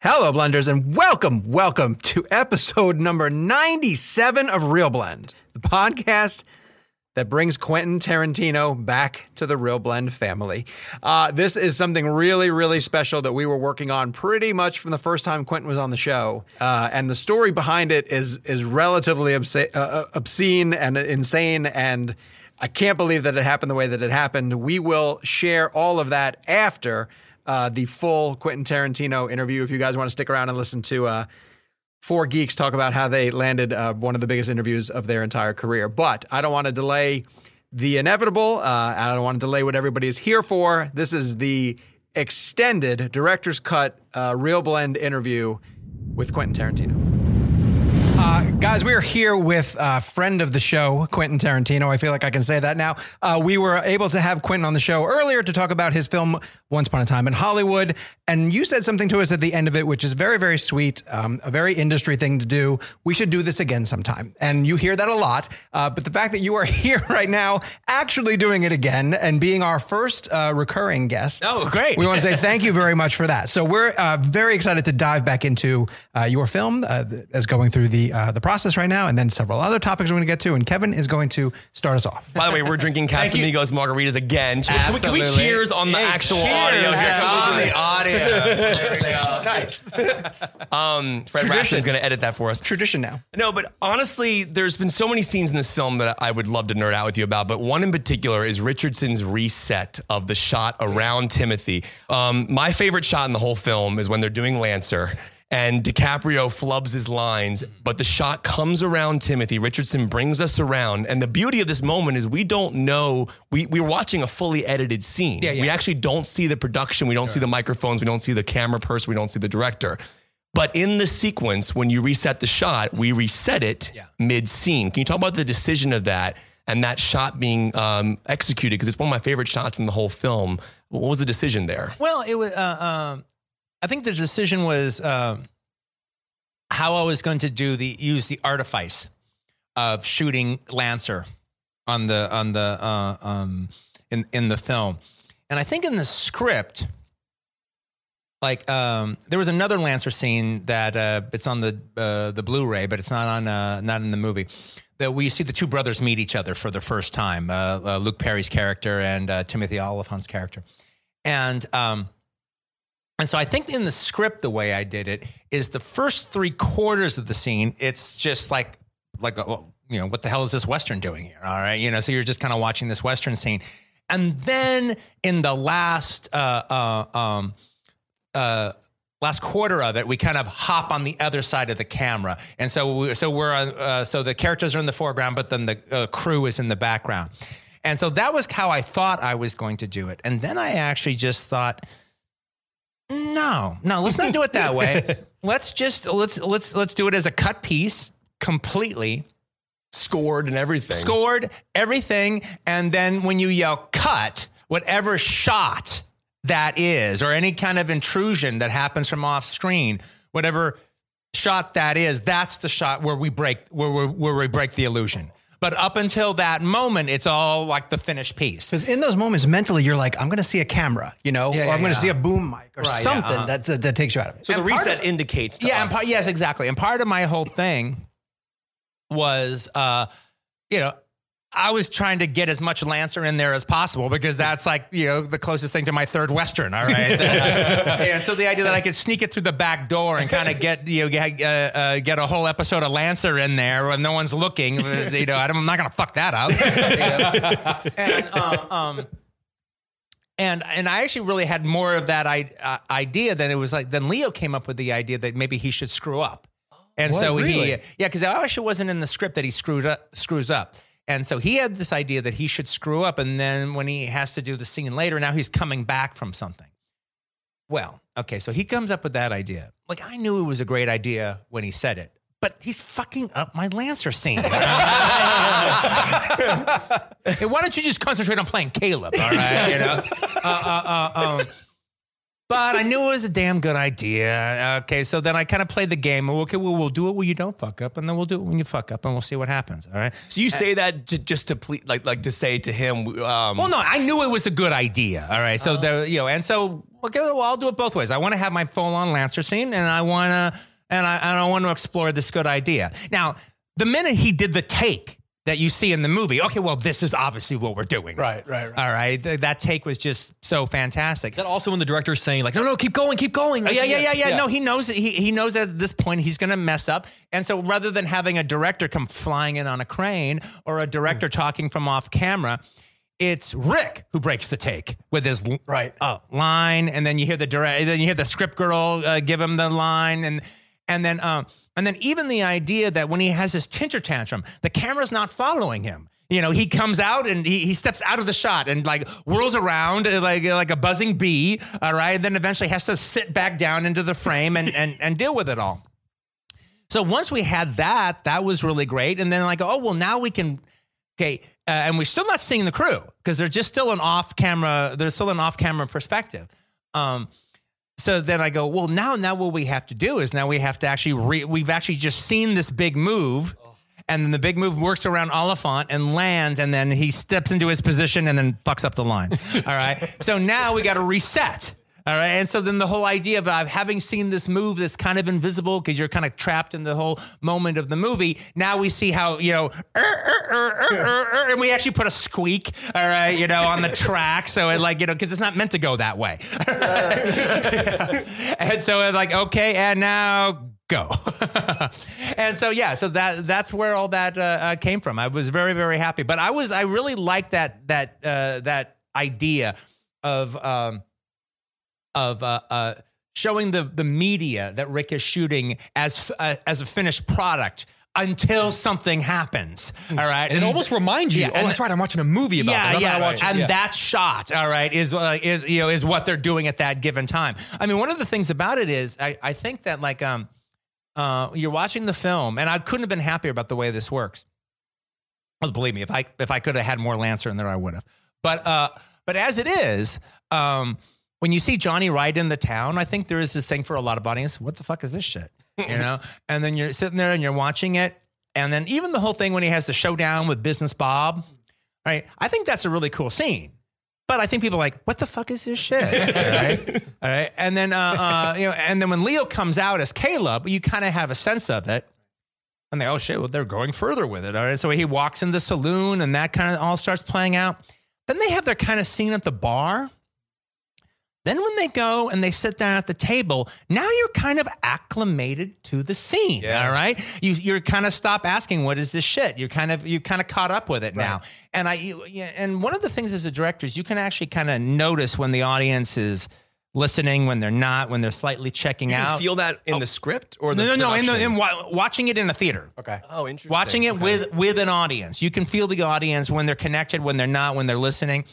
Hello, blenders, and welcome, welcome to episode number 97 of Real Blend, the podcast that brings Quentin Tarantino back to the Real Blend family. Uh, this is something really, really special that we were working on pretty much from the first time Quentin was on the show, uh, and the story behind it is is relatively obscene, uh, obscene and insane and. I can't believe that it happened the way that it happened. We will share all of that after uh, the full Quentin Tarantino interview. If you guys want to stick around and listen to uh, four geeks talk about how they landed uh, one of the biggest interviews of their entire career. But I don't want to delay the inevitable. Uh, I don't want to delay what everybody is here for. This is the extended director's cut uh, real blend interview with Quentin Tarantino. Uh, guys, we are here with a friend of the show, Quentin Tarantino. I feel like I can say that now. Uh, we were able to have Quentin on the show earlier to talk about his film Once Upon a Time in Hollywood. And you said something to us at the end of it, which is very, very sweet, um, a very industry thing to do. We should do this again sometime. And you hear that a lot. Uh, but the fact that you are here right now, actually doing it again and being our first uh, recurring guest. Oh, great. We want to say thank you very much for that. So we're uh, very excited to dive back into uh, your film uh, as going through the uh, the process right now, and then several other topics we're going to get to. And Kevin is going to start us off. By the way, we're drinking Casamigos margaritas again. Can we, can we cheers on the Hey, actual cheers. audio? Yeah, on the audio. there we go. nice. Um, Fred Tradition. is going to edit that for us. Tradition now. No, but honestly, there's been so many scenes in this film that I would love to nerd out with you about. But one in particular is Richardson's reset of the shot around Timothy. Um, my favorite shot in the whole film is when they're doing Lancer. And DiCaprio flubs his lines, but the shot comes around Timothy. Richardson brings us around. And the beauty of this moment is we don't know, we, we're watching a fully edited scene. Yeah, yeah. We actually don't see the production. We don't see the microphones. We don't see the camera person. We don't see the director. But in the sequence, when you reset the shot, we reset it Yeah. mid scene. Can you talk about the decision of that and that shot being um, executed? Because it's one of my favorite shots in the whole film. What was the decision there? Well, it was. Uh, um, I think the decision was um, how I was going to do the use the artifice of shooting Lancer on the on the uh, um, in in the film, and I think in the script, like um, there was another Lancer scene that uh, it's on the uh, the Blu-ray, but it's not on uh, not in the movie. That we see the two brothers meet each other for the first time, uh, uh, Luke Perry's character and uh, Timothy Olyphant's character, and um, and so I think in the script, the way I did it is the first three quarters of the scene, it's just like, like, a, you know, what the hell is this Western doing here? All right. You know, so you're just kind of watching this Western scene. And then in the last, uh, uh, um, uh, last quarter of it, we kind of hop on the other side of the camera. And so, we, so we're, on, uh, so the characters are in the foreground, but then the uh, crew is in the background. And so that was how I thought I was going to do it. And then I actually just thought, no, no, let's not do it that way. let's just let's let's let's do it as a cut piece completely Scored and everything. scored everything and then when you yell cut whatever shot that is or any kind of intrusion that happens from off screen whatever shot that is that's the shot where we break where we where we break the illusion but up until that moment it's all like the finished piece Because in those moments, mentally, you're like, I'm going to see a camera, you know, Yeah, or yeah, I'm going to yeah. see a boom mic or Right, yeah, something uh-huh. that's, that takes you out of it. So the And part reset of- indicates to yeah, and us. part, yes, exactly. And part of my whole thing was, uh, you know, I was trying to get as much Lancer in there as possible because that's like, you know, the closest thing to my third Western. All right. and so the idea that I could sneak it through the back door and kind of get, you know, get, uh, uh, get a whole episode of Lancer in there when no one's looking, you know, I'm not going to fuck that up. You know? And, uh, um, and and I actually really had more of that I, uh, idea than it was like. Then Leo came up with the idea that maybe he should screw up, and What? so he yeah because it actually wasn't in the script that he screwed up screws up, and so he had this idea that he should screw up, and then when he has to do the scene later, now he's coming back from something. Well, okay, so he comes up with that idea. Like I knew it was a great idea when he said it, but he's fucking up my Lancer scene. Hey, why don't you just concentrate on playing Caleb? All right, you know. Uh, uh, uh, um, but I knew it was a damn good idea. Okay, so then I kind of played the game. Okay, well, we'll do it when you don't fuck up, and then we'll do it when you fuck up, and we'll see what happens. All right. So you say that to, just to ple- like like to say to him, um, Well, no, I knew it was a good idea. All right. So there, you know, and so okay, well, I'll do it both ways. I want to have my full on Lancer scene, and I want to, and I, and I want to explore this good idea. Now, the minute he did the take that you see in the movie, okay, well, this is obviously what we're doing. Right, right, right. All right. Th- that take was just so fantastic. That also when the director's saying like, no, no, keep going, keep going. Oh, yeah, yeah, yeah, yeah, No, he knows that he, he knows that at this point he's going to mess up. And so rather than having a director come flying in on a crane or a director talking from off camera, it's Rick who breaks the take with his Right. uh, line, and then you hear the direct, then you hear the script girl uh, give him the line, and and then um, and then even the idea that when he has his tinter tantrum, the camera's not following him. You know, he comes out and he, he steps out of the shot and like whirls around uh, like like a buzzing bee. All right, and then eventually has to sit back down into the frame and and and deal with it all. So once we had that, that was really great. And then like, oh well, now we can. Okay, uh, and we're still not seeing the crew because they're just still an off camera. There's still an off camera perspective. Um, so then I go, well, now now what we have to do is now we have to actually re- we've actually just seen this big move. And then the big move works around Olyphant and lands, and then he steps into his position and then fucks up the line. All right. So now we got to reset. All right. And so then the whole idea of uh, having seen this move that's kind of invisible because you're kind of trapped in the whole moment of the movie. Now we see how, you know, "Er, er, er, er, er, er," and we actually put a squeak, all right, you know, on the track. So it like, you know, because it's not meant to go that way. and so it's like, okay, and now go. and so yeah, so that that's where all that uh, uh, came from. I was very very happy, but I was I really liked that that uh, that idea of um, of uh, uh, showing the the media that Rick is shooting as uh, as a finished product. Until something happens, all right, And it almost reminds you, Yeah, oh, and- that's right, I'm watching a movie about yeah, it. I'm yeah, not watching- and yeah. that shot, all right, is uh, is you know is what they're doing at that given time. I mean, one of the things about it is I, I think that like um uh you're watching the film, and I couldn't have been happier about the way this works. Well, believe me, if I if I could have had more Lancer in there, I would have. But uh, but as it is, um, when you see Johnny ride in the town, I think there is this thing for a lot of audience. What the fuck is this shit? You know, and then you're sitting there and you're watching it, and then even the whole thing when he has the showdown with Business Bob, right? I think that's a really cool scene. But I think people are like, what the fuck is this shit? All right. All right. And then, uh, uh, you know, and then when Leo comes out as Caleb, you kind of have a sense of it. And they, oh shit, well, they're going further with it. All right. So he walks in the saloon and that kind of all starts playing out. Then they have their kind of scene at the bar. Then when they go and they sit down at the table, now you're kind of acclimated to the scene. All right. You, you're kind of stop asking, what is this shit? You're kind of, you kind of caught up with it now. And I, you- and one of the things as a director is you can actually kind of notice when the audience is listening, when they're not, when they're slightly checking you can out. feel that in the oh. script or the no, no, no. In the, in wa- watching it in a theater. Okay. oh, interesting. Watching it Okay. with with an audience, you can feel the audience when they're connected, when they're not, when they're listening,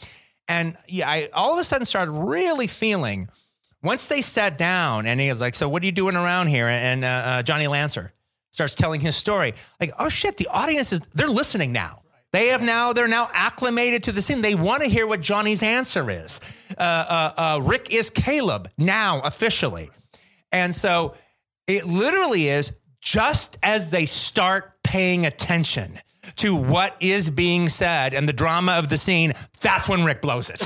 and yeah, I all of a sudden started really feeling once they sat down and he was like, "So what are you doing around here?" And uh, uh, Johnny Lancer starts telling his story. Like, oh shit, the audience is they're listening now. They have now they're now acclimated to the scene. They want to hear what Johnny's answer is. Uh, uh, uh, Rick is Caleb now officially, and so it literally is just as they start paying attention. to what is being said and the drama of the scene, that's when Rick blows it.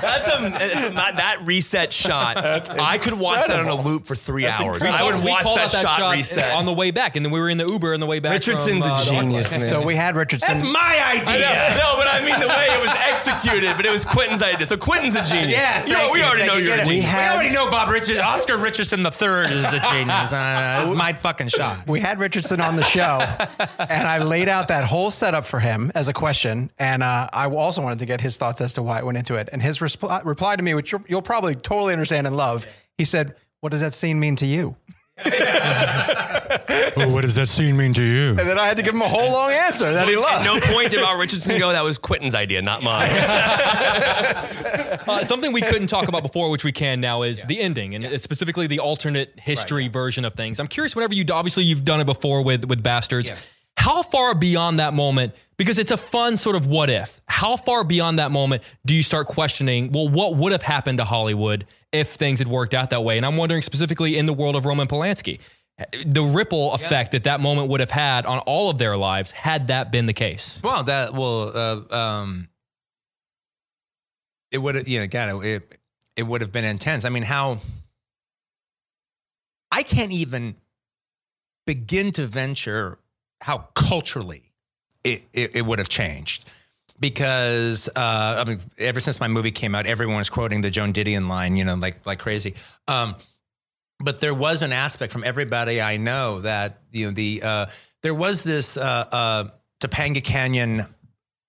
That's a, it's a not, that reset shot. I could watch that on a loop for three hours. We I called- would watch called that, out shot, reset. on the way back, and then we were in the Uber on the way back. Richardson's from, a uh, the genius, man. So we had Richardson. that's my idea. no, but I mean the way it was executed, but it was Quentin's idea. So Quentin's a genius. Yes, You know, we you, already know you. you're a genius. We, had- already know Bob Richardson. Oscar Richardson the third is a genius. Uh, my fucking shot. we had Richardson on the show, and I laid out that whole setup for him as a question, and uh, I also wanted to get his thoughts as to why it went into it. And his resp- reply to me, which you'll, you'll probably totally understand and love, he said, "What does that scene mean to you?" Oh, what does that scene mean to you? And then I had to give him a whole long answer that he At loved. no point did about Richardson go, that was Quentin's idea, not mine. Uh, something we couldn't talk about before, which we can now, is the ending, and it's specifically the alternate history version of things. I'm curious. Whenever you obviously you've done it before with with bastards, how far beyond that moment? Because it's a fun sort of what if. How far beyond that moment do you start questioning? Well, what would have happened to Hollywood if things had worked out that way? And I'm wondering specifically in the world of Roman Polanski, the ripple effect that that moment would have had on all of their lives had that been the case. Well, that will. Uh, um, it would have. You know, God, it it would have been intense. I mean, how? I can't even begin to venture how culturally it it, it would have changed. Because uh, I mean, ever since my movie came out, everyone was quoting the Joan Didion line, you know, like like crazy. Um, but there was an aspect from everybody I know that you know the uh, there was this uh, uh, Topanga Canyon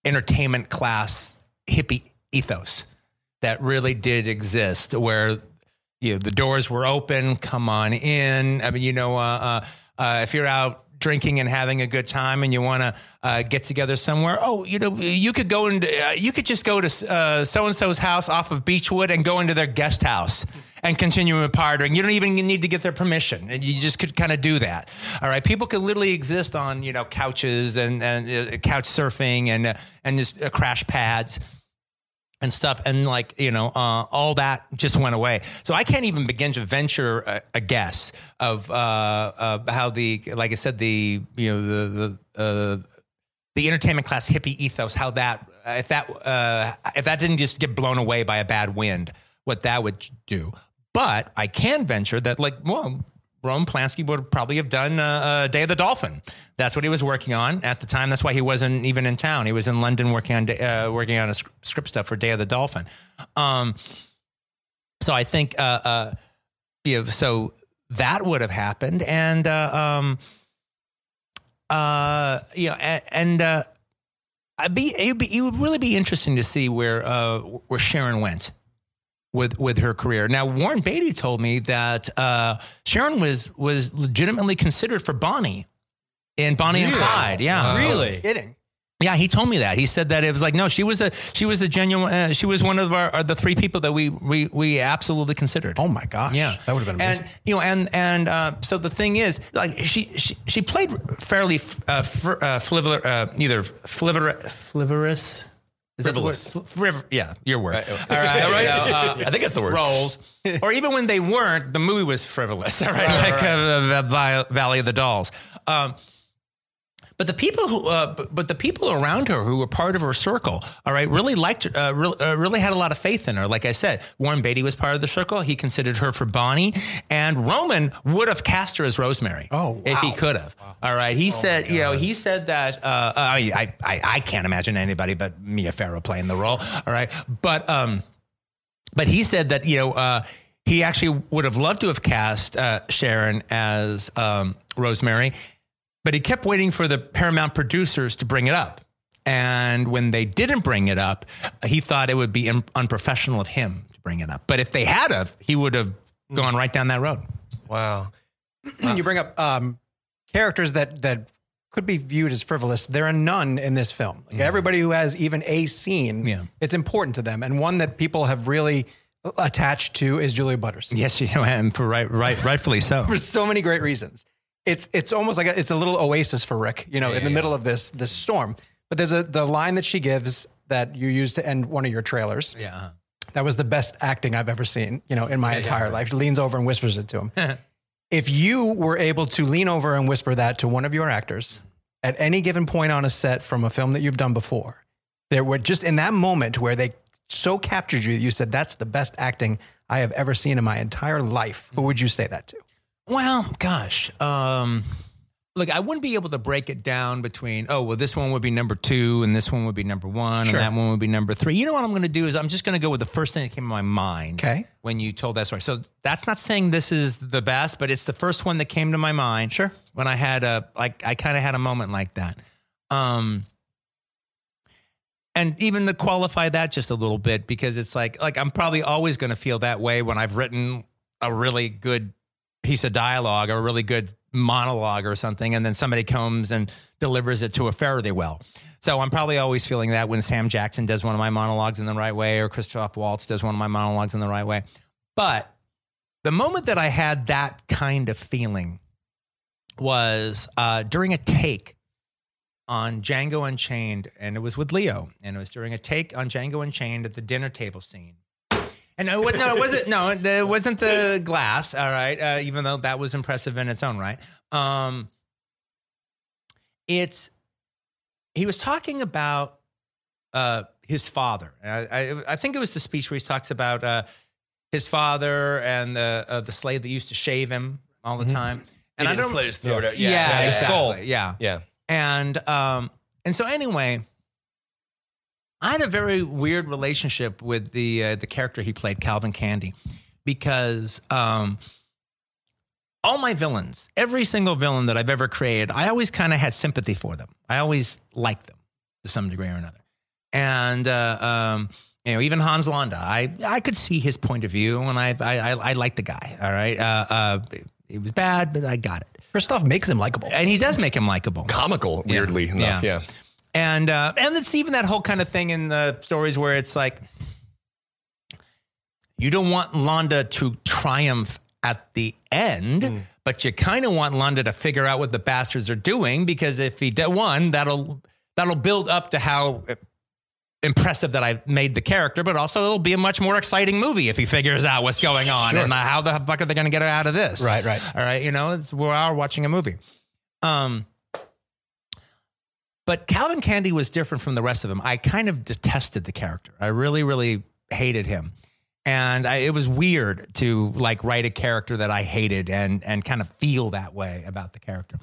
entertainment class hippie ethos that really did exist, where you know the doors were open, come on in. I mean, you know, uh, uh, if you're out drinking and having a good time and you want to uh, get together somewhere, oh, you know, you could go and uh, you could just go to so and so's house off of Beechwood and go into their guest house and continue partying. You don't even need to get their permission, and you just could kind of do that. All right, people could literally exist on you know couches and and uh, couch surfing and uh, and just uh, crash pads and stuff and like you know uh, all that just went away. So i can't even begin to venture a, a guess of uh, uh, how the like i said the you know the the uh, the entertainment class hippie ethos how that if that uh, if that didn't just get blown away by a bad wind what that would do. But i can venture that like well Roman Polanski would probably have done uh, uh, Day of the Dolphin. That's what he was working on at the time. That's why he wasn't even in town. He was in London working on uh, working on a script stuff for Day of the Dolphin. Um, so I think, uh, uh, you know, so that would have happened, and uh, um, you know, and, I'd be it would be it would really be interesting to see where where Sharon went with with her career. Now Warren Beatty told me that uh, Sharon was was legitimately considered for Bonnie in Bonnie and Clyde. Yeah, Really? Kidding. yeah. He told me that. He said that it was like no, she was a she was a genuine. Uh, she was one of our, the three people that we we we absolutely considered. Oh my gosh. Yeah, That would have been amazing. And you know, and and uh, so the thing is, like she she, she played fairly f- uh, fr- uh, uh, either flivor, flivorous. Is that the word? Frivolous. Friv- yeah, your word. All right, that right? know, uh, I think that's the word. roles, or even when they weren't, the movie was frivolous. All right, like Uh, Vi- Valley of the Dolls. Um, but the people who, uh, but, but the people around her who were part of her circle, all right, really liked uh, really, uh, really had a lot of faith in her. Like I said, Warren Beatty was part of the circle. He considered her for Bonnie, and Roman would have cast her as Rosemary. Oh, if he could have. All right, he said, you know, he said that. Uh, I, I, I, I can't imagine anybody but Mia Farrow playing the role. All right, but um, but he said that you know uh, he actually would have loved to have cast uh, Sharon as um, Rosemary, but he kept waiting for the Paramount producers to bring it up. And when they didn't bring it up, he thought it would be unprofessional of him to bring it up. But if they had of, he would have gone right down that road. Wow. And you bring up um, characters that that could be viewed as frivolous. There are none in this film. Like everybody who has even a scene, Yeah. it's important to them. And one that people have really attached to is Julia Butters. Yes, you know, and for right, right, rightfully so. for so many great reasons. It's it's almost like a, it's a little oasis for Rick, you know, in the middle of this this storm. But there's a the line that she gives that you used to end one of your trailers. Yeah. That was the best acting I've ever seen, you know, in my entire life. She leans over and whispers it to him. if you were able to lean over and whisper that to one of your actors, at any given point on a set from a film that you've done before, there were just in that moment where they so captured you, that you said, that's the best acting I have ever seen in my entire life. Who mm-hmm. would you say that to? Well, gosh. Um, look, I wouldn't be able to break it down between, oh, well, this one would be number two and this one would be number one Sure. and that one would be number three. You know what I'm going to do is I'm just going to go with the first thing that came to my mind. Okay. When you told that story. So that's not saying this is the best, but it's the first one that came to my mind. Sure. When I had a, like, I kind of had a moment like that. Um, and even to qualify that just a little bit because it's like like I'm probably always going to feel that way when I've written a really good piece of dialogue or a really good monologue or something and then somebody comes and delivers it to a fairly well. So I'm probably always feeling that when Sam Jackson does one of my monologues in the right way or Christoph Waltz does one of my monologues in the right way. But the moment that I had that kind of feeling was uh, during a take on Django Unchained, and it was with Leo, and it was during a take on Django Unchained at the dinner table scene. And no, it- no, it wasn't. No, it wasn't the glass. All right, uh, even though that was impressive in its own right. Um, it's he was talking about uh, his father. I, I, I think it was the speech where he talks about uh, his father and the uh, the slave that used to shave him all the time. And I didn't slit his throat. out. Yeah, yeah, the skull. exactly, Yeah, yeah. and um, and so anyway, I had a very weird relationship with the uh, the character he played, Calvin Candie, because um, all my villains, every single villain that I've ever created, I always kind of had sympathy for them. I always liked them to some degree or another, and. Uh, um, you know, even Hans Landa, I I could see his point of view, and I I I, I liked the guy. All right, uh, uh, it was bad, but I got it, Christoph makes him likable. and he does make him likable. Comical, weirdly enough. Yeah. And uh, and it's even that whole kind of thing in the stories where it's like you don't want Landa to triumph at the end, but you kind of want Landa to figure out what the bastards are doing because if he does one, that'll that'll build up to how impressive that I made the character, but also it'll be a much more exciting movie if he figures out what's going on and uh, how the fuck are they going to get out of this? Right, right. All right, you know, it's, we are watching a movie. Um, but Calvin Candie was different from the rest of them. I kind of detested the character. I really, really hated him. And I, it was weird to like write a character that I hated and and kind of feel that way about the character.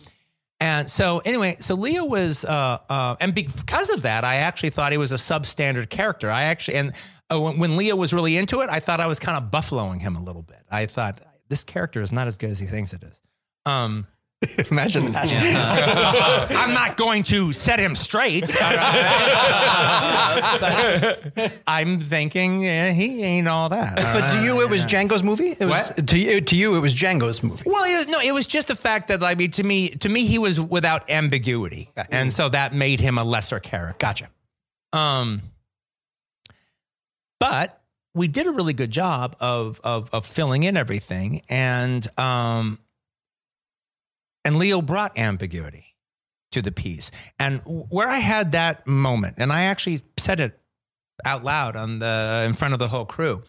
And so anyway, so Leo was, uh, uh, and because of that, I actually thought he was a substandard character. I actually, and uh, when, when Leo was really into it, I thought I was kind of buffaloing him a little bit. I thought this character is not as good as he thinks it is. Um, Imagine that. I'm not going to set him straight. But I'm thinking eh, he ain't all that. But to you, it was Django's movie. It was What? to you. To you, it was Django's movie. Well, no, it was just a fact that I mean, to me, to me, he was without ambiguity, and so that made him a lesser character. Gotcha. Um, but we did a really good job of of of filling in everything, and um, and Leo brought ambiguity to the piece. And where I had that moment, and I actually said it out loud on the in front of the whole crew,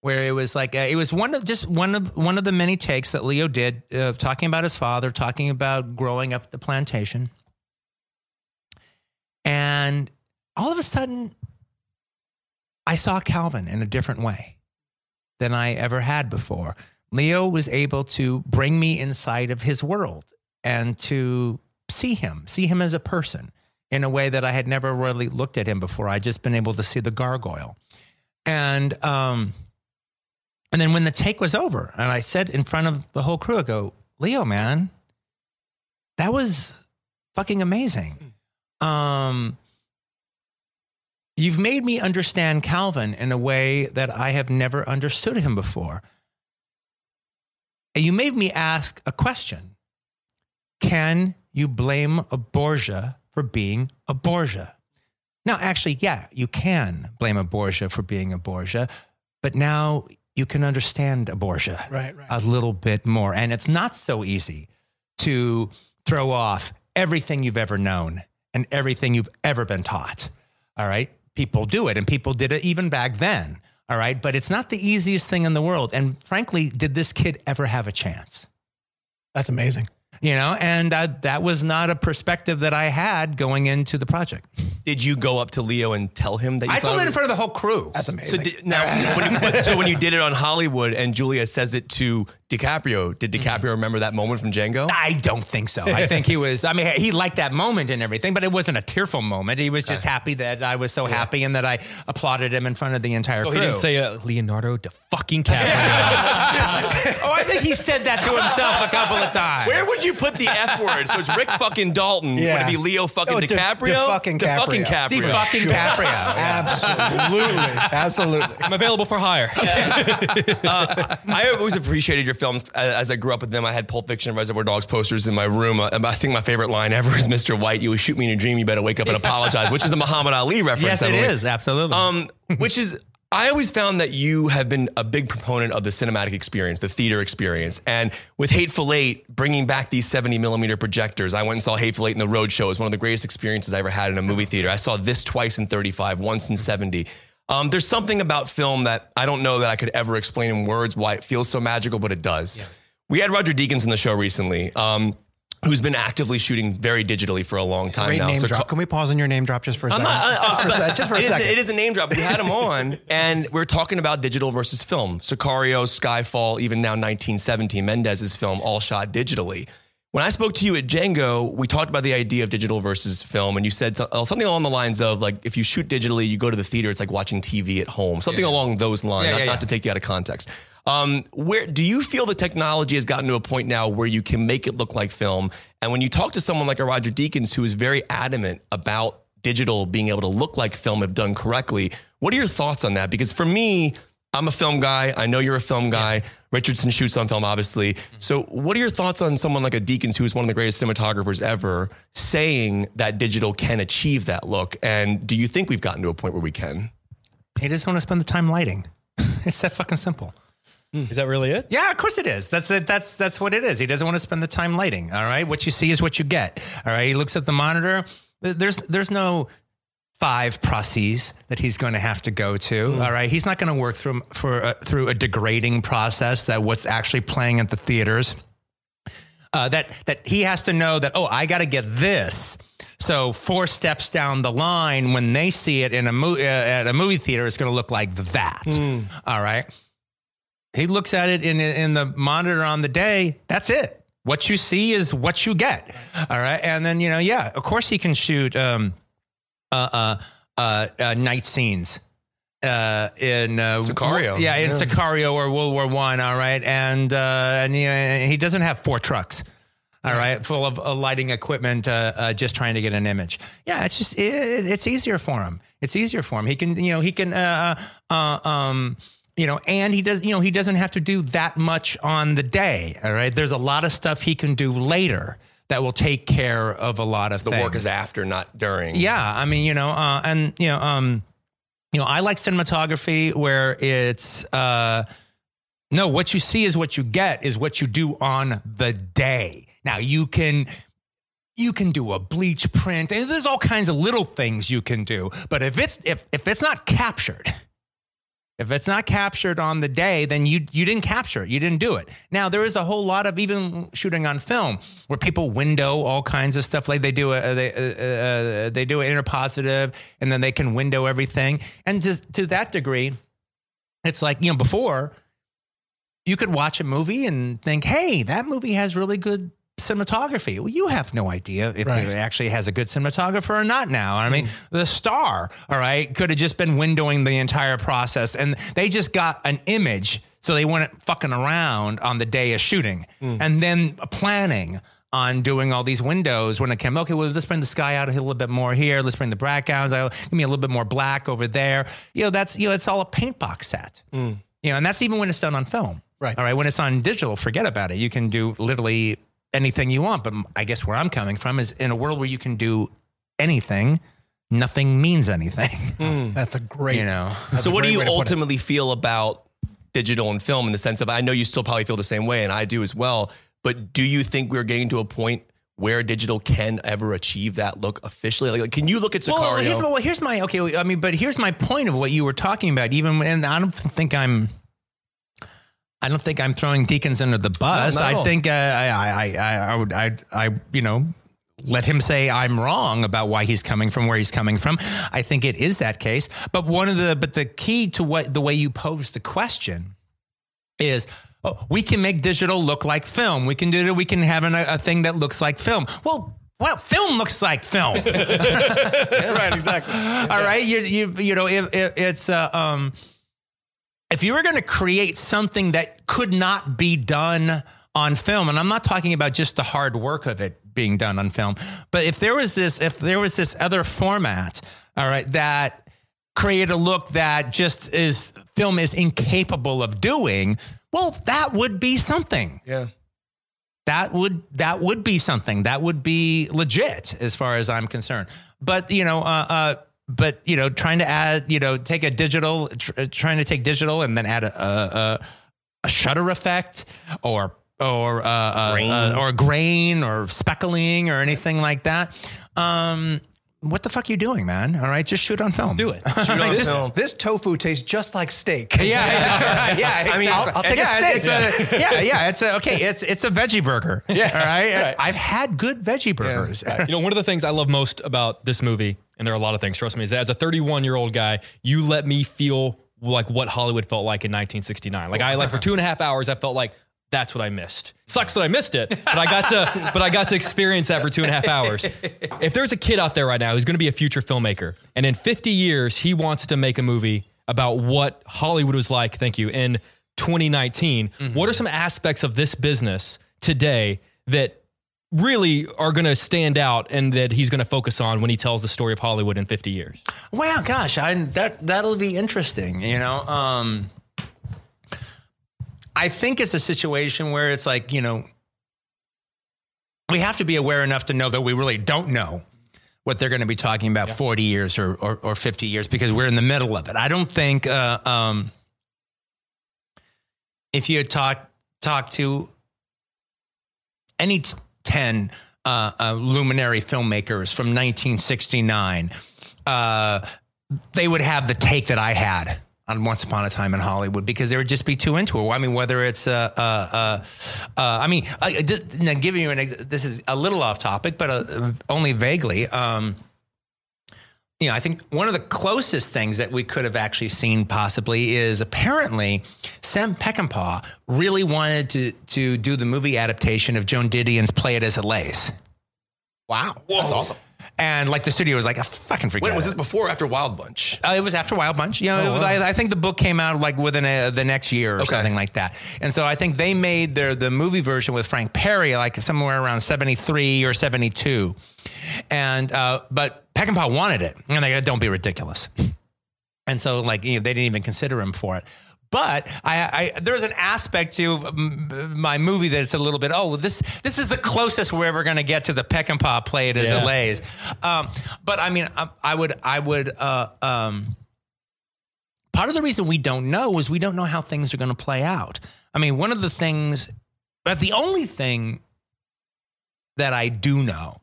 where it was like uh, it was one of just one of one of the many takes that Leo did, uh, talking about his father, talking about growing up at the plantation, and all of a sudden, I saw Calvin in a different way than I ever had before. Leo was able to bring me inside of his world and to see him, see him as a person in a way that I had never really looked at him before. I'd just been able to see the gargoyle. And um, and then when the take was over, and I said in front of the whole crew, I go, Leo, man, that was fucking amazing. Um, you've made me understand Calvin in a way that I have never understood him before. And you made me ask a question Can you blame a Borgia for being a Borgia? Now, actually, yeah, you can blame a Borgia for being a Borgia, but now you can understand a Borgia Right, right. a little bit more. And it's not so easy to throw off everything you've ever known and everything you've ever been taught. All right. People do it, and people did it even back then. All right. But it's not the easiest thing in the world. And frankly, did this kid ever have a chance? That's amazing. You know, and uh, that was not a perspective that I had going into the project. Did you go up to Leo and tell him that you I told it in front of the whole crew. That's So, amazing. did, now, when you, so when you did it on Hollywood and Julia says it to DiCaprio, did DiCaprio remember that moment from Django? I don't think so. I think he was. I mean, he liked that moment and everything, but it wasn't a tearful moment. He was just happy that I was so happy and that I applauded him in front of the entire So crew. he didn't say uh, Leonardo to fucking Caprio. oh, I think he said that to himself a couple of times. Where would you put the F word? So it's Rick fucking Dalton. Yeah. Would it be Leo fucking Oh, De- DiCaprio? DeFucking De fucking Caprio. the Caprio. fucking Sure. Caprio? Absolutely. Absolutely. I'm available for hire. I always appreciated your films uh, as I grew up with them. I had Pulp Fiction and Reservoir Dogs posters in my room. Uh, I think my favorite line ever is Mr. White, you shoot me in a dream, you better wake up and apologize, which is a Muhammad Ali reference. Yes, it believe. is absolutely. Um, which is, I always found that you have been a big proponent of the cinematic experience, the theater experience. And with Hateful Eight, bringing back these 70 millimeter projectors, I went and saw Hateful Eight in the Road Show. It was one of the greatest experiences I ever had in a movie theater. I saw this twice in 35, once in 70. Um, there's something about film that I don't know that I could ever explain in words why it feels so magical, but it does. We had Roger Deakins in the show recently. Um, Who's been actively shooting very digitally for a long time Great now? name So drop. Can we pause on your name drop just for a I'm second? not, uh, just for a, just for a it is- second. it is a name drop. We had him on, and we're talking about digital versus film. Sicario, Skyfall, even now 1917, Mendes's film, all shot digitally. When I spoke to you at Django, we talked about the idea of digital versus film, and you said uh, something along the lines of like, if you shoot digitally, you go to the theater, it's like watching TV at home, something along those lines, Yeah, not, yeah, not to take you out of context. Um, where do you feel the technology has gotten to a point now where you can make it look like film? And when you talk to someone like a Roger Deakins, who is very adamant about digital being able to look like film if done correctly, what are your thoughts on that? Because for me, I'm a film guy. I know you're a film guy. Richardson shoots on film, obviously. Mm-hmm. So, what are your thoughts on someone like a Deakins, who is one of the greatest cinematographers ever, saying that digital can achieve that look? And do you think we've gotten to a point where we can? he doesn't want to spend the time lighting. it's that fucking simple. Hmm. Is that really it? Yeah, of course it is. That's it. That's that's what it is. He doesn't want to spend the time lighting. All right, what you see is what you get. All right, he looks at the monitor. There's there's no five processes that he's going to have to go to. All right, he's not going to work through for a, through a degrading process that what's actually playing at the theaters. Uh, that that he has to know that oh I got to get this. So four steps down the line, when they see it in a mo- uh, at a movie theater, it's going to look like that. All right he looks at it in in the monitor on the day. That's it. What you see is what you get. All right, and then you know, yeah, of course he can shoot um, uh, uh, uh, uh, night scenes. Uh, in uh, Sicario. yeah, in Sicario or World War One, all right, and uh, and he, he doesn't have four trucks, all right, full of uh, lighting equipment, uh, uh, just trying to get an image. Yeah, it's just it, it's easier for him. It's easier for him. He can, you know, he can, uh, uh, um, you know, and he does, you know, he doesn't have to do that much on the day. All right, there's a lot of stuff he can do later that will take care of a lot of The things. work is after, not during. Yeah, I mean, you know, uh, and you know, um, you know, I like cinematography where it's uh, no, what you see is what you get is what you do on the day. Now you can. You can do a bleach print, and there's all kinds of little things you can do. But if it's if if it's not captured, if it's not captured on the day, then you you didn't capture it. You didn't do it. Now there is a whole lot of even shooting on film where people window all kinds of stuff. Like they do a they uh, uh, they do an interpositive, and then they can window everything. And to to that degree, it's like you know before you could watch a movie and think, hey, that movie has really good cinematography. Well, you have no idea if Right. it actually has a good cinematographer or not now. I mean, mm. the star, all right, could have just been windowing the entire process and they just got an image. So they weren't fucking around on the day of shooting mm. and then planning on doing all these windows when it came. Okay, well, let's bring the sky out a little bit more here. Let's bring the black out. Give me a little bit more black over there. You know, that's, you know, it's all a paint box set. Mm. You know, and that's even when it's done on film. Right. All right. When it's on digital, forget about it. You can do literally anything you want. But I guess where I'm coming from is in a world where you can do anything, nothing means anything. Hmm. That's a great. You know. so what do you way to put it. ultimately feel about digital and film in the sense of I know you still probably feel the same way and I do as well, but do you think we're getting to a point where digital can ever achieve that look officially? Like, like, can you look at Sicario? Well, here's, well, here's my okay. I mean, but here's my point of what you were talking about. Even and I don't think I'm. I don't think I'm throwing Deakins under the bus. No, I all. think uh, I, I, I, I would, I, I, you know, let him say I'm wrong about why he's coming from where he's coming from. I think it is that case. But one of the, but the key to what the way you pose the question is. Oh, we can make digital look like film. We can do it. We can have an, a thing that looks like film. Well, well, film looks like film. right, exactly. All right, you you you know if, if it's uh, um if you were going to create something that could not be done on film, and I'm not talking about just the hard work of it being done on film, but if there was this if there was this other format, all right, that created a look that just is film is incapable of doing, well, that would be something Yeah. that would that would be something that would be legit as far as I'm concerned. But you know, uh, uh, but you know, trying to add, you know, take a digital, tr- trying to take digital and then add a a, a, a shutter effect or or uh, uh, Grain. uh, or grain or speckling or anything like that. Um, what the fuck are you doing, man? All right, just shoot on film. Do it. Shoot on This, film. this tofu tastes just like steak. Yeah, yeah, yeah. I mean. I'll- I'll take a steak. It's a, yeah, yeah. It's a, okay. It's it's a veggie burger. Yeah, all right. I've had good veggie burgers. You know, one of the things I love most about this movie, and there are a lot of things, trust me, as a 31 year old guy, you let me feel like what Hollywood felt like in 1969. Like I like for two and a half hours, I felt like that's what I missed. Sucks that I missed it, but I got to, but I got to experience that for two and a half hours. If there's a kid out there right now who's going to be a future filmmaker, and in 50 years he wants to make a movie about what Hollywood was like, thank you, in 2019, what are some aspects of this business today that really are going to stand out and that he's going to focus on when he tells the story of Hollywood in 50 years. Wow, gosh, I, that that'll be interesting. You know, um, I think it's a situation where it's like you know, we have to be aware enough to know that we really don't know what they're going to be talking about 40 years or, or or 50 years because we're in the middle of it. I don't think uh, um, if you had talked talk to any t- 10 uh, uh, luminary filmmakers from 1969, uh, they would have the take that I had on Once Upon a Time in Hollywood because they would just be too into it. I mean, whether it's, uh, uh, uh, I mean, just, now giving you an, this is a little off topic, but only vaguely. Um, you know, I think one of the closest things that we could have actually seen possibly is apparently Sam Peckinpah really wanted to to do the movie adaptation of Joan Didion's Play It As It Lays. Wow. That's awesome. And like the studio was like, "Ah, fucking forget When was it." this before or after Wild Bunch? Uh, it was after Wild Bunch. You know, it was- I, I think the book came out like within a, the next year or Okay. something like that. And so I think they made their the movie version with Frank Perry like somewhere around seventy three or seventy two. And uh, but Peckinpah wanted it, and they go, "Don't be ridiculous." And so like you know, they didn't even consider him for it. But I, I there's an aspect to mm, my movie that's a little bit oh this this is the closest we're ever going to get to the Peckinpah play it as Yeah. it lays. Um, but I mean I, I would I would uh, um, part of the reason we don't know is we don't know how things are going to play out. I mean one of the things, but the only thing that I do know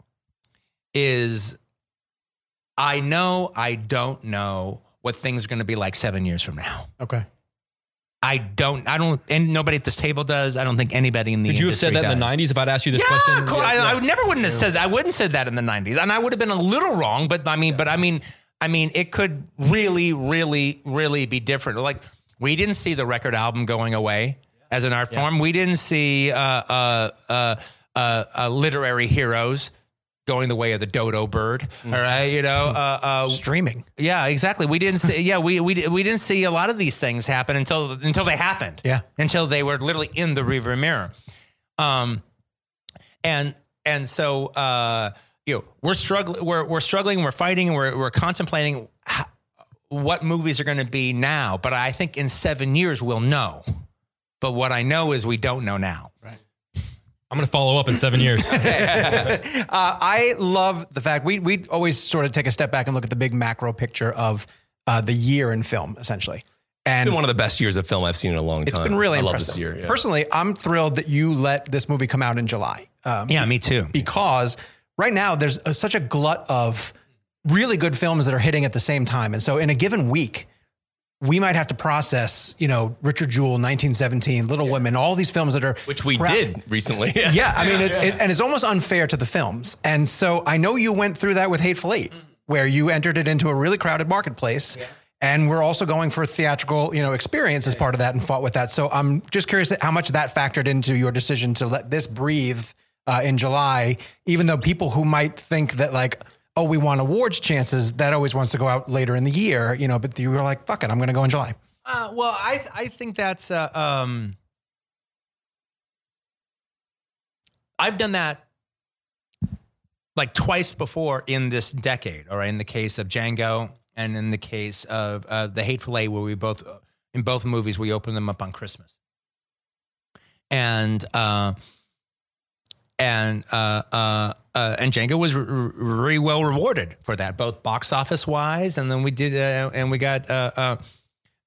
is I know I don't know what things are going to be like seven years from now. Okay. I don't. I don't. And nobody at this table does. I don't think anybody in the Did you have said industry that in the 90s if I'd asked you this Yeah, question? of course. I, I never wouldn't have said that. I wouldn't said that in the '90s, and I would have been a little wrong. But I mean, but I mean, I mean, it could really, really, really be different. Like we didn't see the record album going away as an art form. We didn't see uh, uh, uh, uh, uh, literary heroes going the way of the dodo bird. All right, you know. Uh, uh, Streaming. yeah, exactly. We didn't see. Yeah, we we we didn't see a lot of these things happen until until they happened. Yeah. until they were literally in the rearview mirror. Um, and and so uh, you know we're struggling. We're we're struggling. We're fighting. We're we're contemplating how, what movies are going to be now. But I think in seven years we'll know. But what I know is we don't know now. I'm going to follow up in seven years. Uh, I love the fact we we always sort of take a step back and look at the big macro picture of uh, the year in film, essentially. And It's been one of the best years of film I've seen in a long time. It's been really I love impressive. this year. Yeah. Personally, I'm thrilled that you let this movie come out in July. Um, Yeah, me too. because right now there's a, such a glut of really good films that are hitting at the same time. And so in a given week, we might have to process, you know, Richard Jewell, 1917, Little Women, all these films that are Which we did recently. Yeah, I mean, it's It, and it's almost unfair to the films. And so I know you went through that with Hateful Eight, where you entered it into a really crowded marketplace. And we're also going for theatrical, you know, experience as part of that and fought with that. So I'm just curious how much that factored into your decision to let this breathe uh, in July, even though people who might think that like, oh, we want awards chances, that always wants to go out later in the year, you know, but you were like, fuck it, I'm going to go in July. Uh, well, I I think that's uh, um, I've done that like twice before in this decade, or in the case of Django, and in the case of uh, the Hateful Eight, where we both in both movies we opened them up on Christmas, and uh, and uh, uh, uh, and Django was r- r- very well rewarded for that, both box office wise, and then we did, uh, and we got. Uh, uh,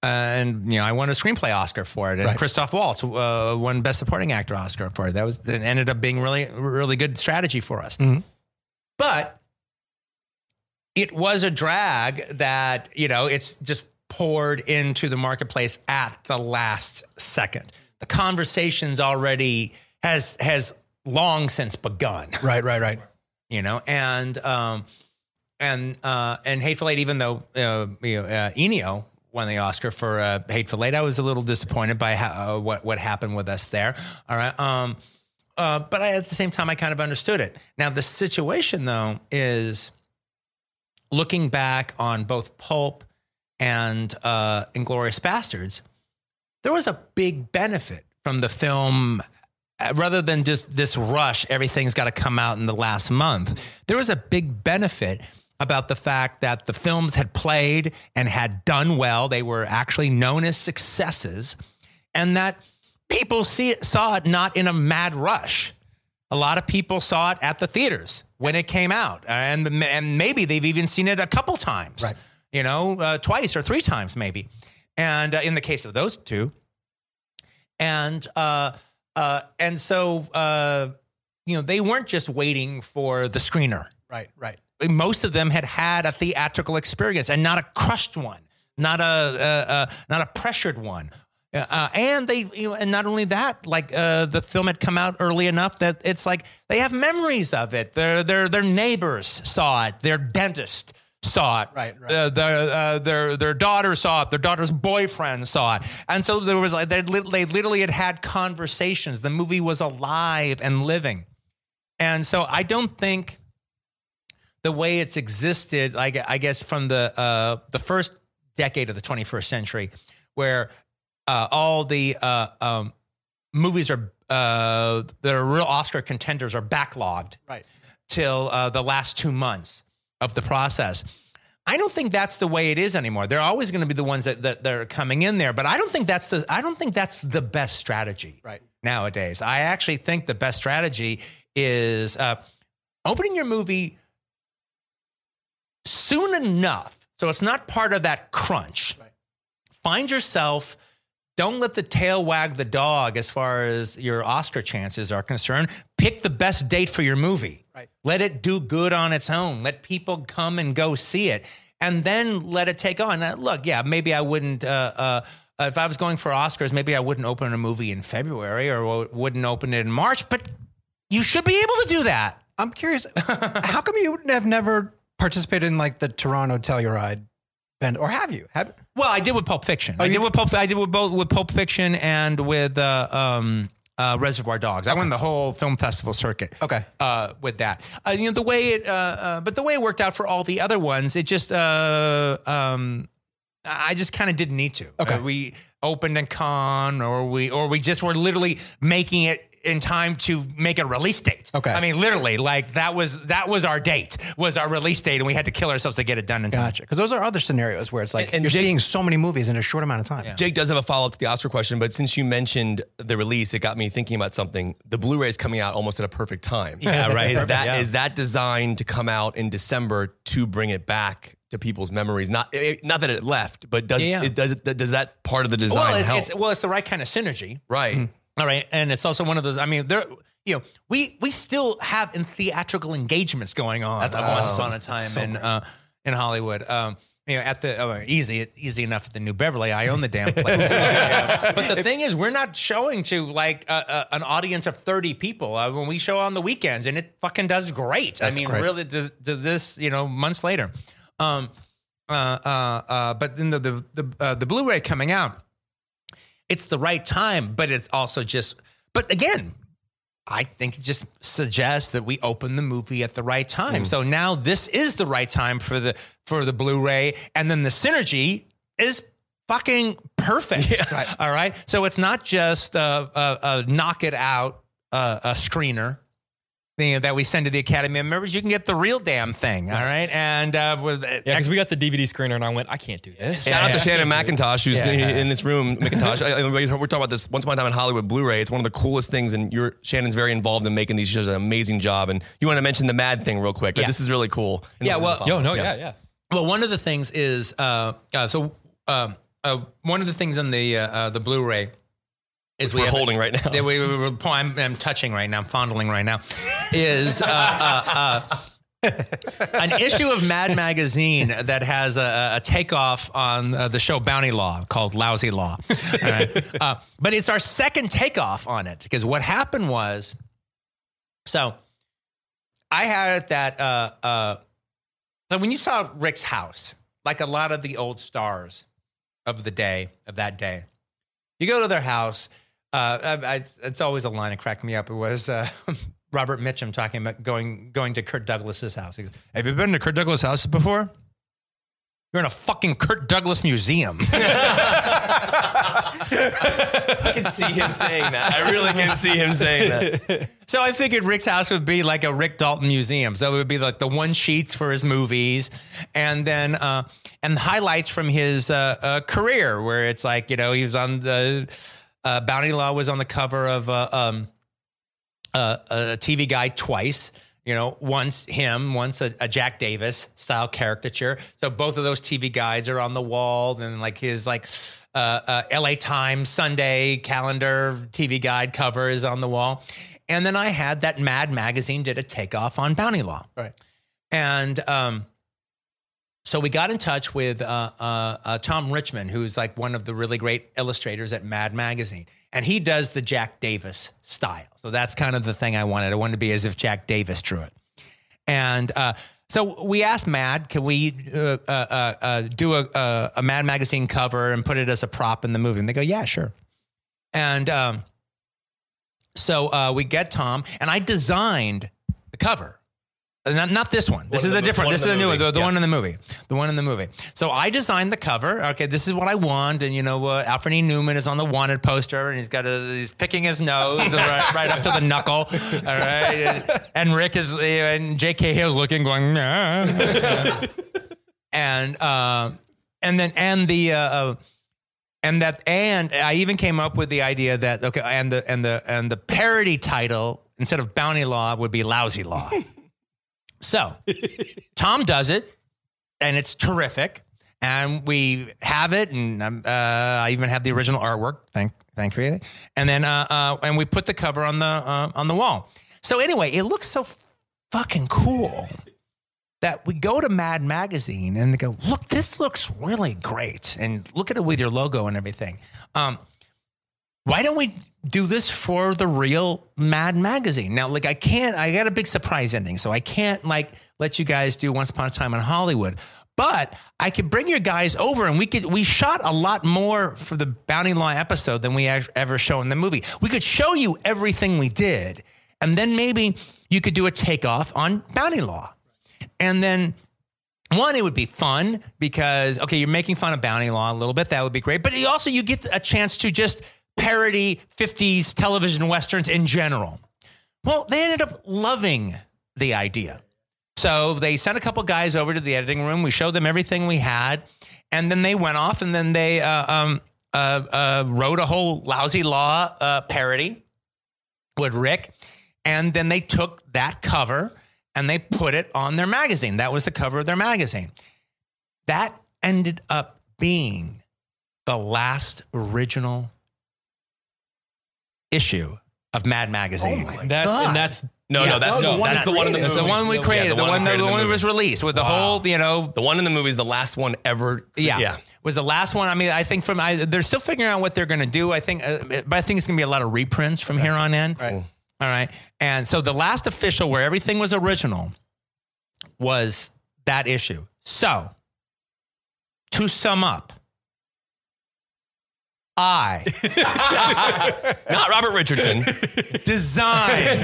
and you know, I won a screenplay Oscar for it, and Right. Christoph Waltz uh, won Best Supporting Actor Oscar for it. That was that ended up being really, really good strategy for us. But it was a drag that you know it's just poured into the marketplace at the last second. The conversations already has has long since begun Right, right, right. you know, and um, and uh, and Hateful Eight, even though uh, you know, uh, Ennio won the Oscar for uh, Hateful Eight, I was a little disappointed by how, uh, what what happened with us there. All right, um, uh, but I, at the same time, I kind of understood it. Now the situation though is looking back on both Pulp and uh, Inglourious Basterds, there was a big benefit from the film. Uh, Rather than just this rush, everything's got to come out in the last month. There was a big benefit about the fact that the films had played and had done well. They were actually known as successes, and that people see it, saw it not in a mad rush. A lot of people saw it at the theaters when it came out, and and maybe they've even seen it a couple times, Right. You know, uh, twice or three times maybe. And uh, in the case of those two, and uh, uh, and so uh, you know they weren't just waiting for the screener. Right, right. Most of them had had a theatrical experience and not a crushed one, not a uh, uh, not a pressured one. Uh, and they, you know, and not only that, like uh, the film had come out early enough that it's like they have memories of it. Their their their neighbors saw it. Their dentist saw it. Right, right. Uh, their uh, their their daughter saw it. Their daughter's boyfriend saw it. And so there was like they they literally had had conversations. The movie was alive and living. And so I don't think the way it's existed, like I guess from the uh, the first decade of the 21st century, where uh, all the uh, um, movies are uh, that are real Oscar contenders are backlogged Right. till uh, the last two months of the process. I don't think that's the way it is anymore. They're always going to be the ones that, that that are coming in there, but I don't think that's the I don't think that's the best strategy Right. nowadays. I actually think the best strategy is uh, opening your movie soon enough so it's not part of that crunch. Find yourself. Don't let the tail wag the dog as far as your Oscar chances are concerned. Pick the best date for your movie. Right. Let it do good on its own. Let people come and go see it, and then let it take on. Now, look, yeah, maybe I wouldn't. Uh, uh, if I was going for Oscars, maybe I wouldn't open a movie in February or wouldn't open it in March. But you should be able to do that. I'm curious, how come you have never participated in like the Toronto Telluride bend, or have you? Have Well, I did with Pulp Fiction. I you- did with Pulp. I did with both with Pulp Fiction and with uh, um, uh, Reservoir Dogs. I won the whole film festival circuit. Okay. Uh, with that, uh, you know the way it, uh, uh, but the way it worked out for all the other ones, it just, uh, um, I just kind of didn't need to. Okay. We opened in con, or we, or we just were literally making it in time to make a release date. Okay. I mean, literally, like that was that was our date, was our release date, and we had to kill ourselves to get it done in time. Gotcha. Because those are other scenarios where it's like And- and you're Jake- seeing so many movies in a short amount of time. Jake does have a follow up to the Oscar question, but since you mentioned the release, it got me thinking about something. The Blu-ray is coming out almost at a perfect time. Yeah, right. Is that is Yeah. that designed to come out in December to bring it back to people's memories? Not it, not that it left, but does Yeah, yeah. it does does that part of the design well, it's, help? it's well, it's the right kind of synergy. right. Mm-hmm. All right, and it's also one of those. I mean, there. You know, we we still have in theatural engagements going on. That's That's once upon a time in uh, in Hollywood. Um, you know, at the oh, easy, easy enough at the New Beverly. I own the damn place. but the thing is, we're not showing to like uh, uh, an audience of thirty people uh, when we show on the weekends, and it fucking does great. I mean, great. really, to, to this, you know, months later. Um, uh, uh, uh, but then the the the, uh, the Blu-ray coming out, it's the right time, but it's also just. But again, I think it just suggests that we open the movie at the right time. Mm. So now this is the right time for the for the Blu-ray, and then the synergy is fucking perfect. All right, so it's not just a, a, a knock it out uh, a screener. You know, that we send to the Academy of members, you can get the real damn thing. All right, and uh, with Yeah, because we got the DVD screener, and I went, I can't do this. Shout out to I Shannon can't do it. McIntosh, who's Yeah. in this room. McIntosh, I- I- we're talking about this once upon a time in Hollywood Blu-ray. It's one of the coolest things, and you're Shannon's very involved in making these shows an amazing job. And you want to mention the Mad thing real quick? Yeah. This is really cool. Yeah, well- follow. Yo, no, yeah, yeah. Well, one of the things is uh, uh, so um, uh, one of the things on the uh, uh, the Blu-ray is we we're have- holding right now. that we, we, we- I'm, I'm touching right now. I'm fondling right now. Is uh, uh, uh, an issue of Mad Magazine that has a, a takeoff on uh, the show Bounty Law called Lousy Law. Right? uh, but it's our second takeoff on it because what happened was, so I had that. Uh, uh, so when you saw Rick's house, like a lot of the old stars of the day of that day, you go to their house. Uh, I, I, it's always a line that cracked me up. It was uh, Robert Mitchum talking about going going to Kirk Douglas's house. He goes, "Have you been to Kirk Douglas' house before? You're in a fucking Kirk Douglas museum." I can see him saying that. I really can see him saying that. So I figured Rick's house would be like a Rick Dalton museum. So it would be like the one sheets for his movies, and then uh, and highlights from his uh, uh, career, where it's like you know he was on the uh, Bounty Law was on the cover of uh, um, uh, a TV Guide twice. You know, once him, once a, a Jack Davis style caricature. So both of those TV guides are on the wall. Then like his like uh, uh, L.A. Times Sunday calendar TV guide cover is on the wall. And then I had that Mad magazine did a takeoff on Bounty Law. Right. And um, so we got in touch with uh, uh, uh, Tom Richmond, who's like one of the really great illustrators at Mad Magazine. And he does the Jack Davis style. So that's kind of the thing I wanted. I wanted to be as if Jack Davis drew it. And uh, so we asked Mad, can we uh, uh, do a, a, Mad Magazine cover and put it as a prop in the movie? And they go, yeah, sure. And um, so we get Tom, and I designed the cover. Uh, Not, not this one. This One is a different. one This is a new one. The, the Yeah. one in the movie. The one in the movie. So I designed the cover. Okay, this is what I want. And you know, uh, Alfred E. Neuman is on the wanted poster, and he's got a, he's picking his nose right, right up to the knuckle. All right, and, and Rick is and Jake Cahill's looking, going, nah. and uh, and then and the. Uh, uh, and that and I even came up with the idea that okay and the and the and the parody title instead of bounty law would be lousy law. so Tom does it and it's terrific and we have it and um, uh, I even have the original artwork thank thank you. and then uh, uh, and we put the cover on the uh, on the wall. So anyway, it looks so fucking cool that we go to Mad Magazine and they go, look, this looks really great. And look at it with your logo and everything. Um, why don't we do this for the real Mad Magazine? Now, like, I can't, I got a big surprise ending, so I can't, like, let you guys do Once Upon a Time in Hollywood. But I could bring your guys over and we could, we shot a lot more for the Bounty Law episode than we ever show in the movie. We could show you everything we did. And then maybe you could do a takeoff on Bounty Law. And then one, it would be fun because okay, you're making fun of bounty law a little bit. That would be great. But also you get a chance to just parody 50s television westerns in general. Well, they ended up loving the idea. So they sent a couple guys over to the editing room. We showed them everything we had, and then they went off and then they uh, um, uh, uh, wrote a whole lousy law uh, parody with Rick, and then they took that cover and they put it on their magazine. That was the cover of their magazine. That ended up being the last original issue of Mad Magazine. That's and that's No, Yeah. no, that's No, the one that's the one in the movie. the one we Yeah, created, the, one, that, created the one that was released with the whole, you know, The one in the movie is the last one ever. yeah, yeah. was the last one. I mean, I think from I, they're still figuring out what they're going to do. I think, uh, but I think it's going to be a lot of reprints from here on in. Right. All right. And so the last official where everything was original was that issue. So to sum up, I Not Robert Richardson. designed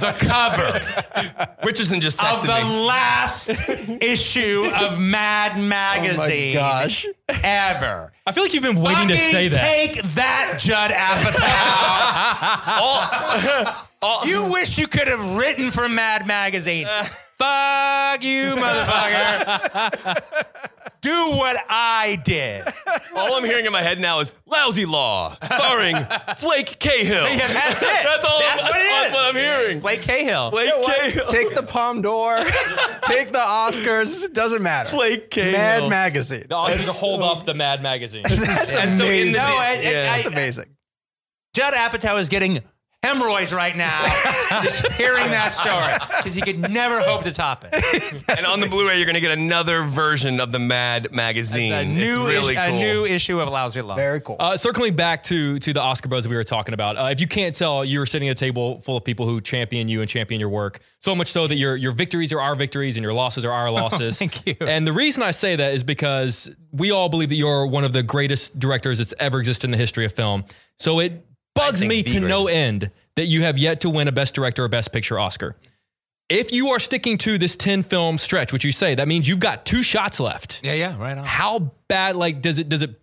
the cover Richardson just of the me. last issue of Mad oh Magazine gosh. ever. I feel like you've been waiting to Fucking say that. Take that, Judd Apatow. you wish you could have written for Mad Magazine. Uh, Fuck you, motherfucker. Do what I did. All I'm hearing in my head now is "Lousy Law," starring Flake Cahill. Yeah, that's it. That's all. That's I'm, what it that's is. what I'm hearing. Blake Cahill. Flake Cahill. Take the Palme d'Or, take the Oscars. It doesn't matter. Flake Cahill. Mad Magazine. The Oscars to hold up the Mad magazine. That's And so in amazing. No, I- I- Yeah. I- That's amazing. Judd Apatow is getting hemorrhoids right now just hearing that story because he could never hope to top it. and on the Blu-ray, you're going to get another version of the Mad magazine. A It's new, really issue, cool. a new issue of Lousy Love. Very cool. Uh, circling back to to the Oscar buzz we were talking about. Uh, if you can't tell, you were sitting at a table full of people who champion you and champion your work. So much so that your your victories are our victories and your losses are our losses. thank you. And the reason I say that is because we all believe that you're one of the greatest directors that's ever existed in the history of film. So it bugs me to no end that you have yet to win a Best Director or Best Picture Oscar. If you are sticking to this 10 film stretch, which you say, that means you've got two shots left yeah, yeah, right on. how bad like does it does it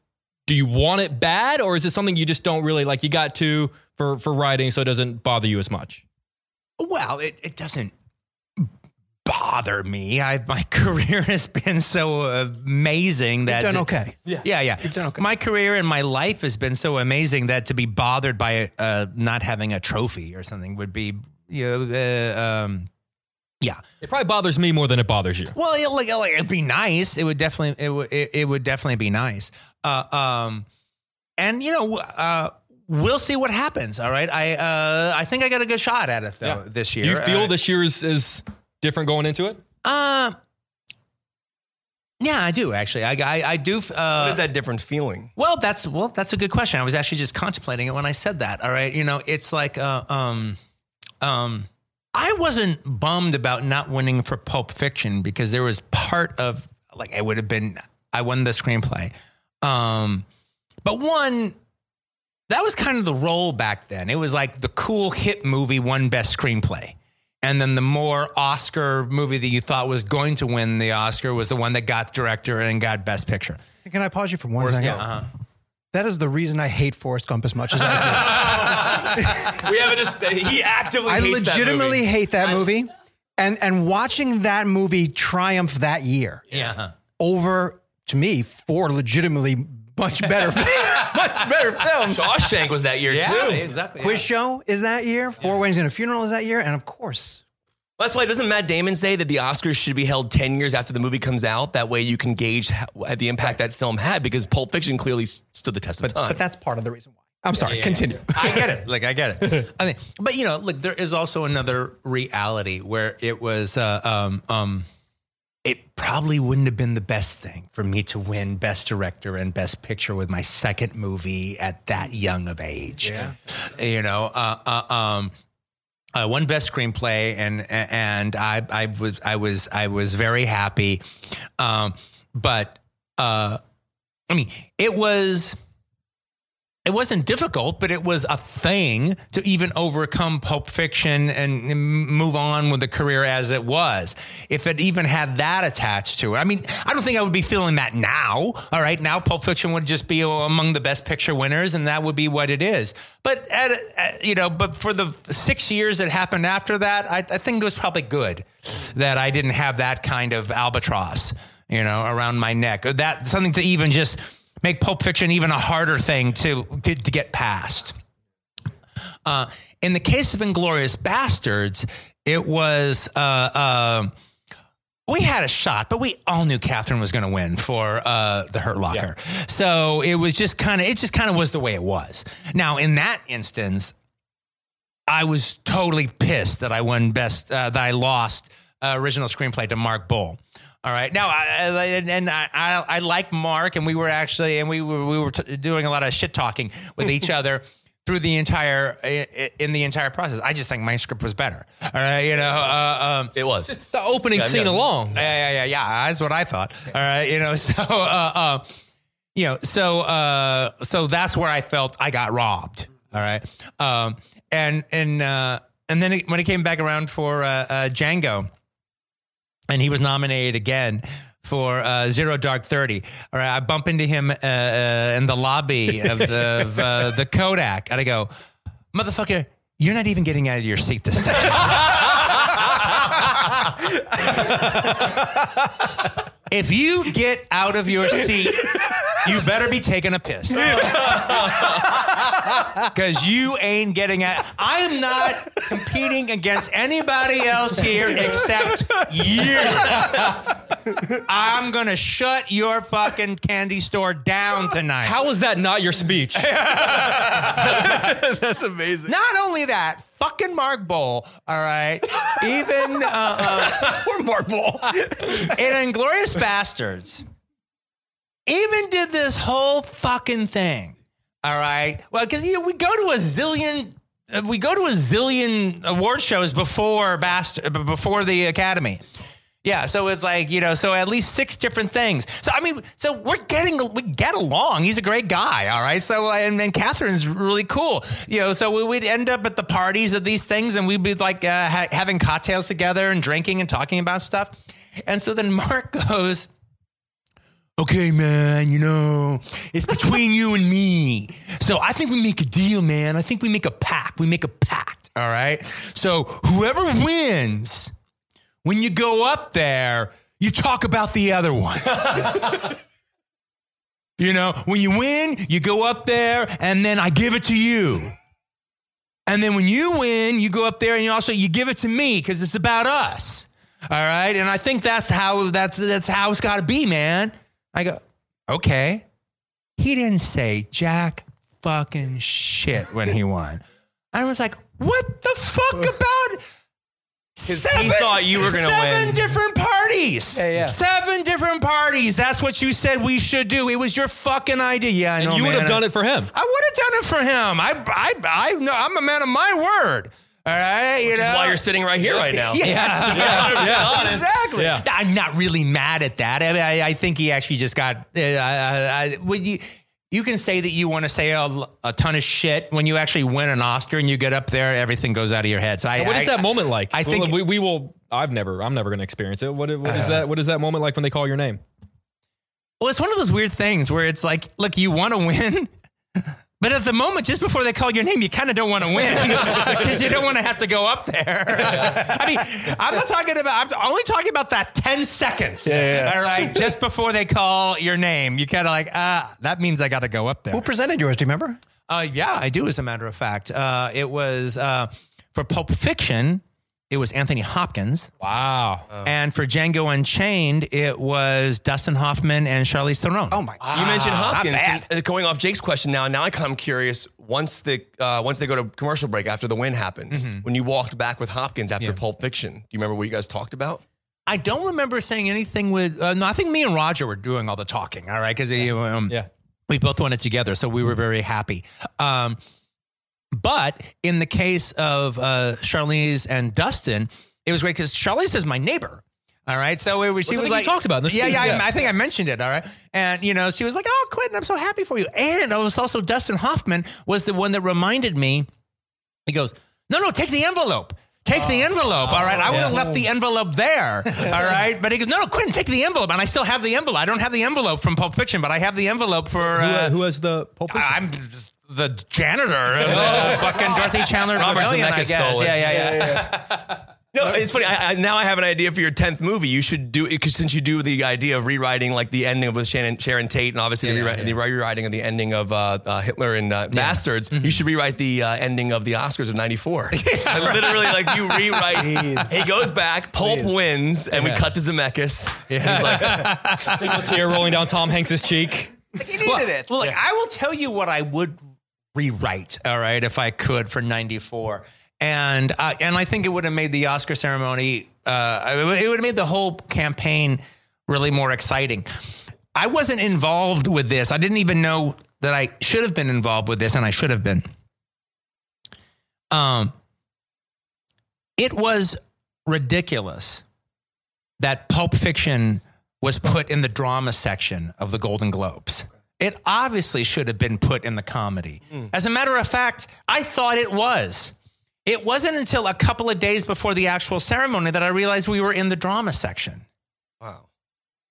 do you want it bad or is it something you just don't really like you got to for for writing so it doesn't bother you as much Well, it, it doesn't bother me. I my career has been so amazing that You've done okay. Yeah, yeah, yeah. You've done okay. My career and my life has been so amazing that to be bothered by uh, not having a trophy or something would be, you know, uh, um, yeah. it probably bothers me more than it bothers you Well, it, like, like, it'd be nice. It would definitely, it would, it, it would definitely be nice. Uh, um, and you know, uh, we'll see what happens. All right. I, uh, I think I got a good shot at it though Yeah. this year. do you feel Uh, this year is, is different going into it Uh, yeah, I do actually. I, I, I do. Uh, What is that different feeling? Well, that's well, that's a good question. I was actually just contemplating it when I said that. All right, you know, it's like, uh, um, um, I wasn't bummed about not winning for Pulp Fiction because there was part of like it would have been I won the screenplay, um, but one that was kind of the role back then. It was like the cool hit movie won best screenplay. And then the more Oscar movie that you thought was going to win the Oscar was the one that got director and got best picture. Can I pause you for one second? Uh-huh. That is the reason I hate Forrest Gump as much as I do. We haven't just. He actively. I hates that legitimately movie. hate that movie. And and watching that movie triumph that year Yeah. over to me four legitimately much better film. much better films. Shawshank was that year too. exactly. Quiz show is that year. Four Weddings and a Funeral is that year, and of course, That's why doesn't Matt Damon say that the Oscars should be held ten years after the movie comes out? That way you can gauge how, the impact that film had because Pulp Fiction clearly stood the test of time. but that's part of the reason why. I'm sorry. continue. I get it. Like I get it. I think, but you know, look, there is also another reality where it was, uh, um, um, it probably wouldn't have been the best thing for me to win Best Director and Best Picture with my second movie at that young of age. Yeah. You know, uh, uh, um, I won Best Screenplay, and and I I was I was I was very happy, um, but uh, I mean, it was it wasn't difficult, but it was a thing to even overcome Pulp Fiction and move on with the career as it was. If it even had that attached to it, I mean, I don't think I would be feeling that now. All right, now Pulp Fiction would just be among the best picture winners, and that would be what it is. But at, at, you know, but for the six years that happened after that, I, I think it was probably good that I didn't have that kind of albatross, you know, around my neck. That something to even just make Pulp Fiction even a harder thing to to, to get past. Uh, in the case of Inglourious Basterds, it was. Uh, uh, we had a shot, but we all knew Kathryn was going to win for uh, the Hurt Locker. So it was just kind of, it just kind of was the way it was. Now, in that instance, I was totally pissed that I won best, uh, that I lost uh, original screenplay to Mark Boal. All right. Now, I, I, and I, I, I like Mark, and we were actually, and we were, we were t- doing a lot of shit talking with each other through the entire, in the entire process. I just think my script was better. All right. You know, uh, um, It was. The opening Yeah, scene yeah. alone. yeah, yeah, yeah, yeah. That's what I thought. All right, you know, so uh, uh, you know, so uh, so that's where I felt I got robbed. All right, um, and and uh, and then it, when it came back around for uh, uh, Django, and he was nominated again. For uh, Zero Dark Thirty, all right. I bump into him uh, uh, in the lobby of the of, uh, the Kodak, and I go, "Motherfucker, you're not even getting out of your seat this time." if you get out of your seat, you better be taking a piss. Because you ain't getting at. I am not competing against anybody else here except you. I'm going to shut your fucking candy store down tonight. How is that not your speech? That's amazing. not only that, fucking Mark Boal, all right, even uh, uh, Poor Mark Boal. in Inglourious Basterds, even did this whole fucking thing. All right. Well, because you know, we go to a zillion. uh, We go to a zillion award shows before Bast- uh, before the Academy. Yeah, so it's like you know, so at least six different things. So I mean, so we're getting we get along. He's a great guy, all right. So uh, and, then Kathryn's really cool, you know. So we, we'd end up at the parties of these things, and we'd be like uh, ha- having cocktails together and drinking and talking about stuff. And so then Mark goes, okay, man, you know, it's between you and me. So I think we make a deal, man. I think we make a pact. We make a pact. All right. So whoever wins, when you go up there, you talk about the other one. you know, when you win, you go up there and then I give it to you. And then when you win, you go up there and you also you give it to me because it's about us. All right. And I think that's how that's that's how it's gotta be, man. I go, okay. He didn't say jack fucking shit when he won. I was like, what the fuck about he thought you were gonna seven win. different parties. Yeah, yeah. Seven different parties. That's what you said we should do. It was your fucking idea. Yeah, I know. you would man. have done it for him. I would have done it for him. I, I, I know. I'm a man of my word. All right, you Which know. is why you're sitting right here right now. Yeah, yeah. exactly. Yeah. I'm not really mad at that. I, mean, I, I think he actually just got. Uh, I, I, would you? You can say that you want to say a, a ton of shit when you actually win an Oscar and you get up there, everything goes out of your head. So I, What is I- that moment like? I think we, we will. I've never. I'm never going to experience it. What, what is that? What is that moment like when they call your name? Well, it's one of those weird things where it's like, look, you want to win, but at the moment, just before they call your name, you kind of don't want to win because you don't want to have to go up there. I mean, I'm not talking about. I'm only talking about that ten seconds. All right, just before they call your name, you kind of like, ah, that means I got to go up there. Who presented yours? Do you remember? Uh, yeah, I do. As a matter of fact, uh, it was uh, for Pulp Fiction. It was Anthony Hopkins. Wow. And for Django Unchained, it was Dustin Hoffman and Charlize Theron. Oh my! You mentioned Hopkins. bad. Uh, Going off Jake's question now, now I come curious. Once the uh, once they go to commercial break after the win happens, when you walked back with Hopkins after Mm-hmm. Yeah. Pulp Fiction, do you remember what you guys talked about? I don't remember saying anything with. Uh, no, I think me and Roger were doing all the talking. All right, because um, Yeah. we both won it together, so we were very happy. Um, but in the case of uh, Charlize and Dustin, it was great because Charlize is my neighbor. All right, so it was, she was like, you talked about this yeah, yeah, yeah. I, I think I mentioned it. All right, and you know, she was like, "Oh, Quentin, I'm so happy for you." And it was also Dustin Hoffman was the one that reminded me. He goes, "No, no, take the envelope." Take the envelope, all right. I would have left the envelope there, all right. But he goes, no, no, Quentin, take the envelope, and I still have the envelope. I don't have the envelope from Pulp Fiction, but I have the envelope for. Who, Uh, uh, who has the Pulp Fiction? I'm just the janitor of the fucking Dorothy Chandler Robert Pavilion, I Zemeckis guess. stole it. Yeah, yeah, yeah. No, it's funny. I, I, now I have an idea for your tenth movie. You should do because since you do the idea of rewriting like the ending with Sharon, Sharon Tate and obviously the, Yeah, yeah. the rewriting of the ending of uh, uh, Hitler and uh, Bastards. Mm-hmm. You should rewrite the uh, ending of the Oscars of '94. Literally, like you rewrite. he goes back, Pulp wins, and we cut to Zemeckis. He's like, Single tear rolling down Tom Hanks's cheek. well, Well, like, I will tell you what I would rewrite, all right, if I could for 94. and uh, and I think it would have made the Oscar ceremony. Uh, it would have made the whole campaign really more exciting. I wasn't involved with this. I didn't even know that I should have been involved with this, and I should have been. Um, it was ridiculous that Pulp Fiction was put in the drama section of the Golden Globes. It obviously should have been put in the comedy. Mm. As a matter of fact, I thought it was. It wasn't until a couple of days before the actual ceremony that I realized we were in the drama section. Wow.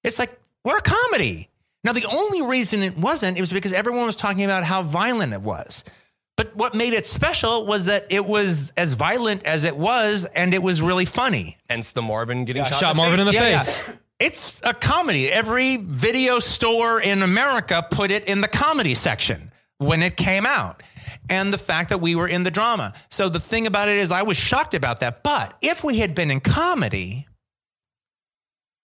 It's like, we're a comedy. Now, the only reason it wasn't, it was because everyone was talking about how violent it was. But what made it special was that it was as violent as it was, and it was really funny. Hence the Marvin getting shot. Shot in the Marvin in the face. face. It's a comedy. Every video store in America put it in the comedy section when it came out. And the fact that we were in the drama. So the thing about it is, I was shocked about that. But if we had been in comedy,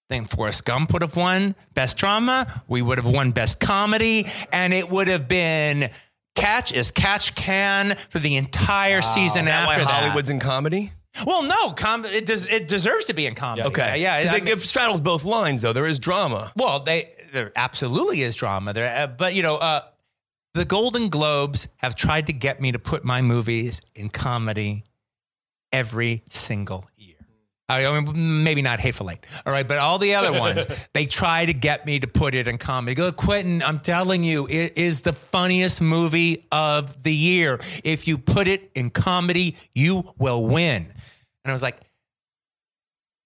then Forrest Gump would have won Best Drama. We would have won Best Comedy. And it would have been catch as catch can for the entire season Is that after why that. Hollywood's in comedy? Well, no, com- it, des- it deserves to be in comedy. Okay. Yeah. Because I it mean- straddles both lines, though. There is drama. well, they there absolutely is drama there, uh, but you know, uh, the Golden Globes have tried to get me to put my movies in comedy every single year. I mean, maybe not Hateful Eight, all right, but all the other ones, they try to get me to put it in comedy. Go, Quentin, I'm telling you, it is the funniest movie of the year. If you put it in comedy, you will win. And I was like,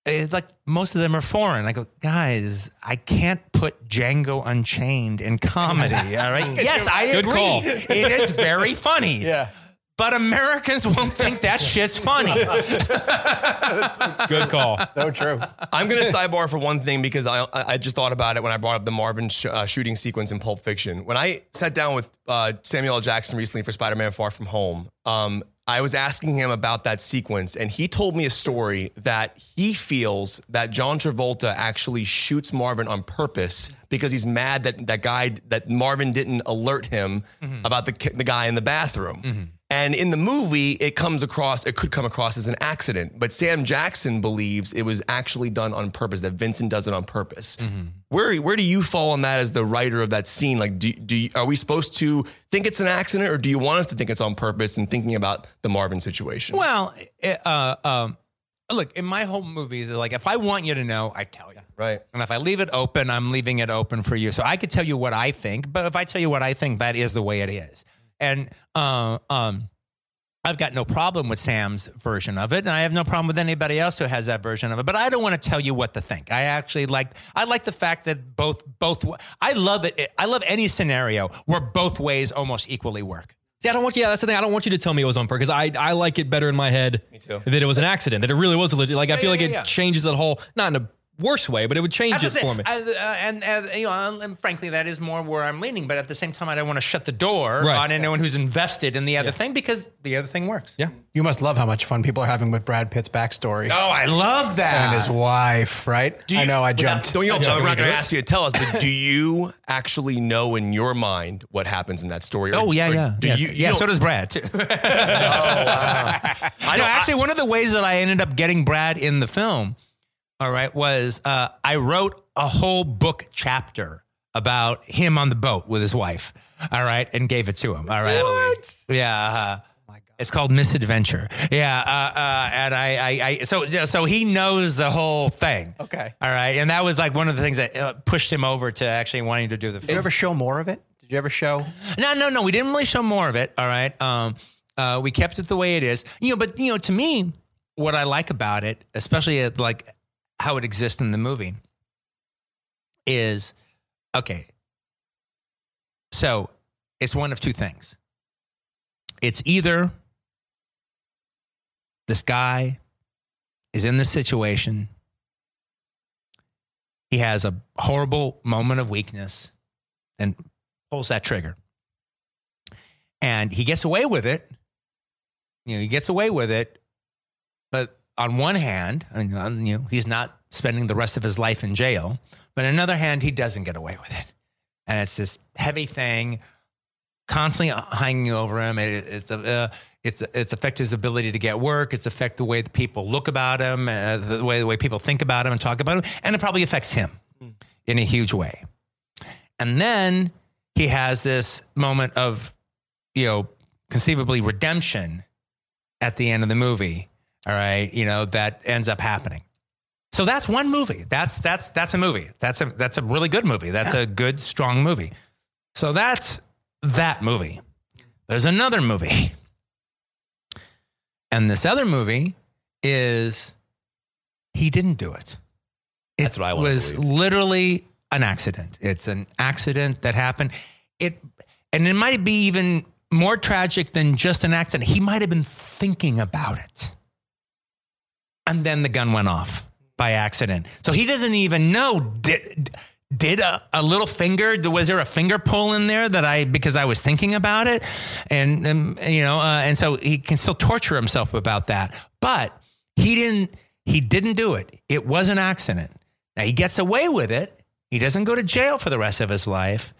it's like most of them are foreign. I go, guys, I can't put Django Unchained in comedy. All right. Yes, I Good agree. call. It is very funny. Yeah. But Americans won't think that shit's funny. Good call. So true. I'm going to sidebar for one thing because I I just thought about it when I brought up the Marvin sh- uh, shooting sequence in Pulp Fiction. When I sat down with uh, Samuel L. Jackson recently for Spider-Man: Far From Home, um, I was asking him about that sequence, and he told me a story that he feels that John Travolta actually shoots Marvin on purpose because he's mad that that guy that Marvin didn't alert him mm-hmm. about the the guy in the bathroom. Mm-hmm. And in the movie, it comes across, it could come across as an accident, but Sam Jackson believes it was actually done on purpose, that Vincent does it on purpose. Where, where do you fall on that as the writer of that scene? Like, do, do you, are we supposed to think it's an accident or do you want us to think it's on purpose and thinking about the Marvin situation? well, uh, um, look, in my whole movies, like if I want you to know, I tell you. right. And if I leave it open, I'm leaving it open for you. So I could tell you what I think, but if I tell you what I think, that is the way it is. And uh, um, I've got no problem with Sam's version of it, and I have no problem with anybody else who has that version of it. But I don't want to tell you what to think. I actually like I like the fact that both both I love it. I love any scenario where both ways almost equally work. See, I don't want you. Yeah, that's the thing. I don't want you to tell me it was on purpose because I, I like it better in my head. Me too. That it was an accident. That it really was a legit. Like I Yeah, feel yeah, like it yeah. changes the whole not in a worse way, but it would change At it same- for me. uh, uh, and, uh, you know, and frankly, that is more where I'm leaning. But at the same time, I don't want to shut the door Right. on anyone who's invested in the other thing because the other thing works. yeah. You must love how much fun people are having with Brad Pitt's backstory Oh, I love that. and his wife, right? I know I jumped. Don't you, I'm Yeah, not going to ask you to tell us, but do you actually know in your mind what happens in that story? Or- Oh yeah, yeah, Do yeah. you, yeah you so does Brad. Too. I no, know, actually, one of the ways that I ended up getting Brad in the film, all right, was uh, I wrote a whole book chapter about him on the boat with his wife. All right, and gave it to him. All right. What? Yeah. Uh, it's called Misadventure. Yeah, uh, uh, and I, I, I, so, so he knows the whole thing. Okay. All right, and that was like one of the things that uh, pushed him over to actually wanting to do the Did film. you ever show more of it? Did you ever show? No, no, no. We didn't really show more of it. All right. Um, uh, we kept it the way it is. You know, but you know, to me, what I like about it, especially at, like how it exists in the movie, is okay. So it's one of two things. It's either this guy is in this situation. He has a horrible moment of weakness and pulls that trigger. And he gets away with it. You know, he gets away with it. But on one hand, you know, he's not spending the rest of his life in jail. But on another hand, he doesn't get away with it. And it's this heavy thing constantly hanging over him. It, it's uh, It's it's affect his ability to get work. It's affect the way the people look about him, uh, the way the way people think about him and talk about him, and it probably affects him in a huge way. And then he has this moment of, you know, conceivably redemption at the end of the movie. All right, you know that ends up happening. So that's one movie. That's that's that's a movie. That's a that's a really good movie. That's a good strong movie. So that's that movie. There's another movie. And this other movie is he didn't do it. It That's what I was literally an accident. It's an accident that happened. It and it might be even more tragic than just an accident. He might have been thinking about it. And then the gun went off by accident. So he doesn't even know did did a, a little finger was there a finger pull in there that I because I was thinking about it and, um, you know uh, and so he can still torture himself about that. But he didn't he didn't do it. It was an accident. Now he gets away with it. He doesn't go to jail for the rest of his life,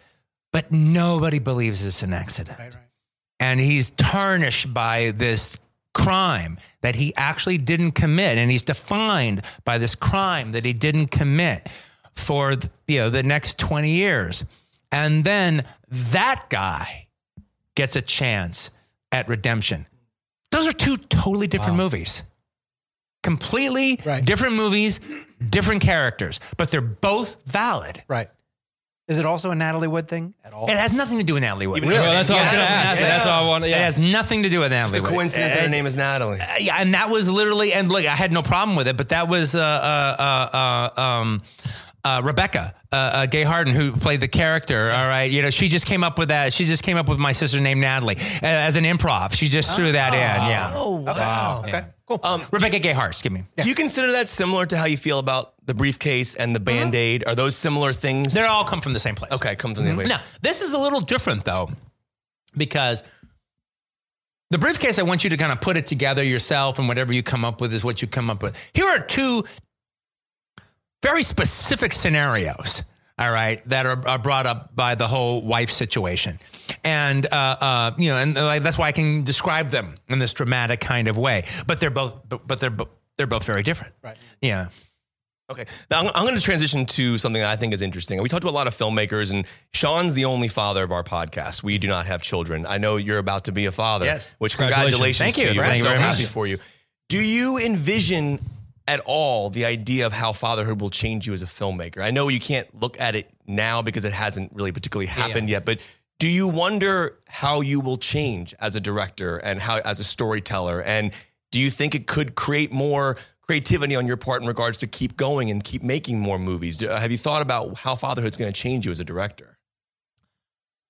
but nobody believes it's an accident. And he's tarnished by this crime that he actually didn't commit. And he's defined by this crime that he didn't commit for you know the next 20 years. And then that guy gets a chance at redemption. Those are two totally different movies. Completely Right. different movies, different characters, but they're both valid. Right. Is it also a Natalie Wood thing at all? It has nothing to do with Natalie Wood. Well, that's what I was going to ask. nothing- That's what I want. It has nothing to do with The Natalie Wood. coincidence that her name is Natalie. uh, yeah, and that was literally, and look, I had no problem with it, but that was uh, uh, uh, uh, um, uh, Rebecca uh, uh, Gay Harden who played the character. All right, you know, she just came up with that. She just came up with my sister named Natalie uh, as an improv. She just threw that in. Yeah. oh, wow. Okay. Cool. Um, Rebecca Gayheart, excuse me. Do you consider that similar to how you feel about the briefcase and the band aid? Are those similar things? They all come from the same place. okay, come from the same place. Now, this is a little different though, because the briefcase, I want you to kind of put it together yourself, and whatever you come up with is what you come up with. Here are two very specific scenarios, all right, that are, are brought up by the whole wife situation. And, uh, uh, you know, and like, that's why I can describe them in this dramatic kind of way. But they're both, but, but they're, bo- they're both very different. Right. Yeah. Okay. Now I'm, I'm going to transition to something that I think is interesting. We talked to a lot of filmmakers, and Sean's the only father of our podcast. We do not have children. I know you're about to be a father. Yes. Which Congratulations. congratulations, Thank you. to you. Thank We're you so very happy for you. Do you envision at all the idea of how fatherhood will change you as a filmmaker? I know you can't look at it now because it hasn't really particularly happened yet, but do you wonder how you will change as a director and how as a storyteller? And do you think it could create more creativity on your part in regards to keep going and keep making more movies? Do, have you thought about how fatherhood's going to change you as a director?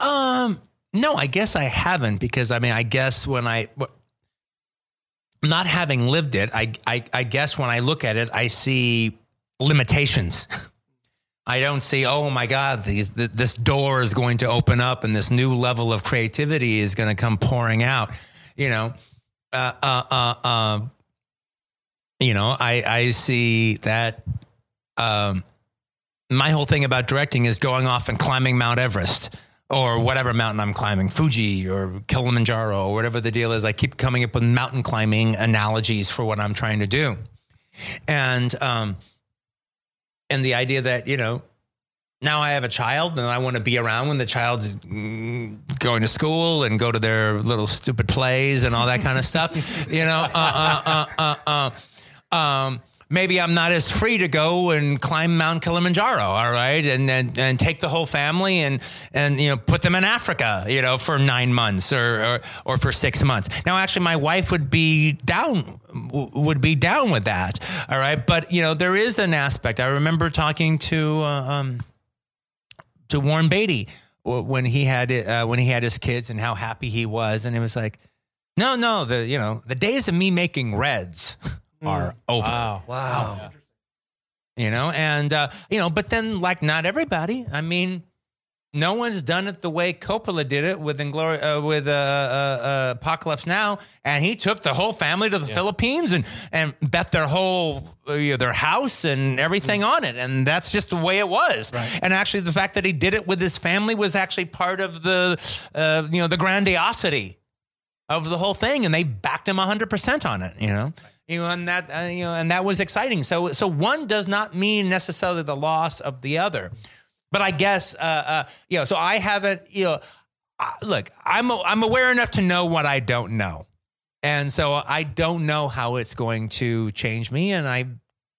Um, no, I guess I haven't because I mean, I guess when I, not having lived it, I, I, I guess when I look at it, I see limitations. I don't see, oh my God, these, th- this door is going to open up and this new level of creativity is going to come pouring out. You know, uh, uh, uh, uh, you know, I, I see that. Um, my whole thing about directing is going off and climbing Mount Everest or whatever mountain I'm climbing, Fuji or Kilimanjaro or whatever the deal is. I keep coming up with mountain climbing analogies for what I'm trying to do. And um and the idea that, you know, now I have a child and I want to be around when the child's mm, going to school and go to their little stupid plays and all that kind of stuff. You know, uh, uh, uh, uh, uh, um, maybe I'm not as free to go and climb Mount Kilimanjaro, all right, and and, and take the whole family and and you know put them in Africa, you know, for nine months or or, or for six months. Now, actually, my wife would be down would be down with that, all right. But you know, there is an aspect. I remember talking to. Uh, um, to Warren Beatty when he had uh, when he had his kids and how happy he was, and it was like, no, no, the you know the days of me making reds are over. Wow. Wow. You know, and uh, you know, but then like not everybody. I mean, no one's done it the way Coppola did it with Inglori- uh, with uh, uh, uh, Apocalypse Now, and he took the whole family to the Philippines and and bet their whole uh, you know, their house and everything on it, and that's just the way it was. And actually, the fact that he did it with his family was actually part of the uh, you know the grandiosity of the whole thing, and they backed him hundred percent on it. You know, you know, and that uh, you know, and that was exciting. So, so one does not mean necessarily the loss of the other, but I guess, uh, uh, you know, so I haven't, you know, I, look, I'm I'm aware enough to know what I don't know, and so I don't know how it's going to change me, and I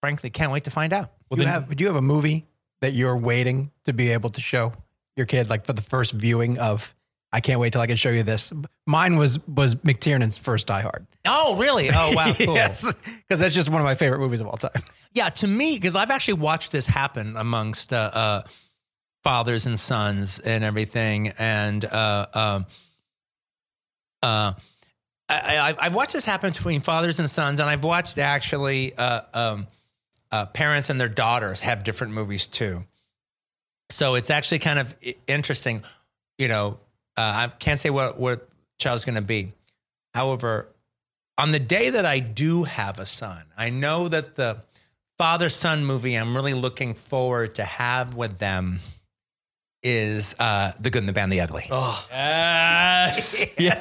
frankly can't wait to find out. Well, do you have do you have a movie that you're waiting to be able to show your kid, like for the first viewing of? I can't wait till I can show you this. Mine was was McTiernan's first Die Hard. Oh, really? Oh, wow, cool. yes, because that's just one of my favorite movies of all time. Yeah, to me, because I've actually watched this happen amongst uh, uh, fathers and sons and everything, and uh, um, uh, I, I, have watched this happen between fathers and sons, and I've watched actually uh, um, uh, parents and their daughters have different movies too. So it's actually kind of interesting. You know, uh, I can't say what what child's going to be. However, on the day that I do have a son, I know that the father son movie I'm really looking forward to have with them is uh, The Good and the Bad and the Ugly. Oh, Yes. yes.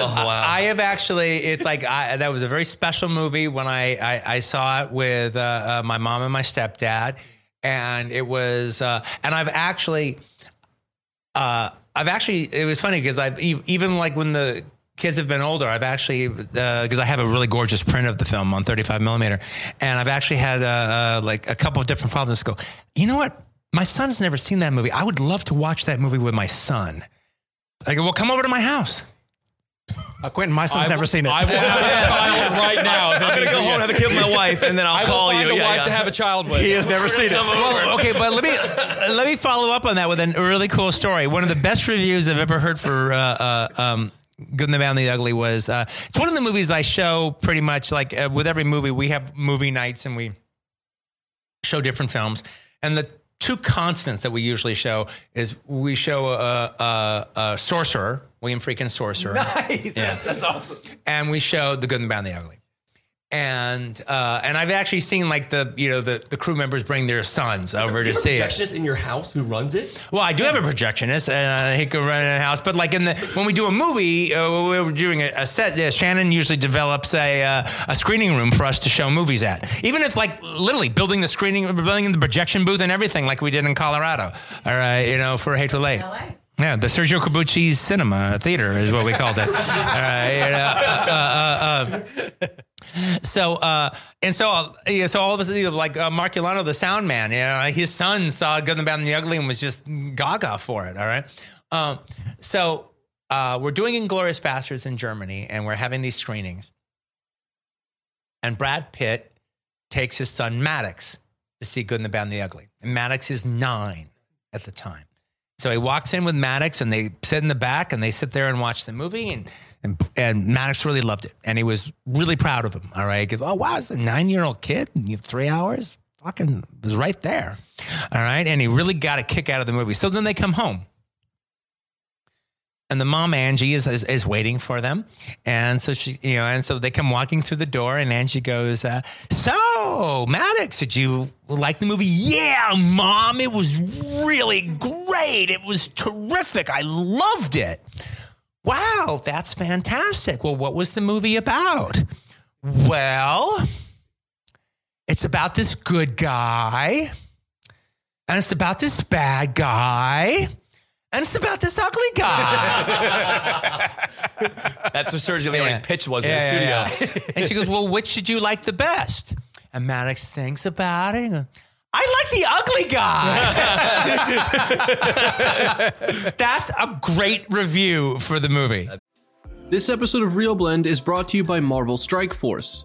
Oh, wow. I have actually, it's like, I, that was a very special movie when I, I, I saw it with uh, uh, my mom and my stepdad. And it was, uh, and I've actually, uh, I've actually, it was funny because I've e- even like when the kids have been older, I've actually, because I have a really gorgeous print of the film on 35 millimeter. And I've actually had uh, uh, like a couple of different fathers go, you know what? My son's never seen that movie. I would love to watch that movie with my son. I go, well, come over to my house. Uh, Quentin, my son's I never will- seen it. I will have a child right now. I'm gonna go home and have a kid with my wife, and then I'll I will call find you. a Yeah, wife yeah. to have a child with. he has never seen it. Well, okay, but let me let me follow up on that with a really cool story. One of the best reviews I've ever heard for uh, uh, um, Good and the Bad and the Ugly was uh, it's one of the movies I show pretty much like uh, with every movie we have movie nights and we show different films and the two constants that we usually show is we show a, a, a sorcerer William Friedkin sorcerer Nice. Yeah. That's awesome. and we showed the good and the bad and the ugly. And uh, and I've actually seen like the you know the, the crew members bring their sons over to see it. projectionist in your house who runs it? Well, I do have a projectionist, and uh, he can run in a house. But like in the when we do a movie, uh, when we're doing a, a set. Uh, Shannon usually develops a uh, a screening room for us to show movies at. Even if like literally building the screening, building the projection booth and everything, like we did in Colorado. All right, you know, for Hateful Eight. Yeah, the Sergio Corbucci Cinema Theater is what we called it. You know, uh, uh, uh, so uh, and so uh, yeah, so all of a sudden, like uh, Mark Ulano, the sound man, you know, his son saw Good and the Bad and the Ugly and was just gaga for it. All right, um, so uh, we're doing Inglourious Basterds in Germany, and we're having these screenings, and Brad Pitt takes his son Maddox to see Good and the Bad and the Ugly, and Maddox is nine at the time. So he walks in with Maddox and they sit in the back and they sit there and watch the movie and and, and Maddox really loved it and he was really proud of him. All right, goes, oh wow, it's a nine year old kid you have three hours, fucking was right there. All right, and he really got a kick out of the movie. So then they come home. And the mom Angie is, is is waiting for them, and so she, you know, and so they come walking through the door, and Angie goes, uh, "So, Maddox, did you like the movie? Yeah, mom, it was really great. It was terrific. I loved it. Wow, that's fantastic. Well, what was the movie about? Well, it's about this good guy, and it's about this bad guy." And it's about this ugly guy. That's what Sergio Leone's Yeah. pitch was Yeah, in the studio. yeah. and she goes, Well, which should you like the best? And Maddox thinks about it goes, I like the ugly guy. That's a great review for the movie. This episode of ReelBlend is brought to you by Marvel Strike Force.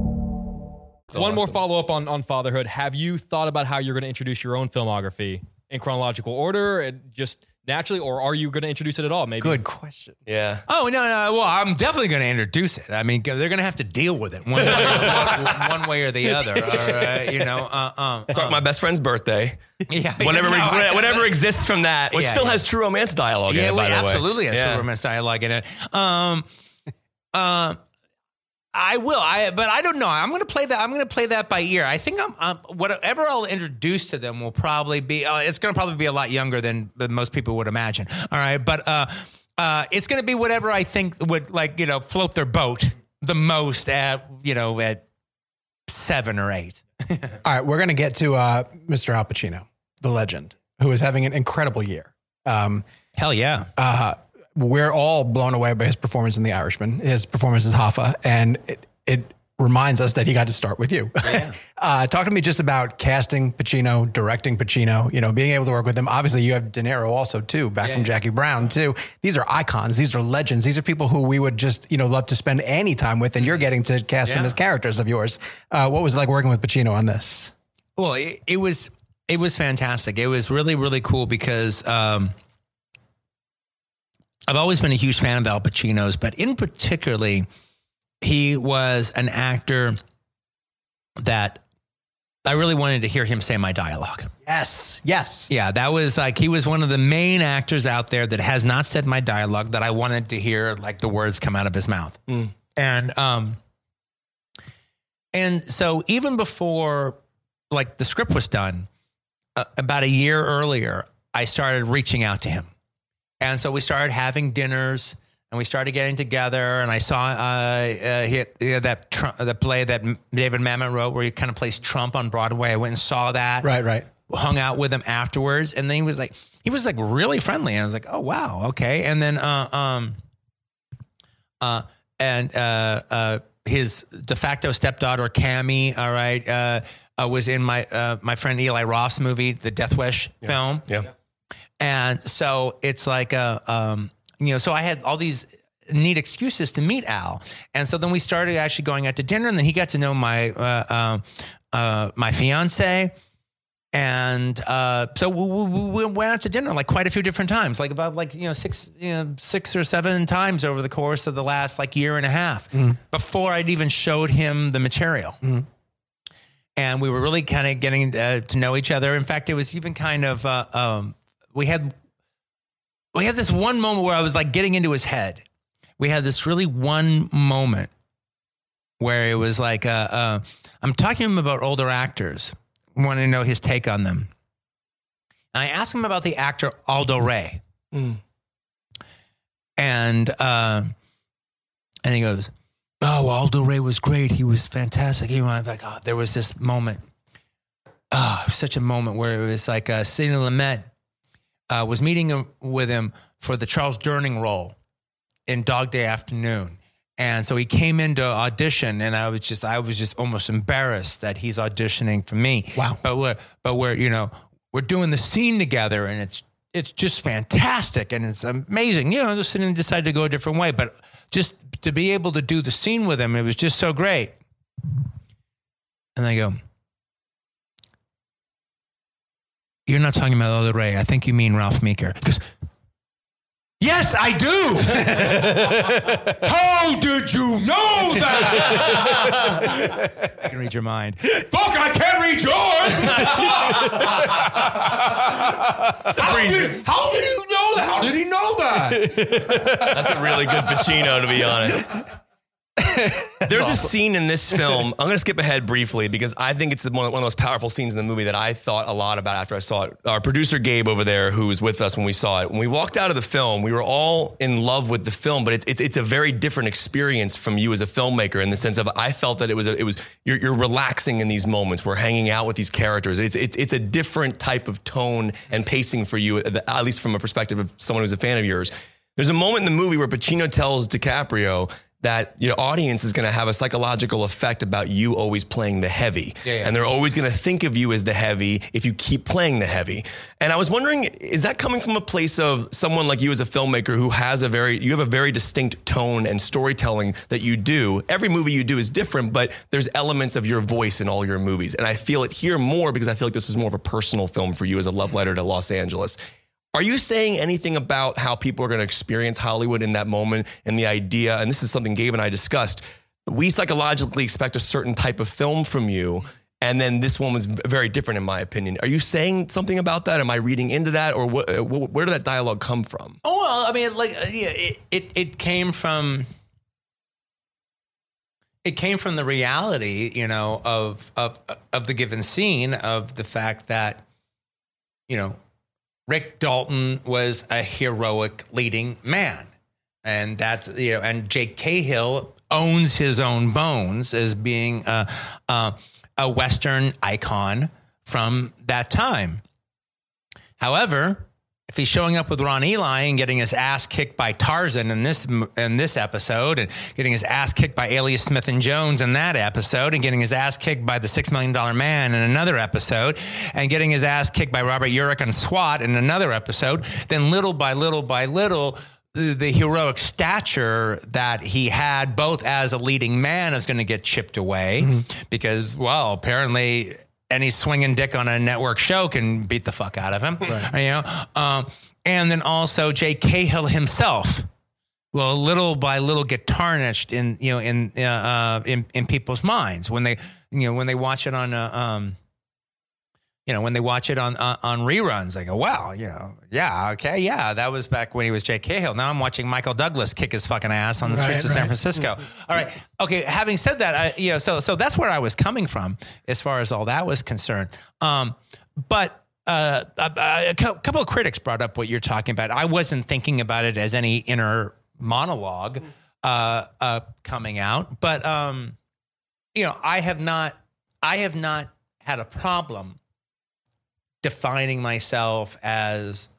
One more follow up on, on fatherhood. Have you thought about how you're going to introduce your own filmography in chronological order, and just naturally, or are you going to introduce it at all? Maybe. Good question. Yeah. Oh no, no. Well, I'm definitely going to introduce it. I mean, they're going to have to deal with it one way, or, one way or the other. All right, you know. Uh, um, Start my best friend's birthday. yeah, Whatever, no, I- whatever exists from that, which Yeah, still yeah. has true romance dialogue in Yeah, it, well, by the way. absolutely has Yeah. yeah. romance dialogue in it. Um, uh, I will. I but I don't know. I'm going to play that. I'm going to play that by ear. I think I'm, um whatever I'll introduce to them will probably be. Uh, it's going to probably be a lot younger than, than most people would imagine. All right, but uh, uh, it's going to be whatever I think would like you know float their boat the most at you know at seven or eight. All right, we're going to get to uh, Mr. Al Pacino, the legend, who is having an incredible year. Um, Hell yeah. uh, we're all blown away by his performance in The Irishman, his performance as Hoffa, and it, it reminds us that he got to start with you. uh, talk to me just about casting Pacino, directing Pacino, you know, being able to work with him. Obviously, you have De Niro also too, back from Jackie Brown too. These are icons. These are legends. These are people who we would just, you know, love to spend any time with, and you're getting to cast them as characters of yours. Uh, what was it like working with Pacino on this? Well, it, it was it was fantastic. It was really really cool because um, I've always been a huge fan of Al Pacino's, but in particularly, he was an actor that I really wanted to hear him say my dialogue. Yes, yes. Yeah, that was like he was one of the main actors out there that has not said my dialogue that I wanted to hear like the words come out of his mouth. And um and so even before like the script was done, uh, about a year earlier, I started reaching out to him. And so we started having dinners and we started getting together and I saw uh, uh, he had, he had that Trump, the play that David Mamet wrote where he kind of plays Trump on Broadway. I went and saw that Right, right. hung out with him afterwards and then he was like he was like really friendly and I was like oh wow okay and then uh um uh and uh uh his de facto stepdaughter Cammy all right uh, uh was in my uh my friend Eli Roth's movie the Death Wish film Yeah. And so it's like a, um, you know, so I had all these neat excuses to meet Al. And so then we started actually going out to dinner and then he got to know my, uh, uh, uh, my fiance. And uh, so we, we, we went out to dinner like quite a few different times, like about like you know six you know six or seven times over the course of the last like year and a half before I'd even showed him the material. And we were really kind of getting uh, to know each other. In fact, it was even kind of uh, um, we had we had this one moment where I was like getting into his head. We had this really one moment where it was like uh, uh, I'm talking to him about older actors, wanting to know his take on them. And I asked him about the actor Aldo Ray, and uh, and he goes, "Oh, Aldo Ray was great. He was fantastic." He went like, "Oh, there was this moment." Oh, such a moment where it was like uh, Sidney Lumet uh, was meeting him, with him for the Charles Durning role in Dog Day Afternoon. And so he came in to audition, and I was just, I was just almost embarrassed that he's auditioning for me. Wow. But we're, but we're, you know, we're doing the scene together, and it's, it's just fantastic, and it's amazing. You know, just sitting decided to go a different way, but just to be able to do the scene with him, it was just so great. And I go, You're not talking about Aldo Ray. I think you mean Ralph Meeker. Because, Yes, I do. How did you know that? I can read your mind. Fuck, I can't read yours. how, did, how did you know that? How did he know that? That's a really good Pacino, to be honest. There's a scene in this film. I'm going to skip ahead briefly because I think it's one of, one of the most powerful scenes in the movie that I thought a lot about after I saw it. Our producer Gabe over there, who was with us when we saw it, when we walked out of the film, we were all in love with the film, but it's it's, it's a very different experience from you as a filmmaker in the sense of I felt that it was a, it was you're, you're relaxing in these moments. We're hanging out with these characters. It's, it's it's a different type of tone and pacing for you, at least from a perspective of someone who's a fan of yours. There's a moment in the movie where Pacino tells DiCaprio that your audience is going to have a psychological effect about you always playing the heavy. Yeah, yeah. And they're always going to think of you as the heavy if you keep playing the heavy. And I was wondering, is that coming from a place of someone like you as a filmmaker who has a very, you have a very distinct tone and storytelling that you do? Every movie you do is different, but there's elements of your voice in all your movies. And I feel it here more because I feel like this is more of a personal film for you as a love letter to Los Angeles. Are you saying anything about how people are going to experience Hollywood in that moment and the idea? And this is something Gabe and I discussed. We psychologically expect a certain type of film from you. And then this one was very different, in my opinion. Are you saying something about that? Am I reading into that, or uh, where did that dialogue come from? Oh well, I mean, like, uh, yeah, it, it it came from it came from the reality, you know, of of of the given scene, of the fact that, you know, Rick Dalton was a heroic leading man. And that's, you know, and Jake Cahill owns his own bones as being a, a, a Western icon from that time. However, if he's showing up with Ron Ely and getting his ass kicked by Tarzan in this in this episode, and getting his ass kicked by Alias Smith and Jones in that episode, and getting his ass kicked by the Six Million Dollar Man in another episode, and getting his ass kicked by Robert Urich on SWAT in another episode, then little by little by little. The, the heroic stature that he had, both as a leading man, is going to get chipped away mm-hmm. because, well, apparently any swinging dick on a network show can beat the fuck out of him. You know, um, and then also Jake Cahill himself will little by little get tarnished in you know in uh, uh, in in people's minds when they you know when they watch it on uh, um you know when they watch it on uh, on reruns they go wow you know yeah okay yeah that was back when he was Jake Cahill. Now I'm watching Michael Douglas kick his fucking ass on the streets of San Francisco. All right okay having said that I, you know so so that's where I was coming from as far as all that was concerned. Um but uh, a, a couple of critics brought up what you're talking about. I wasn't thinking about it as any inner monologue uh, uh, coming out, but um, you know, I have not, I have not had a problem defining myself as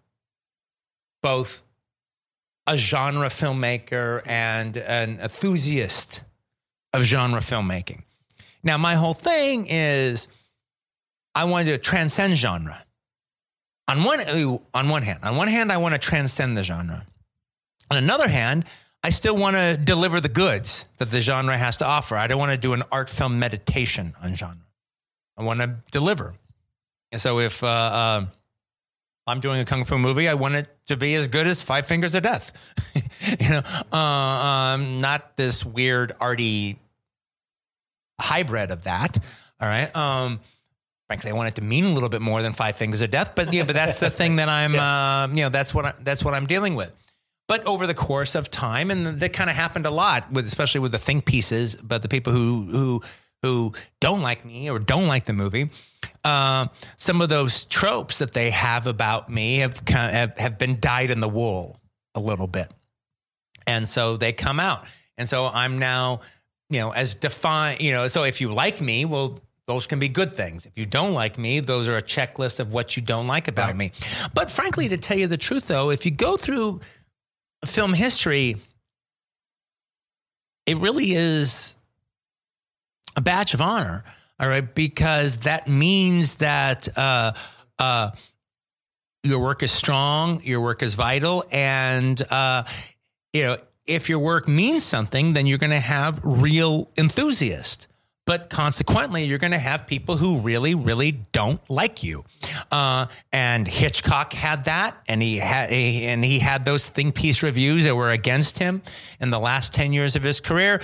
both a genre filmmaker and an enthusiast of genre filmmaking. Now, my whole thing is I wanted to transcend genre. On one, on one hand, on one hand, I want to transcend the genre. On another hand, I still want to deliver the goods that the genre has to offer. I don't want to do an art film meditation on genre. I want to deliver. And so if uh, uh, I'm doing a kung fu movie, I want it to be as good as Five Fingers of Death. you know, uh, um, not this weird arty hybrid of that. All right. Um, frankly, I want it to mean a little bit more than Five Fingers of Death, but yeah, but that's the thing that I'm, uh, you know, that's what I, that's what I'm dealing with. But over the course of time, and that kind of happened a lot with, especially with the think pieces, but the people who who who don't like me or don't like the movie, uh, some of those tropes that they have about me have, kind of, have been dyed in the wool a little bit, and so they come out, and so I'm now, you know, as defined, you know, so if you like me, well, those can be good things. If you don't like me, those are a checklist of what you don't like about me. But frankly, to tell you the truth, though, if you go through film history, it really is a badge of honor. All right, because that means that uh, uh, your work is strong, your work is vital, and uh, you know if your work means something, then you're going to have real enthusiasts. but consequently, you're going to have people who really, really don't like you. Uh, and Hitchcock had that, and he had he, and he had those think piece reviews that were against him in the last ten years of his career.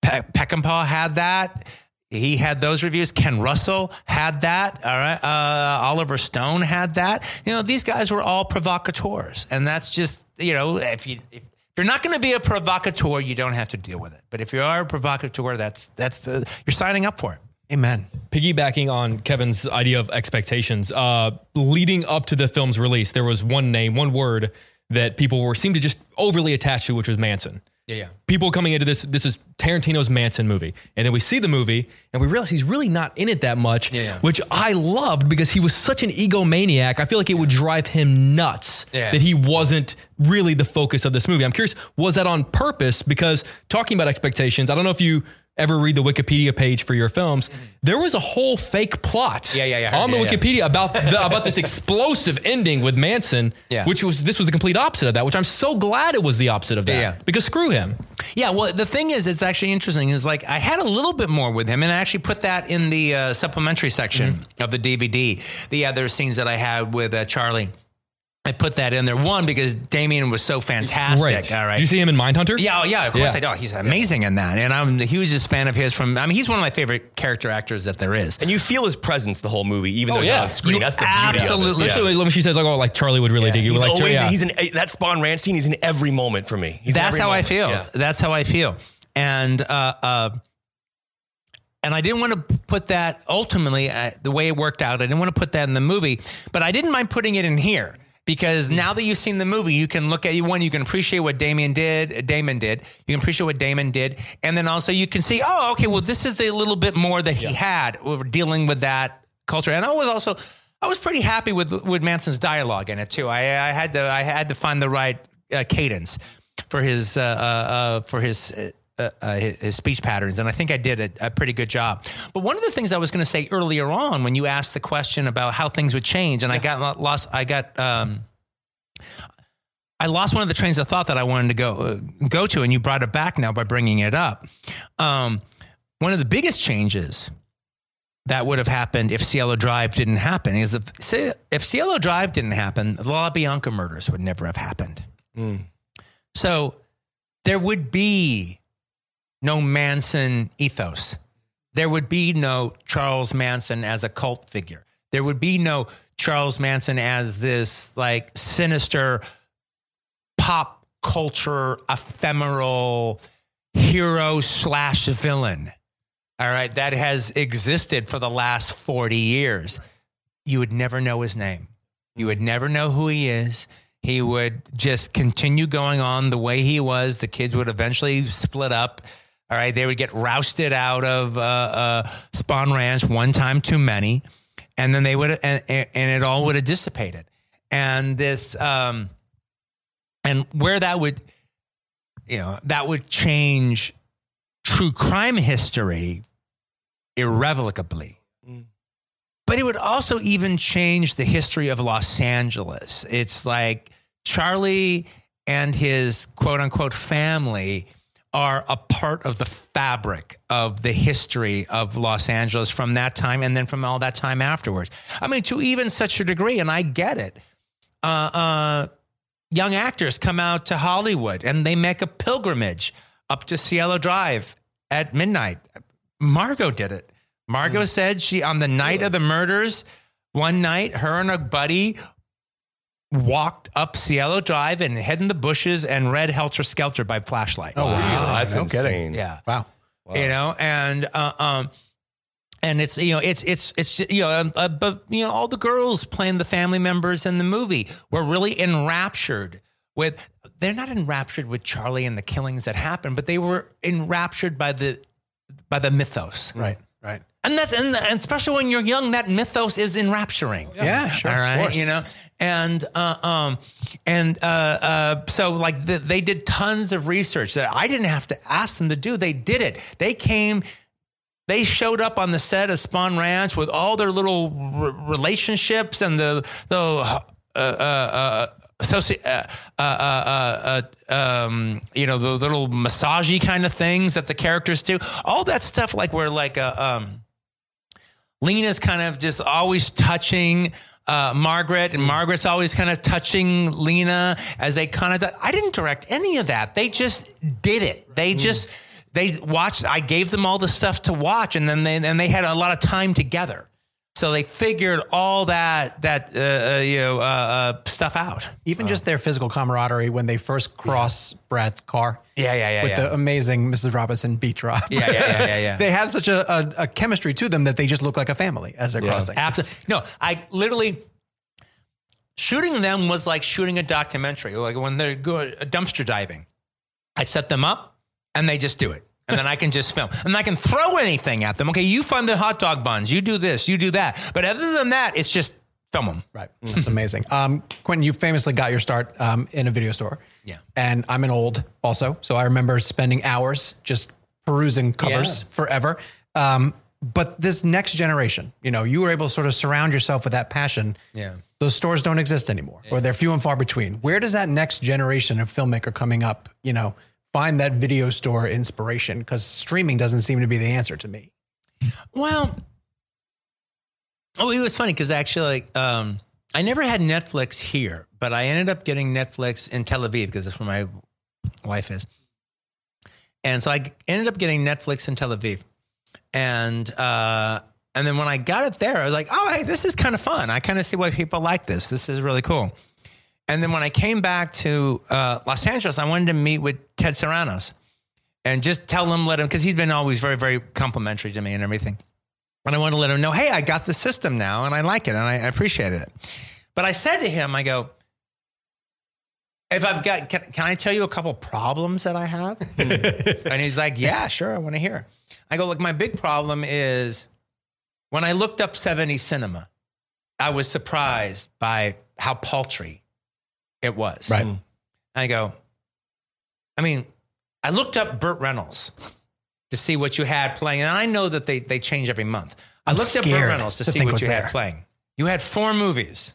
Pe- Peckinpah had that. He had those reviews. Ken Russell had that. All right. Uh, Oliver Stone had that. You know, these guys were all provocateurs, and that's just you know if you if if you're not going to be a provocateur, you don't have to deal with it. But if you are a provocateur, that's that's the you're signing up for it. Amen. Piggybacking on Kevin's idea of expectations, uh, leading up to the film's release, there was one name, one word that people were seemed to just overly attach to, which was Manson. Yeah, yeah. People coming into this, this is Tarantino's Manson movie, and then we see the movie, and we realize he's really not in it that much, Yeah, yeah. which I loved because he was such an egomaniac. I feel like it would drive him nuts that he wasn't really the focus of this movie. I'm curious, was that on purpose? Because talking about expectations, I don't know if you ever read the Wikipedia page for your films. There was a whole fake plot Mm-hmm. Yeah, yeah, yeah. on the Yeah, yeah. Wikipedia about the, about this explosive ending with Manson, Yeah. which was this was the complete opposite of that. Which I'm so glad it was the opposite of that Yeah, yeah. because screw him. Yeah, well, the thing is, it's actually interesting. Is like I had a little bit more with him, and I actually put that in the uh, supplementary section Mm-hmm. of the DVD. The other scenes that I had with uh, Charlie, I put that in there. One because Damien was so fantastic. Great. All right. Did you see him in Mindhunter? Yeah, oh, yeah, of course Yeah. I do. He's amazing in that, and I'm the hugest fan of his. From I mean, he's one of my favorite character actors that there is. And you feel his presence the whole movie, even Oh, though yeah. he's on screen. You That's the beauty absolutely- of it. Especially when she says like, "Oh, like Charlie would really dig you." He's like, always, yeah. he's in that Spahn Ranch scene. He's in every moment for me. He's That's every how I feel. Yeah. That's how I feel. And uh, uh, and I didn't want to put that ultimately uh, the way it worked out. I didn't want to put that in the movie, but I didn't mind putting it in here because now that you've seen the movie, you can look at you one. You can appreciate what Damien did. Damon did. You can appreciate what Damon did, and then also you can see, oh, okay, well, this is a little bit more that he had. We're dealing with that culture, and I was also. I was pretty happy with with Manson's dialogue in it too. I, I had to I had to find the right uh, cadence for his uh, uh, uh, for his. Uh, uh, his speech patterns, and I think I did a, a pretty good job. But one of the things I was going to say earlier on, when you asked the question about how things would change, and I got lost, I got, um, I lost one of the trains of thought that I wanted to go uh, go to, and you brought it back now by bringing it up. Um, one of the biggest changes that would have happened if Cielo Drive didn't happen is if if Cielo Drive didn't happen, the LaBianca murders would never have happened. So there would be no Manson ethos. There would be no Charles Manson as a cult figure. There would be no Charles Manson as this like sinister pop culture ephemeral hero slash villain. All right, that has existed for the last 40 years. You would never know his name. You would never know who he is. He would just continue going on the way he was. The kids would eventually split up. All right, they would get rousted out of uh, uh, Spahn Ranch one time too many, and then they would, and, and it all would have dissipated. And this, um, and where that would, you know, that would change true crime history irrevocably. But it would also even change the history of Los Angeles. It's like Charlie and his quote unquote family are a part of the fabric of the history of Los Angeles from that time and then from all that time afterwards. I mean, to even such a degree, and I get it. Uh, uh, young actors come out to Hollywood and they make a pilgrimage up to Cielo Drive at midnight. Margot did it. Margot said she, on the night of the murders, one night, her and a buddy walked up Cielo Drive and hid in the bushes and read Helter Skelter by flashlight. Oh, Wow, that's No insane. kidding. yeah. Wow. You know, and, uh, um, and it's you know it's it's it's you know um, uh, but you know all the girls playing the family members in the movie were really enraptured with they're not enraptured with Charlie and the killings that happened but they were enraptured by the by the mythos Right. Right. and that's and, and especially when you're young that mythos is enrapturing Yeah, sure. all right, you know, and uh, um, and uh, uh, so like the, they did tons of research that I didn't have to ask them to do. They did it. They came. They showed up on the set of Spahn Ranch with all their little r- relationships and the the uh, uh, uh, associ- uh, uh, uh, uh, um, you know, the little massagey kind of things that the characters do. All that stuff, like where like uh, um, Lena's kind of just always touching uh, Margaret, and Margaret's always kind of touching Lena as they kind of. I didn't direct any of that. They just did it. They just they watched. I gave them all the stuff to watch, and then they and they had a lot of time together. So they figured all that that uh, uh, you know uh, uh, stuff out. Even just their physical camaraderie when they first cross Brad's car. Yeah, yeah, yeah, With yeah. the amazing Mrs. Robinson beat drop. Yeah, yeah, yeah, yeah, yeah. they have such a, a, a chemistry to them that they just look like a family as they're crossing. Absolutely. No, I literally shooting them was like shooting a documentary. Like when they're good dumpster diving, I set them up and they just do it. And then I can just film. And I can throw anything at them. Okay, you find the hot dog buns. You do this, you do that. But other than that, it's just film them. Right. That's amazing. Um, Quentin, you famously got your start um, in a video store. Yeah. And I'm an old also. So I remember spending hours just perusing covers Yeah. forever. Um, but this next generation, you know, you were able to sort of surround yourself with that passion. Yeah. Those stores don't exist anymore, or they're few and far between. Where does that next generation of filmmaker coming up, you know, find that video store inspiration? Because streaming doesn't seem to be the answer to me. Well, oh, it was funny because actually, um, I never had Netflix here, but I ended up getting Netflix in Tel Aviv because that's where my wife is. And so I ended up getting Netflix in Tel Aviv. And uh, and then when I got it there, I was like, oh, hey, this is kind of fun. I kind of see why people like this. This is really cool. And then when I came back to uh, Los Angeles, I wanted to meet with Ted Sarandos and just tell him, let him, because he's been always very, very complimentary to me and everything. And I want to let him know, hey, I got the system now and I like it and I, I appreciated it. But I said to him, I go, if I've got, can, can I tell you a couple problems that I have? and he's like, yeah, sure. I want to hear. I go, look, my big problem is when I looked up 70 cinema, I was surprised by how paltry it was. Right. Mm. I go, I mean, I looked up Burt Reynolds to see what you had playing. And I know that they, they change every month. I I'm looked up Burt Reynolds to, to see what you there. had playing. You had four movies,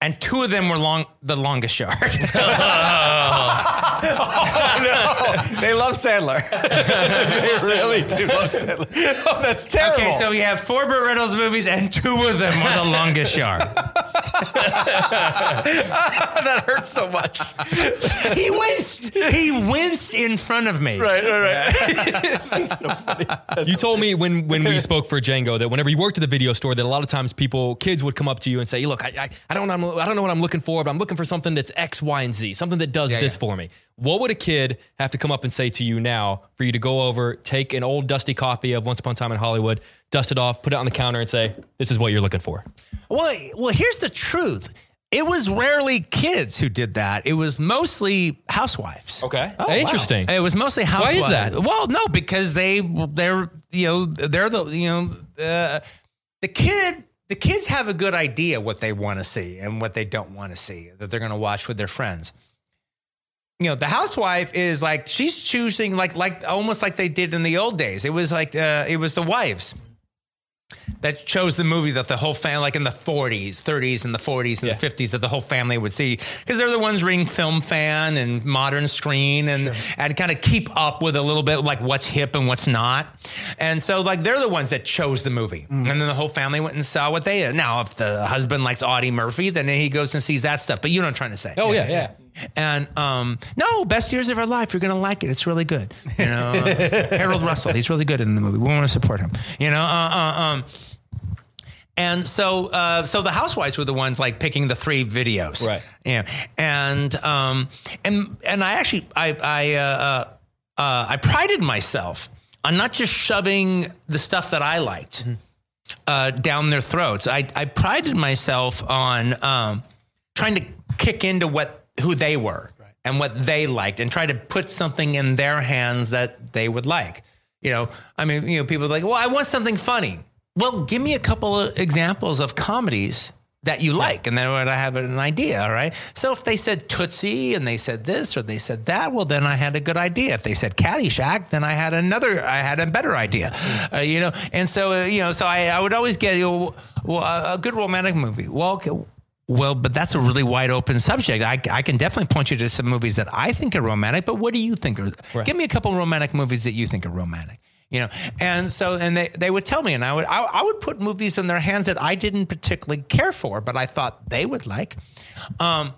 and two of them were long, the longest yard. Oh, no, they love Sandler. they really do love Sandler. Oh, that's terrible. okay, so you have four Burt Reynolds movies, and two of them are the longest yard. that hurts so much. He winced. He winced in front of me. Right, right, right. You told me when when we spoke for Django that whenever you worked at the video store, that a lot of times people, kids would come up to you and say, "Look, I, I, I don't know, I don't know what I'm looking for, but I'm looking for something that's X, Y, and Z, something that does Yeah, this yeah. for me." What would a kid have to come up and say to you now for you to go over, take an old dusty copy of Once Upon a Time in Hollywood, dust it off, put it on the counter, and say, "This is what you're looking for"? Well, well, here's the truth. It was rarely kids who did that. It was mostly housewives. Okay, interesting. It was mostly housewives. Why is that? Well, no, because they they're you know they're the you know uh, the kid the kids have a good idea what they want to see and what they don't want to see that they're going to watch with their friends. You know, the housewife is like she's choosing like like almost like they did in the old days. It was like uh, it was the wives that chose the movie that the whole family, like in the 40s, 30s, and the 40s and Yeah. the 50s, that the whole family would see because they're the ones reading Film Fan and Modern Screen and and kind of keep up with a little bit like what's hip and what's not. And so like they're the ones that chose the movie, mm. and then the whole family went and saw what they. Now, if the husband likes Audie Murphy, then he goes and sees that stuff. But you know what I'm trying to say? Oh yeah, yeah, yeah. And um, no, best years of our life. You're gonna like it. It's really good. You know, uh, Harold Russell. He's really good in the movie. We want to support him. You know. Uh, uh, um, and so, uh, so the housewives were the ones like picking the three videos, Right. Yeah, and um, and and I actually I I uh, uh, uh, I prided myself on not just shoving the stuff that I liked uh, down their throats. I I prided myself on um, trying to kick into what who they were and what they liked, and try to put something in their hands that they would like. You know, I mean, you know, people are like, well, I want something funny. Well, give me a couple of examples of comedies that you like, and then I have an idea. All right. So if they said Tootsie and they said this or they said that, well, then I had a good idea. If they said Caddyshack, then I had another. I had a better idea. Uh, you know, and so uh, you know, so I, I would always get you know, well, a a good romantic movie. Well, okay, well, but that's a really wide open subject. I, I can definitely point you to some movies that I think are romantic, but what do you think are? Give me a couple romantic movies that you think are romantic. You know, and so and they, they would tell me, and I would I, I would put movies in their hands that I didn't particularly care for, but I thought they would like. Um,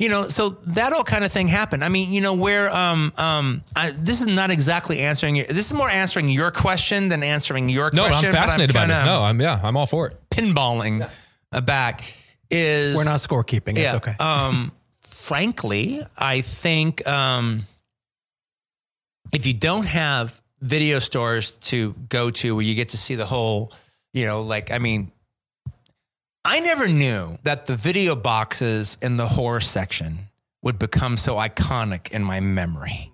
you know, so that all kind of thing happened. I mean, you know, where um um I, this is not exactly answering your, this is more answering your question than answering your No, question. I'm fascinated by this. No, I'm yeah, I'm all for it. pinballing uh, back is We're not scorekeeping. It's okay. um, frankly, I think um, if you don't have video stores to go to where you get to see the whole, you know, like I mean, I never knew that the video boxes in the horror section would become so iconic in my memory.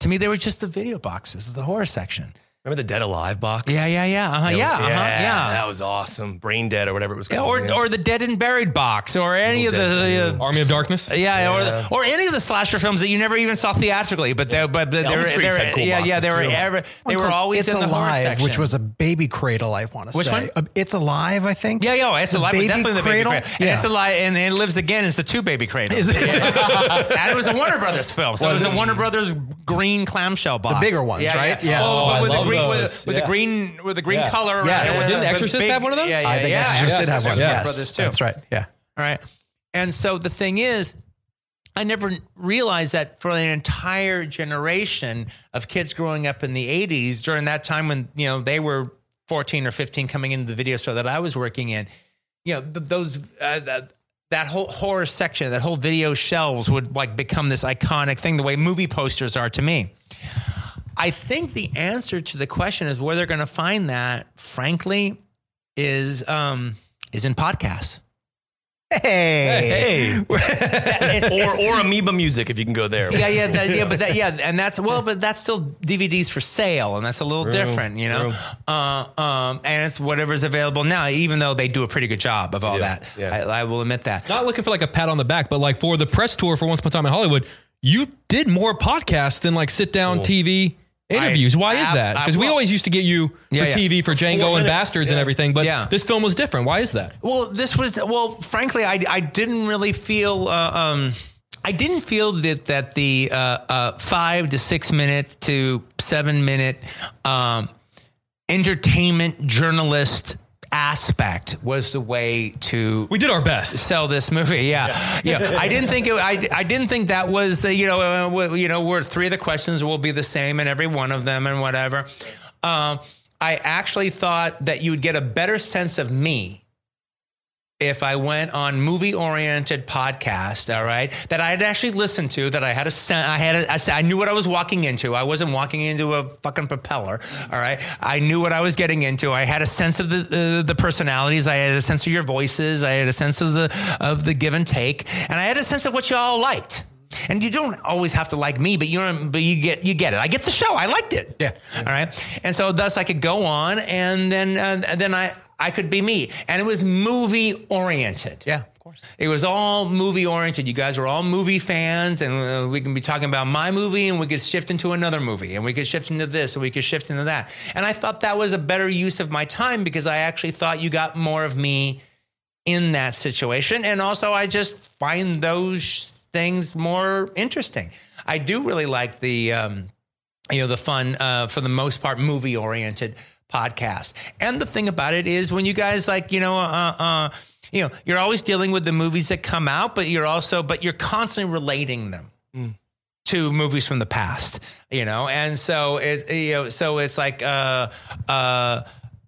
To me, they were just the video boxes of the horror section. Remember the Dead Alive box? Yeah, yeah, yeah, uh-huh, That was- yeah, uh-huh, yeah. That was awesome. Brain Dead or whatever it was called. or, yeah. or the Dead and Buried box, or any Evil of the Dead uh. Army of Darkness. Yeah, Yeah. Or, or any of the slasher films that you never even saw theatrically, but they but they Elm were, Streets they were had cool yeah, yeah, they were too. ever, they were always It's in the horror Alive, section. which was a baby cradle. I want to Which say one? Uh, It's Alive. I think. yeah, yeah, it's The alive. It's baby definitely the baby cradle? cradle. And Yeah. it's alive, and, and it lives again. It's the two baby cradles. It? and it was a Warner Brothers film, so it was a Warner Brothers green clamshell box, the bigger ones, right? Yeah, Yeah. Well, but I with the green, those. with, with the green, with the green Yeah. color. around Yes. it. Didn't Exorcist big- have one of those? Yeah, yeah, I think yeah. Exorcist did have one. Warner Yes, Brothers too. that's right. Yeah. All right. And so the thing is, I never realized that for an entire generation of kids growing up in the 80s, during that time when, you know, they were 14 or 15 coming into the video store that I was working in, you know, th- those, uh, that, that whole horror section, that whole video shelves would like become this iconic thing, the way movie posters are to me. I think the answer to the question is where they're going to find that, frankly, is um, is in podcasts. Hey. Hey. It's- or, or Amoeba Music if you can go there. yeah, yeah, that, yeah, but that, yeah, and that's well, but that's still DVDs for sale, and that's a little different, you know. Uh, um, and it's whatever's available now, even though they do a pretty good job of all Yeah, that. yeah. I, I will admit that. Not looking for like a pat on the back, but like for the press tour for Once Upon a Time in Hollywood, you did more podcasts than like sit down TV interviews. Why is I- that? Because we well- always used to get you Yeah, for yeah. TV for Django and minutes, Bastards and everything, but Yeah. this film was different. Why is that? Well, this was well, frankly, I, I didn't really feel. Uh, um, I didn't feel that that the uh, uh, five to six minute to seven minute um, entertainment journalist aspect was the way to We did our best. sell this movie. Yeah, yeah. I didn't think it. I, I didn't think that was the, you know uh, you know where three of the questions will be the same in every one of them and whatever. Um, I actually thought that you would get a better sense of me if I went on movie oriented podcast, all right, that I had actually listened to, that I had a, I had, a, I knew what I was walking into. I wasn't walking into a fucking propeller, all right. I knew what I was getting into. I had a sense of the uh, the personalities. I had a sense of your voices. I had a sense of the of the give and take, and I had a sense of what y'all liked. And you don't always have to like me, but you but you get you get it. I get the show. I liked it. Yeah. All right. And so thus I could go on, and then uh, then I I could be me, and it was movie oriented. Yeah, of course. It was all movie oriented. You guys were all movie fans, and uh, we can be talking about my movie, and we could shift into another movie, and we could shift into this, and we could shift into that. And I thought that was a better use of my time because I actually thought you got more of me in that situation. And also, I just find those things more interesting. I do really like the, um, you know, the fun, uh, for the most part, movie oriented podcast. And the thing about it is when you guys like, you know, uh, uh, you know, you're always dealing with the movies that come out, but you're also, but you're constantly relating them to movies from the past, you know, and so it, you know, so it's like uh, uh,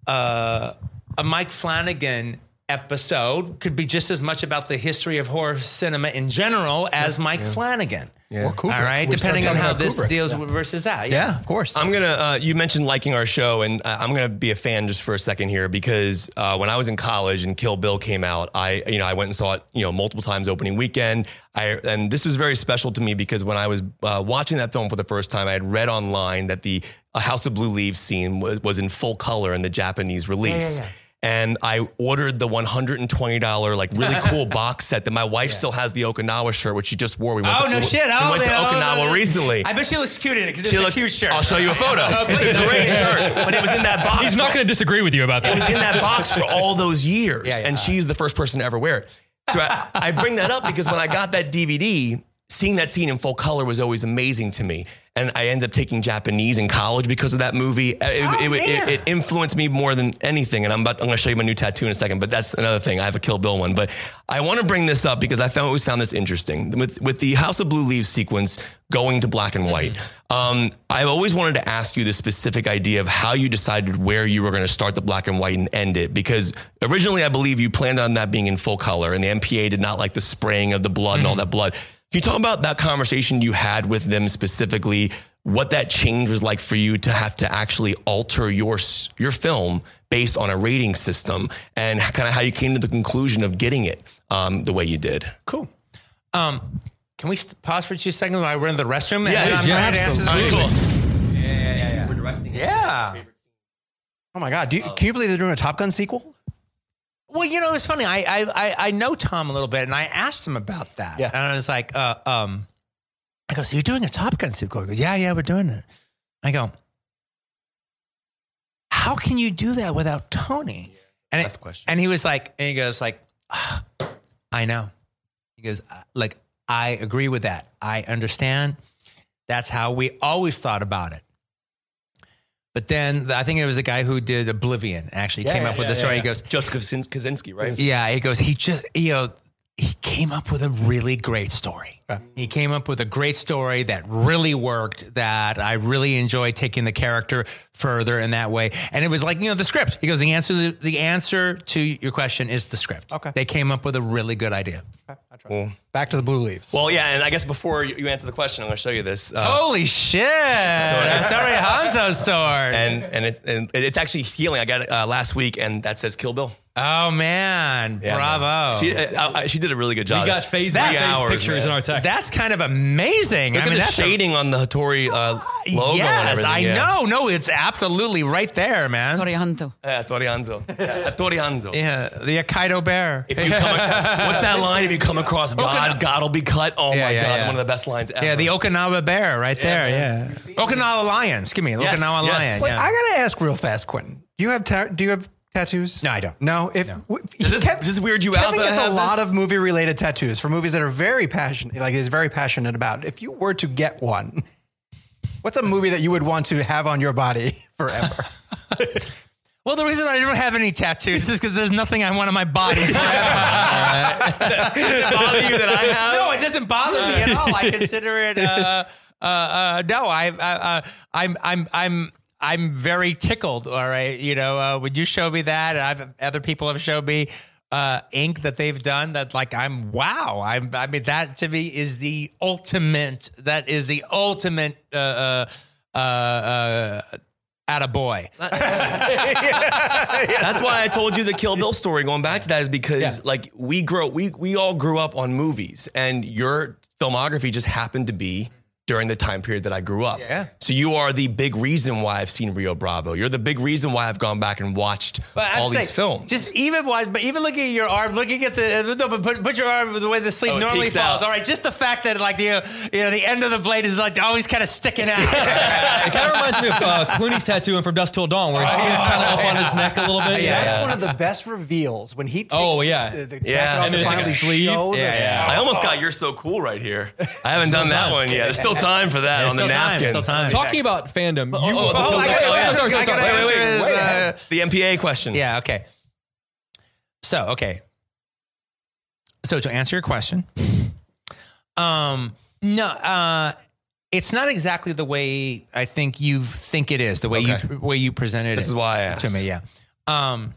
uh, a Mike Flanagan episode could be just as much about the history of horror cinema in general as Mike Flanagan. Or Kubrick. All right, We start depending on how this Kubrick. deals with versus that. Yeah, of course. I'm gonna. Uh, you mentioned liking our show, and I- I'm gonna be a fan just for a second here because uh, when I was in college and Kill Bill came out, I you know I went and saw it you know multiple times opening weekend. I and this was very special to me because when I was uh, watching that film for the first time, I had read online that the uh, House of Blue Leaves scene was, was in full color in the Japanese release. And I ordered the $120 like really cool box set that my wife still has the Okinawa shirt, which she just wore. We went Oh to, no we- shit! We Oh, went to they- oh, Okinawa they- recently. I bet she looks cute in it because it's She a looks- cute shirt. I'll show you a photo. it's a great shirt, but it was in that box. He's not going to disagree with you about that. It was in that box for all those years, Yeah, yeah. and she's the first person to ever wear it. So I, I bring that up because when I got that DVD, seeing that scene in full color was always amazing to me. And I ended up taking Japanese in college because of that movie. It, it, it, it influenced me more than anything. And I'm about, I'm going to show you my new tattoo in a second, but that's another thing. I have a Kill Bill one, but I want to bring this up because I found, always found this interesting with, with the House of Blue Leaves sequence going to black and white. Um, I've always wanted to ask you the specific idea of how you decided where you were going to start the black and white and end it. Because originally, I believe you planned on that being in full color, and the MPA did not like the spraying of the blood and all that blood. Can you talk about that conversation you had with them specifically? What that change was like for you to have to actually alter your your film based on a rating system, and kind of how you came to the conclusion of getting it um, the way you did. Cool. Um, can we st- pause for two seconds while we're in the restroom? And Yes, then I'm yeah, ready to answer the absolutely. question? Yeah. Oh my God. Do you, can you believe they're doing a Top Gun sequel? Well, you know, it's funny. I, I I I know Tom a little bit, and I asked him about that. Yeah. And I was like, uh, um, I go, so you're doing a Top Gun sequel? He goes, yeah, yeah, we're doing it. I go, how can you do that without Tony? And That's it, question. and he was like, and he goes like, "Ah, I know. He goes "Uh, like, I agree with that. I understand. That's how we always thought about it. But then I think it was a guy who did Oblivion actually came yeah, up with yeah, the story. yeah, He goes, Just Kaczyn- Kosinski, right? yeah, he goes, he just, you uh, know, he came up with a really great story. He came up with a great story that really worked, that I really enjoyed taking the character further in that way. And it was like, you know, the script. He goes, the answer, the answer to your question is the script. Okay. They came up with a really good idea. Cool. Back to the Blue Leaves. Well, yeah, and I guess before you you answer the question, I'm going to show you this. Uh, Holy shit. That's Hattori Hanzo's sword. and and, it, and it's actually healing. I got it uh, last week, and that says Kill Bill. Oh man. Yeah, Bravo. man. She, uh, I- she did a really good job. We got phase That- by phase hours, pictures man. in our text. that's kind of amazing. Look I at mean, the that's a- shading on the Hattori uh, logo. and yes, everything, I yeah. know. No, it's absolutely right there, man. Torihanto. Yeah, Hattori Hanzo. Yeah, Hattori Hanzo. Yeah, the Akaido bear. If you come, what's that line? If you come across God, God will be cut. Oh Yeah, my yeah, God, yeah. one of the best lines ever. Yeah, the Okinawa bear right there. man. Yeah, Okinawa lion. Excuse me, Yes, Okinawa yes. lion. Wait, yeah. I gotta ask real fast, Quentin. Do you have ta- do you have tattoos? No, I don't. No. If w- Does this, Kev- does this weird you out? Kevin that I gets a have lot this? of movie related tattoos for movies that are very passionate, like he's very passionate about. If you were to get one, what's a movie that you would want to have on your body forever? well, the reason I don't have any tattoos is because there's nothing I want on my body. Does it bother you that I have? no, it doesn't bother me at all. I consider it. Uh, uh, uh, no, I, uh, uh, I'm, I'm, I'm. I'm very tickled. All right, you know, uh, when you show me that, and I've other people have showed me uh, ink that they've done. That like I'm wow. I'm, I mean, that to me is the ultimate. That is the ultimate. Uh, uh, uh, at a boy. That's why I told you the Kill Bill story. Going back to that is because like we grow, we we all grew up on movies, and your filmography just happened to be during the time period that I grew up. Yeah. So you are the big reason why I've seen Rio Bravo. You're the big reason why I've gone back and watched all say, these films. Just even watch, but even looking at your arm, looking at the, no, but put, put your arm the way the sleeve Oh, normally peeks falls. out. All right, just the fact that like the, uh, you know, the end of the blade is like always kind of sticking out. It kind of reminds me of uh, Clooney's tattoo in From Dusk Till Dawn, where he's kind of up on his neck a little bit. Yeah, That's yeah. one of the best reveals when he takes Oh, yeah. the, the Yeah. And to then it's like a finally sleeve. Yeah, yeah. I almost got "You're so cool" right here. I haven't done that one yet. There's still time for that on the napkin. still time. Talking about fandom, you. oh, oh, I gotta Oh, yeah, answer. sorry, I gotta answer Wait, wait, his, uh, The MPA question. yeah. Okay. So okay. So to answer your question, um, no, uh, it's not exactly the way I think you think it is. The way Okay. you way you presented This it. is why I asked. to me. Yeah. Um,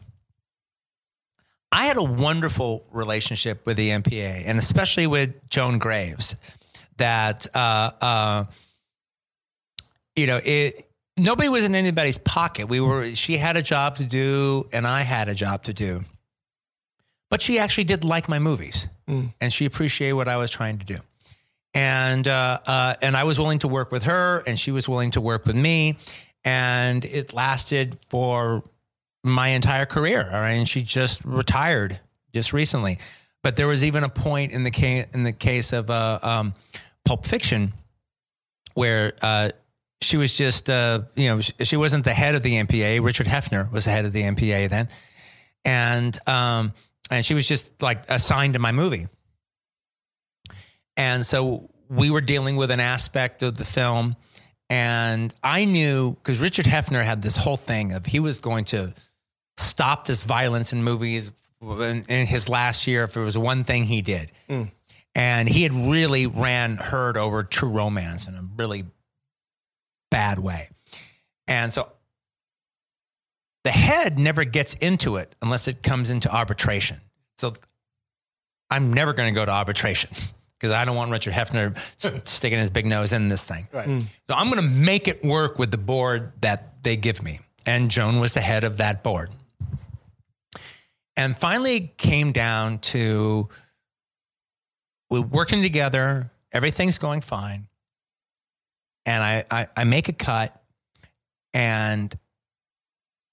I had a wonderful relationship with the MPA and especially with Joan Graves that, uh, uh, you know, it, nobody was in anybody's pocket. We were, she had a job to do and I had a job to do, but she actually did like my movies and she appreciated what I was trying to do. And, uh, uh, and I was willing to work with her and she was willing to work with me. And it lasted for my entire career. All right. And she just retired just recently. But there was even a point in the case, in the case of uh, um, Pulp Fiction where uh, she was just, uh, you know, she, wasn't the head of the MPA. Richard Heffner was the head of the MPA then. And um, and she was just like assigned to my movie. And so we were dealing with an aspect of the film. And I knew because Richard Heffner had this whole thing of he was going to stop this violence in movies in, in his last year if there was one thing he did. And he had really ran herd over true romance in a really bad way. And so the head never gets into it unless it comes into arbitration. So I'm never going to go to arbitration because I don't want Richard Heffner sticking his big nose in this thing. Mm. So I'm going to make it work with the board that they give me. And Joan was the head of that board. And finally it came down to we're working together, everything's going fine. And I, I, I make a cut and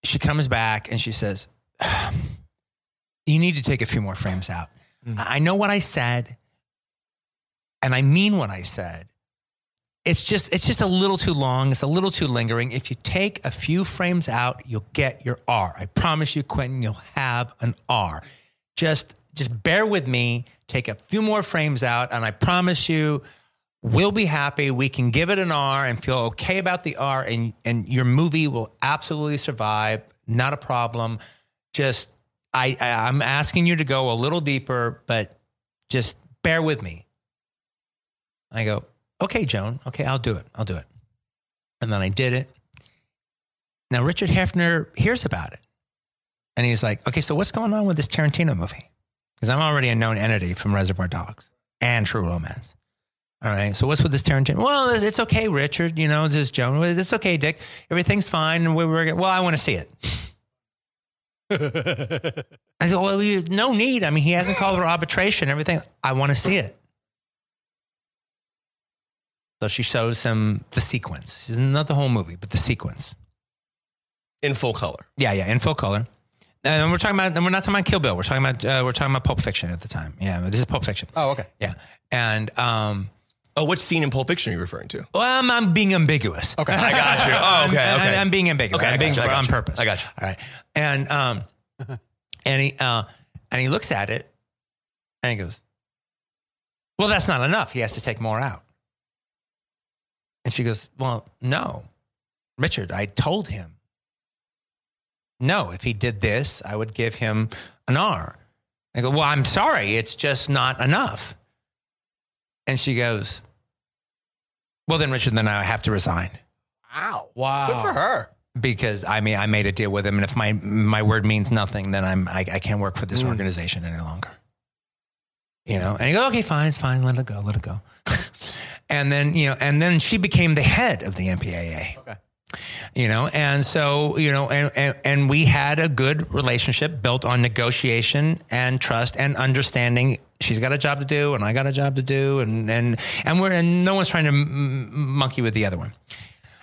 she comes back and she says, You need to take a few more frames out. Mm. I know what I said, and I mean what I said. It's just it's just a little too long. It's a little too lingering. If you take a few frames out, you'll get your R. I promise you, Quentin, you'll have an R. Just just bear with me. Take a few more frames out, and I promise you, we'll be happy. We can give it an R and feel okay about the R, and and your movie will absolutely survive. Not a problem. Just I, I I'm asking you to go a little deeper, but just bear with me. I go, okay, Joan. Okay, I'll do it. I'll do it. And then I did it. Now Richard Heffner hears about it, and he's like, okay, so what's going on with this Tarantino movie? Because I'm already a known entity from Reservoir Dogs and True Romance. All right. So what's with this Tarantino? Well, it's- okay, Richard. You know, this is Joan. It's okay, Dick. Everything's fine. And we were, well, I want to see it. I said, well, you, no need. I mean, he hasn't called for arbitration, everything. I want to see it. So she shows him the sequence. Not the whole movie, but the sequence. in full color. Yeah, yeah, in full color. And we're talking about, and we're not talking about Kill Bill. We're talking about, uh, we're talking about Pulp Fiction at the time. Yeah, this is Pulp Fiction. Oh, okay. Yeah, and um, Oh, which scene in Pulp Fiction are you referring to? well, I'm, I'm being ambiguous. Okay. I got you. Oh, okay. I'm, okay. I'm being ambiguous. Okay, I I'm being you, on you. purpose. I got you. All right. And um, and he uh, and he looks at it, and he goes, "Well, that's not enough. He has to take more out." And she goes, "Well, no, Richard. I told him no. If he did this, I would give him an R." I go, "Well, I'm sorry. It's just not enough." And she goes, "Well, then, Richard, then I have to resign." Wow. Wow. Good for her. because I mean I made a deal with him, and if my my word means nothing, then I'm I, I can't work for this mm. organization any longer. You know, and he goes, okay, fine, it's fine, let it go, let it go. and then you know, and then she became the head of the MPAA. Okay. You know, and so you know, and, and and we had a good relationship built on negotiation and trust and understanding. She's got a job to do, and I got a job to do, and and and we're and no one's trying to m- monkey with the other one.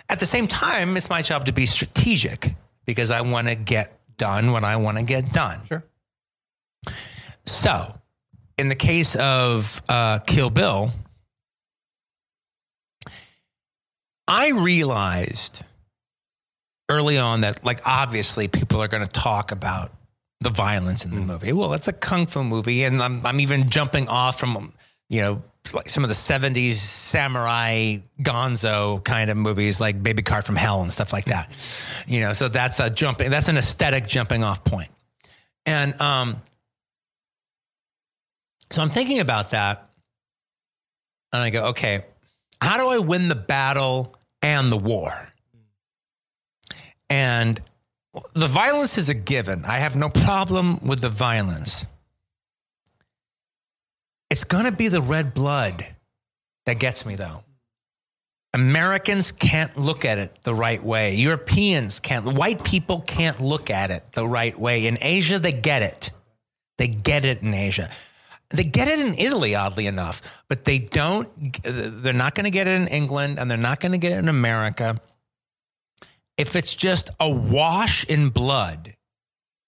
At the same time, it's my job to be strategic because I want to get done what I want to get done. Sure. So, in the case of uh, Kill Bill, I realized early on that, like, obviously, people are going to talk about the violence in the movie. Well, it's a kung fu movie, and I'm, I'm even jumping off from, you know, like some of the 70s samurai gonzo kind of movies like Baby Cart from Hell and stuff like that. You know, so that's a jumping, that's an aesthetic jumping off point. And um, so I'm thinking about that. And I go, okay, how do I win the battle and the war? And the violence is a given. I have no problem with the violence. It's going to be the red blood that gets me, though. Americans can't look at it the right way. Europeans can't. White people can't look at it the right way. In Asia, they get it. They get it in Asia. They get it in Italy, oddly enough, but they don't. They're not going to get it in England, and they're not going to get it in America. If it's just a wash in blood,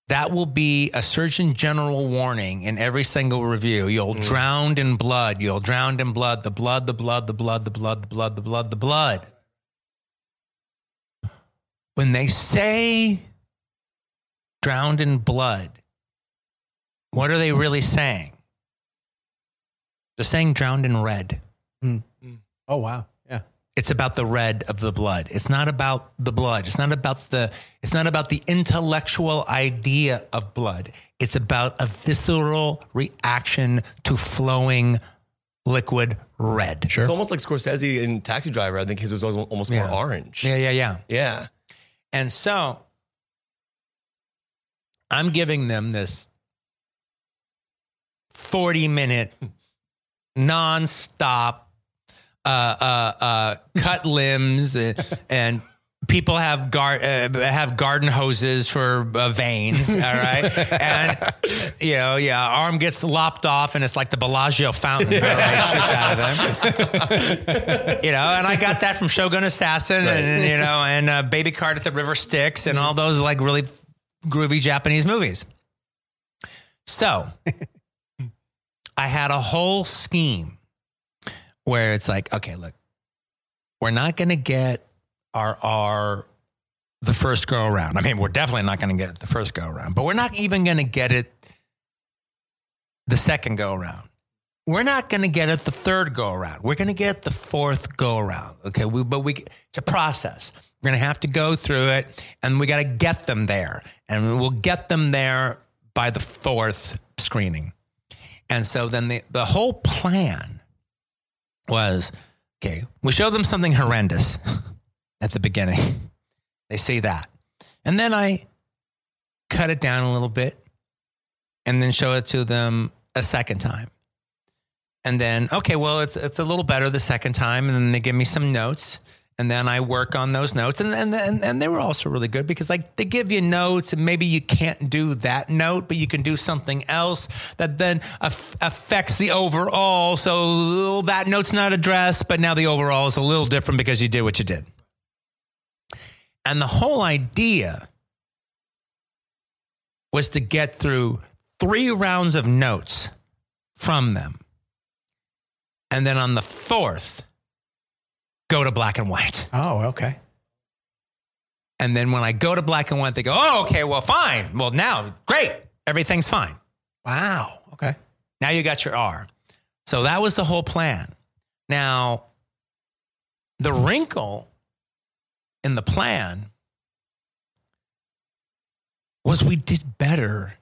that will be a Surgeon General warning in every single review. You'll mm. drown in blood. You'll drown in blood. The blood, the blood, the blood, the blood, the blood, the blood, the blood. When they say drowned in blood, what are they really saying? They're saying drowned in red. Mm. Mm. Oh wow. It's about the red of the blood. It's not about the blood. It's not about the it's not about the intellectual idea of blood. It's about a visceral reaction to flowing liquid red. Sure. It's almost like Scorsese in Taxi Driver. I think his was almost Yeah. more orange. Yeah, yeah, yeah. Yeah. And so I'm giving them this 40 minute nonstop uh, uh, uh, cut limbs and, and people have gar- uh, have garden hoses for uh, veins. All right. And, you know, yeah, arm gets lopped off and it's like the Bellagio fountain. Right, shoots out of them you know, and I got that from Shogun Assassin and, you know, and uh, Baby Cart at the River Styx and all those like really groovy Japanese movies. So I had a whole scheme where it's like, okay, look, we're not going to get our, our, the first go around. I mean, we're definitely not going to get it the first go around, but we're not even going to get it the second go around. We're not going to get it the third go around. We're going to get the fourth go around. Okay. We, but we, it's a process. We're going to have to go through it and we got to get them there. And we'll get them there by the fourth screening. And so then the, the whole plan was okay, we show them something horrendous at the beginning. They see that. And then I cut it down a little bit and then show it to them a second time. And then, okay, well, it's it's a little better the second time. And then they give me some notes. And then I work on those notes. And and, and, and they were also really good because like they give you notes and maybe you can't do that note, but you can do something else that then aff- affects the overall. So that note's not addressed, but now the overall is a little different because you did what you did. And the whole idea was to get through three rounds of notes from them. And then on the fourth, go to black and white. Oh, okay. And then when I go to black and white, they go, oh, okay, well, fine. Well, now, great. Everything's fine. Wow. Okay. Now you got your R. So that was the whole plan. Now, the wrinkle in the plan was we did better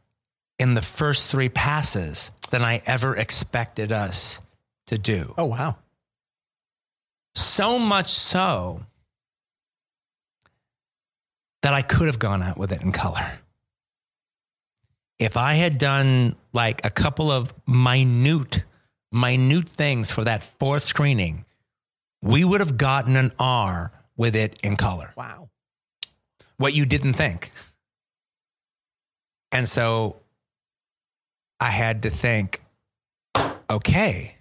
in the first three passes than I ever expected us to do. Oh, wow. So much so that I could have gone out with it in color. If I had done like a couple of minute, minute things for that fourth screening, we would have gotten an R with it in color. Wow. What you didn't think. And so I had to think, okay,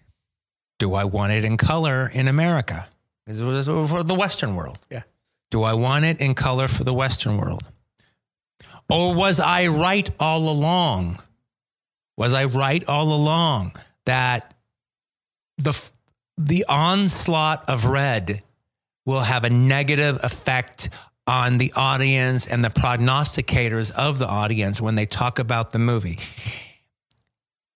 do I want it in color in America? For the Western world. Yeah. Do I want it in color for the Western world? Or was I right all along? Was I right all along that the, the onslaught of red will have a negative effect on the audience and the prognosticators of the audience when they talk about the movie?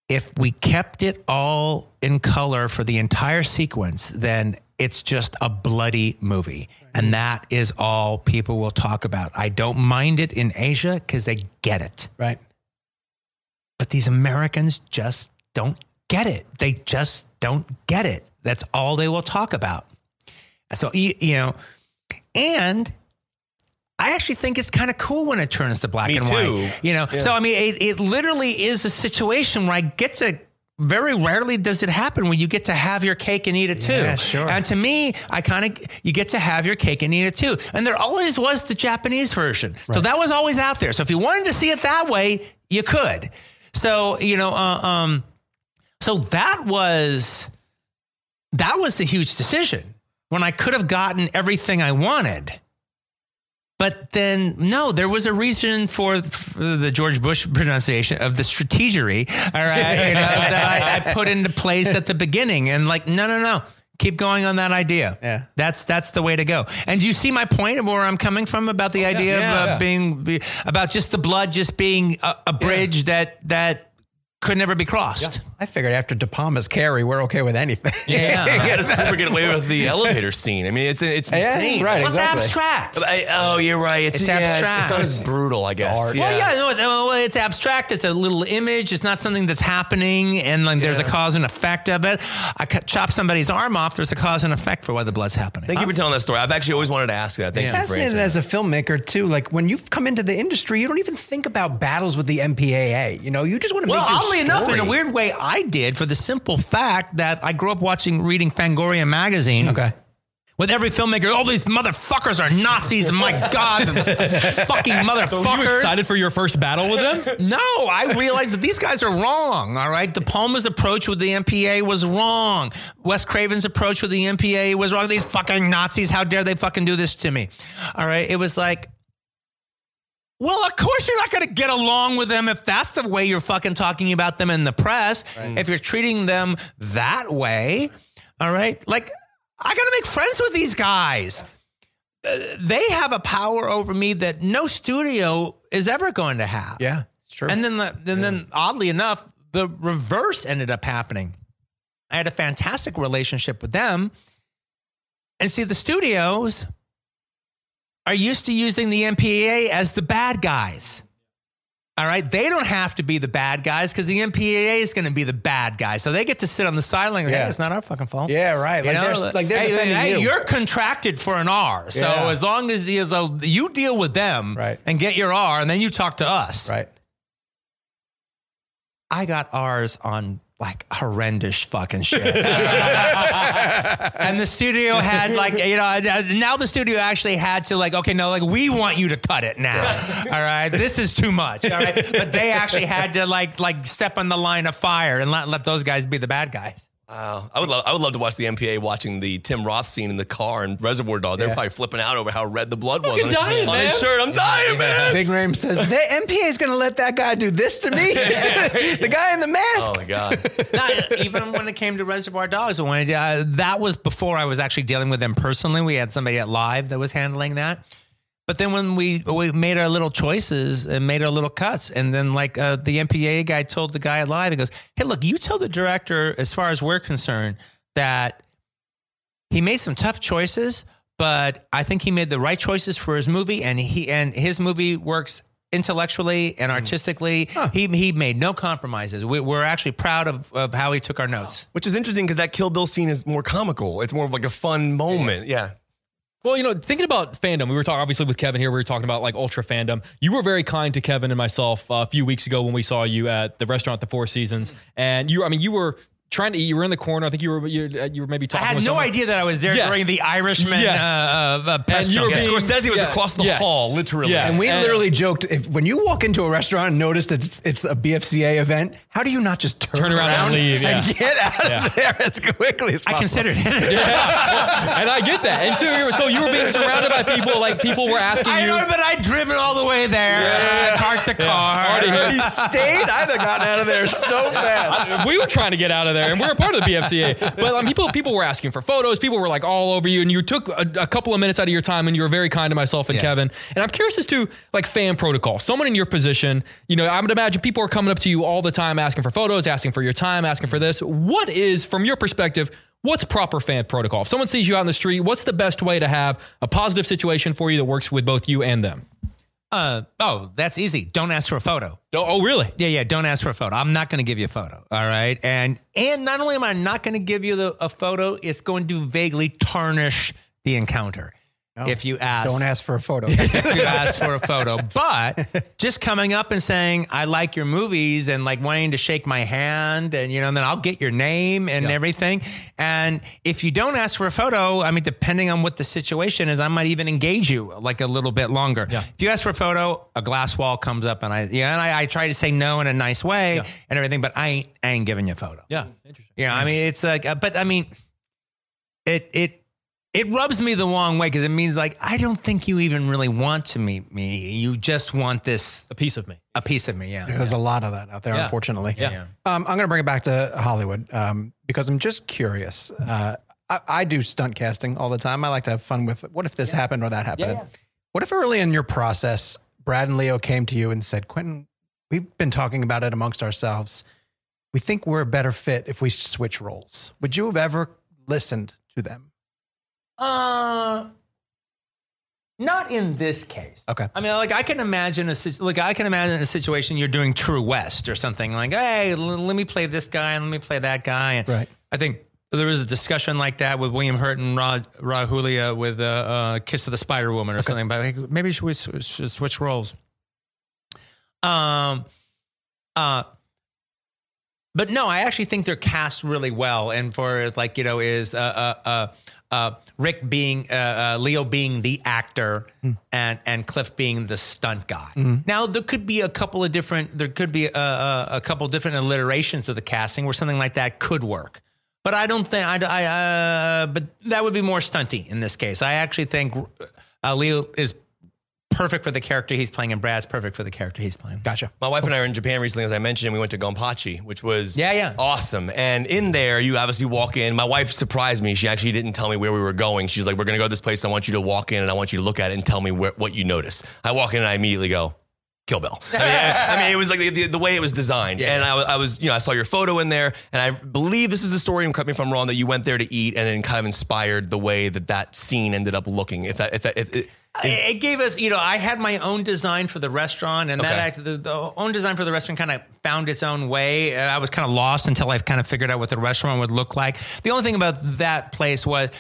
If we kept it all in color for the entire sequence, then it's just a bloody movie. And that is all people will talk about. I don't mind it in Asia because they get it. Right. But these Americans just don't get it. They just don't get it. That's all they will talk about. So, you you know, and I actually think it's kind of cool when it turns to black Me and too. white. You know, so I mean, it, it literally is a situation where I get to. Very rarely does it happen when you get to have your cake and eat it too. Yeah, sure. And to me, I kind of you get to have your cake and eat it too. And there always was the Japanese version, so that was always out there. So if you wanted to see it that way, you could. So you know, uh, um, so that was that was the huge decision when I could have gotten everything I wanted. But then, no, there was a reason for, for the George Bush pronunciation of the strategery, all right, you know, that I, I put into place at the beginning. And like, no, no, no, keep going on that idea. Yeah. That's that's the way to go. And do you see my point of where I'm coming from about the idea yeah, of uh, yeah. being about just the blood just being a, a bridge that that could never be crossed. I figured after De Palma's Carrie, we're okay with anything. Yeah. yeah, does Kubrick get away with the elevator scene? I mean, it's it's Yeah, insane. right, Well, it's abstract. I, oh, you're right. It's, It's yeah, abstract. It's not as brutal, I guess. art. Well, yeah, no, no, well, it's abstract. It's a little image. It's not something that's happening, and like there's a cause and effect of it. I cut, chop somebody's arm off. There's a cause and effect for why the blood's happening. Thank you for telling that story. I've actually always wanted to ask that. Thank you for Fascinated answering. as a filmmaker too. Like when you've come into the industry, you don't even think about battles with the MPAA. You know, you just want to Well, make your oddly enough, in a weird way, I did for the simple fact that I grew up watching, reading Fangoria magazine. Okay. With every filmmaker, all these motherfuckers are Nazis, and my God, the fucking So you motherfuckers. excited for your first battle with them? No, I realized that these guys are wrong. All right. De Palma's approach with the MPA was wrong. Wes Craven's approach with the MPA was wrong. These fucking Nazis, how dare they fucking do this to me? All right. It was like, well, of course you're not going to get along with them if that's the way you're fucking talking about them in the press. If you're treating them that way. All right. Like, I got to make friends with these guys. Uh, They have a power over me that no studio is ever going to have. Yeah, it's true. And then, the, then, then oddly enough, the reverse ended up happening. I had a fantastic relationship with them. And see, the studios are used to using the MPAA as the bad guys. All right. They don't have to be the bad guys because the MPAA is going to be the bad guy. So they get to sit on the sideline. and, Hey, Yeah. it's not our fucking fault. Yeah, right. You Like know, they're- like they're hey, defending hey, you. You're contracted for an R. So Yeah. as long as you, so you deal with them Right. and get your R, and then you talk to us. right. I got R's on like horrendous fucking shit. and the studio had like, you know, uh, now the studio actually had to like, okay, no, like we want you to cut it now. All right. This is too much. All right. But they actually had to like, like step on the line of fire and let, let those guys be the bad guys. Wow. I would love I would love to watch the MPA watching the Tim Roth scene in the car and Reservoir Dog. They're Yeah. probably flipping out over how red the blood was. On, dying, on his shirt. I'm dying, man. Big Ram says the MPA is going to let that guy do this to me. the guy in the mask. Oh my God. Not, even when it came to Reservoir Dogs, when it, uh, that was before I was actually dealing with them personally. We had somebody at Live that was handling that. But then when we we made our little choices and made our little cuts, and then like uh, the MPA guy told the guy Live, he goes, "Hey, look, you tell the director, as far as we're concerned, that he made some tough choices, but I think he made the right choices for his movie, and he and his movie works." Intellectually and artistically, he he made no compromises. We, we're actually proud of, of how he took our notes. Which is interesting because that Kill Bill scene is more comical. It's more of like a fun moment. Yeah. Well, you know, thinking about fandom, we were talking obviously with Kevin here. We were talking about like ultra fandom. You were very kind to Kevin and myself uh, a few weeks ago when we saw you at the restaurant, the Four Seasons, and you. I mean, you were trying to. You were in the corner. I think you were you, uh, you were maybe talking. I had with no someone. idea that I was there Yes. during the Irishman Yes. uh, uh, press And you were junket. being- Scorsese was Yeah. across the Yes. hall, literally. Yeah. And we And- literally joked if when you walk into a restaurant and notice that it's, it's a BFCA event, how do you not just turn, Turn around and leave, yeah. get out Yeah. of there as quickly as possible? I possible? considered it. Yeah. and I get that. And so, you were- so you were being surrounded by people. Like people were asking I you. know, but I'd driven all the way there, uh, parked the car. Already here. You stayed? I'd have gotten out of there so fast. we were trying to get out of there, and we were part of the BFCA. But um, people people were asking for photos. People were like all over you, and you took a, a couple of minutes out of your time, and you were very kind to myself and Yeah. Kevin. And I'm curious as to like fan protocol. Someone in your position, you know, I would imagine people are coming up to you all the time asking for photos, asking for your time, asking for this. What is, from your perspective? What's proper fan protocol? If someone sees you out in the street, what's the best way to have a positive situation for you that works with both you and them? Uh, oh, that's easy. Don't ask for a photo. Oh, oh really? Yeah, yeah. Don't ask for a photo. I'm not going to give you a photo. All right. And and not only am I not going to give you the, a photo, it's going to vaguely tarnish the encounter. If you ask, Don't ask for a photo. if you ask for a photo. But just coming up and saying, I like your movies and like wanting to shake my hand and, you know, and then I'll get your name and everything. And if you don't ask for a photo, I mean, depending on what the situation is, I might even engage you like a little bit longer. Yeah. If you ask for a photo, a glass wall comes up and I, yeah, and I, I try to say no in a nice way and everything, but I ain't, I ain't giving you a photo. Yeah, interesting. Yeah, I mean, it's like, uh, but I mean, it it it rubs me the wrong way because it means like I don't think you even really want to meet me. You just want this A piece of me. a piece of me. Yeah. There's a lot of that out there, Yeah. unfortunately. Yeah. Um, I'm going to bring it back to Hollywood um, because I'm just curious. Uh, I, I do stunt casting all the time. I like to have fun with what if this happened or that happened. What if early in your process, Brad and Leo came to you and said, Quentin, we've been talking about it amongst ourselves. we think we're a better fit if we switch roles. Would you have ever listened to them? Uh, not in this case. Okay. I mean, like I can imagine a like I can imagine a situation you're doing True West or something like, hey, l- let me play this guy and let me play that guy. And Right. I think there was a discussion like that with William Hurt and Rod, Raul Julia with uh, uh, Kiss of the Spider Woman or something. But like, maybe should we should switch roles? Um, uh, but no, I actually think they're cast really well. And for like you know, is uh, uh, uh, uh, Rick being uh, uh, Leo being the actor and and Cliff being the stunt guy. Now there could be a couple of different. There could be a, a, a couple different alliterations of the casting where something like that could work. But I don't think I. I uh, but that would be more stunty in this case. I actually think uh, Leo is perfect for the character he's playing, and Brad's perfect for the character he's playing. Gotcha. My wife and I were in Japan recently, as I mentioned, and we went to Gonpachi, which was Yeah, yeah. awesome. And in there, you obviously walk in. My wife surprised me. She actually didn't tell me where we were going. She's like, "We're going to go to this place. I want you to walk in, and I want you to look at it and tell me where, what you notice." I walk in, and I immediately go. Kill Bill. I mean, I, I mean, it was like the, the, the way it was designed, and I, was- I was, you know, I saw your photo in there, and I believe this is the story. And cut me if I'm wrong. That you went there to eat, and then kind of inspired the way that that scene ended up looking. If that, if that, if, if, it it gave us, you know, I had my own design for the restaurant, and that act, the, the own design for the restaurant kind of found its own way. Uh, I was kind of lost until I kind of figured out what the restaurant would look like. The only thing about that place was.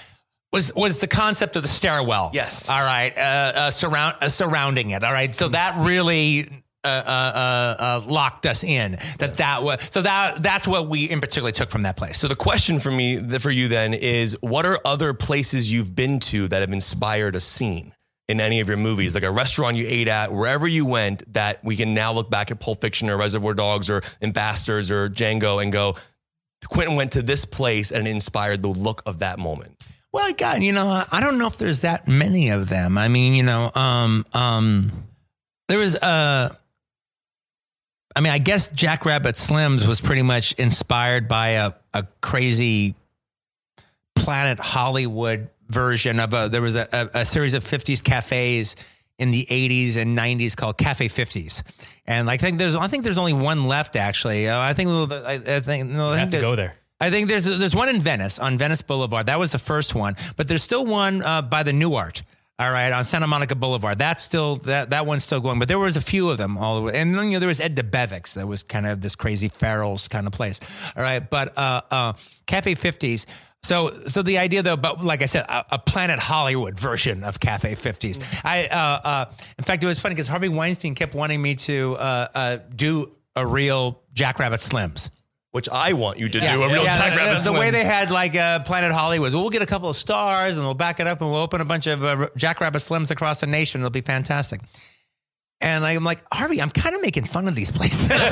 Was, was the concept of the stairwell? Yes. All right. Uh, uh, surround uh, surrounding it. All right. So that really uh, uh, uh, uh, locked us in. That that was so that that's what we in particular took from that place. So the question for me, for you then, is what are other places you've been to that have inspired a scene in any of your movies, like a restaurant you ate at, wherever you went, that we can now look back at Pulp Fiction or Reservoir Dogs or Ambassadors or Django and go, Quentin went to this place and it inspired the look of that moment. Well, God, you know, I don't know if there's that many of them. I mean, you know, um, um, there was, uh, I mean, I guess Jackrabbit Slims was pretty much inspired by a, a crazy Planet Hollywood version of a, there was a, a, a series of 50s cafes in the 80s and 90s called Cafe 50s. And like, I think there's, I think there's only one left actually. Uh, I think, I, I think, no, I have to go there. I think there's there's one in Venice on Venice Boulevard. That was the first one, but there's still one uh, by the Nuart. All right, on Santa Monica Boulevard. That's still that that one's still going, but there was a few of them all the way. And then you know there was Ed Debevic's. That was kind of this crazy Farrell's kind of place. All right, but uh, uh, Cafe Fifties. So so the idea though, but like I said, a, a Planet Hollywood version of Cafe Fifties. I uh, uh, in fact it was funny because Harvey Weinstein kept wanting me to uh, uh, do a real Jackrabbit Slims. Which I want you to do a real Yeah, Jackrabbit the, the way they had like uh, Planet Hollywood. Well, we'll get a couple of stars and we'll back it up and we'll open a bunch of uh, Jackrabbit Slims across the nation. It'll be fantastic. And I'm like, Harvey, I'm kind of making fun of these places. I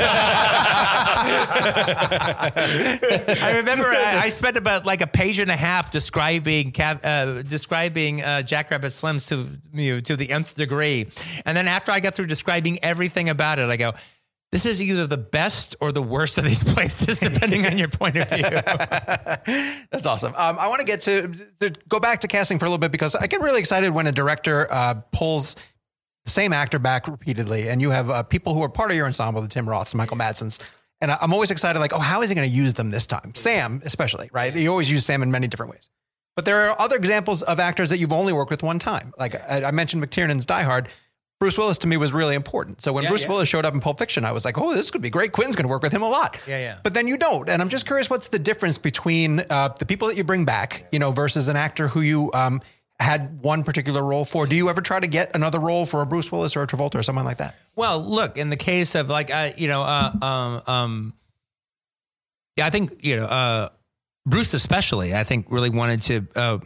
remember I, I spent about like a page and a half describing uh, describing uh, Jackrabbit Slims to you know, to the nth degree, and then after I got through describing everything about it, I go. This is either the best or the worst of these places, depending on your point of view. That's awesome. Um, I want to get to, to go back to casting for a little bit because I get really excited when a director uh, pulls the same actor back repeatedly, and you have uh, people who are part of your ensemble, the Tim Roths, Michael Madsen's. And I- I'm always excited, like, oh, how is he going to use them this time? Sam, especially, right? You always use Sam in many different ways. But there are other examples of actors that you've only worked with one time. Like I, I mentioned McTiernan's Die Hard. Bruce Willis to me was really important. So when Yeah, Bruce yeah. Willis showed up in Pulp Fiction, I was like, oh, this could be great. Quinn's going to work with him a lot. Yeah, yeah. But then you don't. And I'm just curious what's the difference between uh, the people that you bring back, you know, versus an actor who you um, had one particular role for. Do you ever try to get another role for a Bruce Willis or a Travolta or someone like that? Well, look, in the case of like, uh, you know, uh, um, um, yeah, I think you know, uh, Bruce especially, I think really wanted to uh,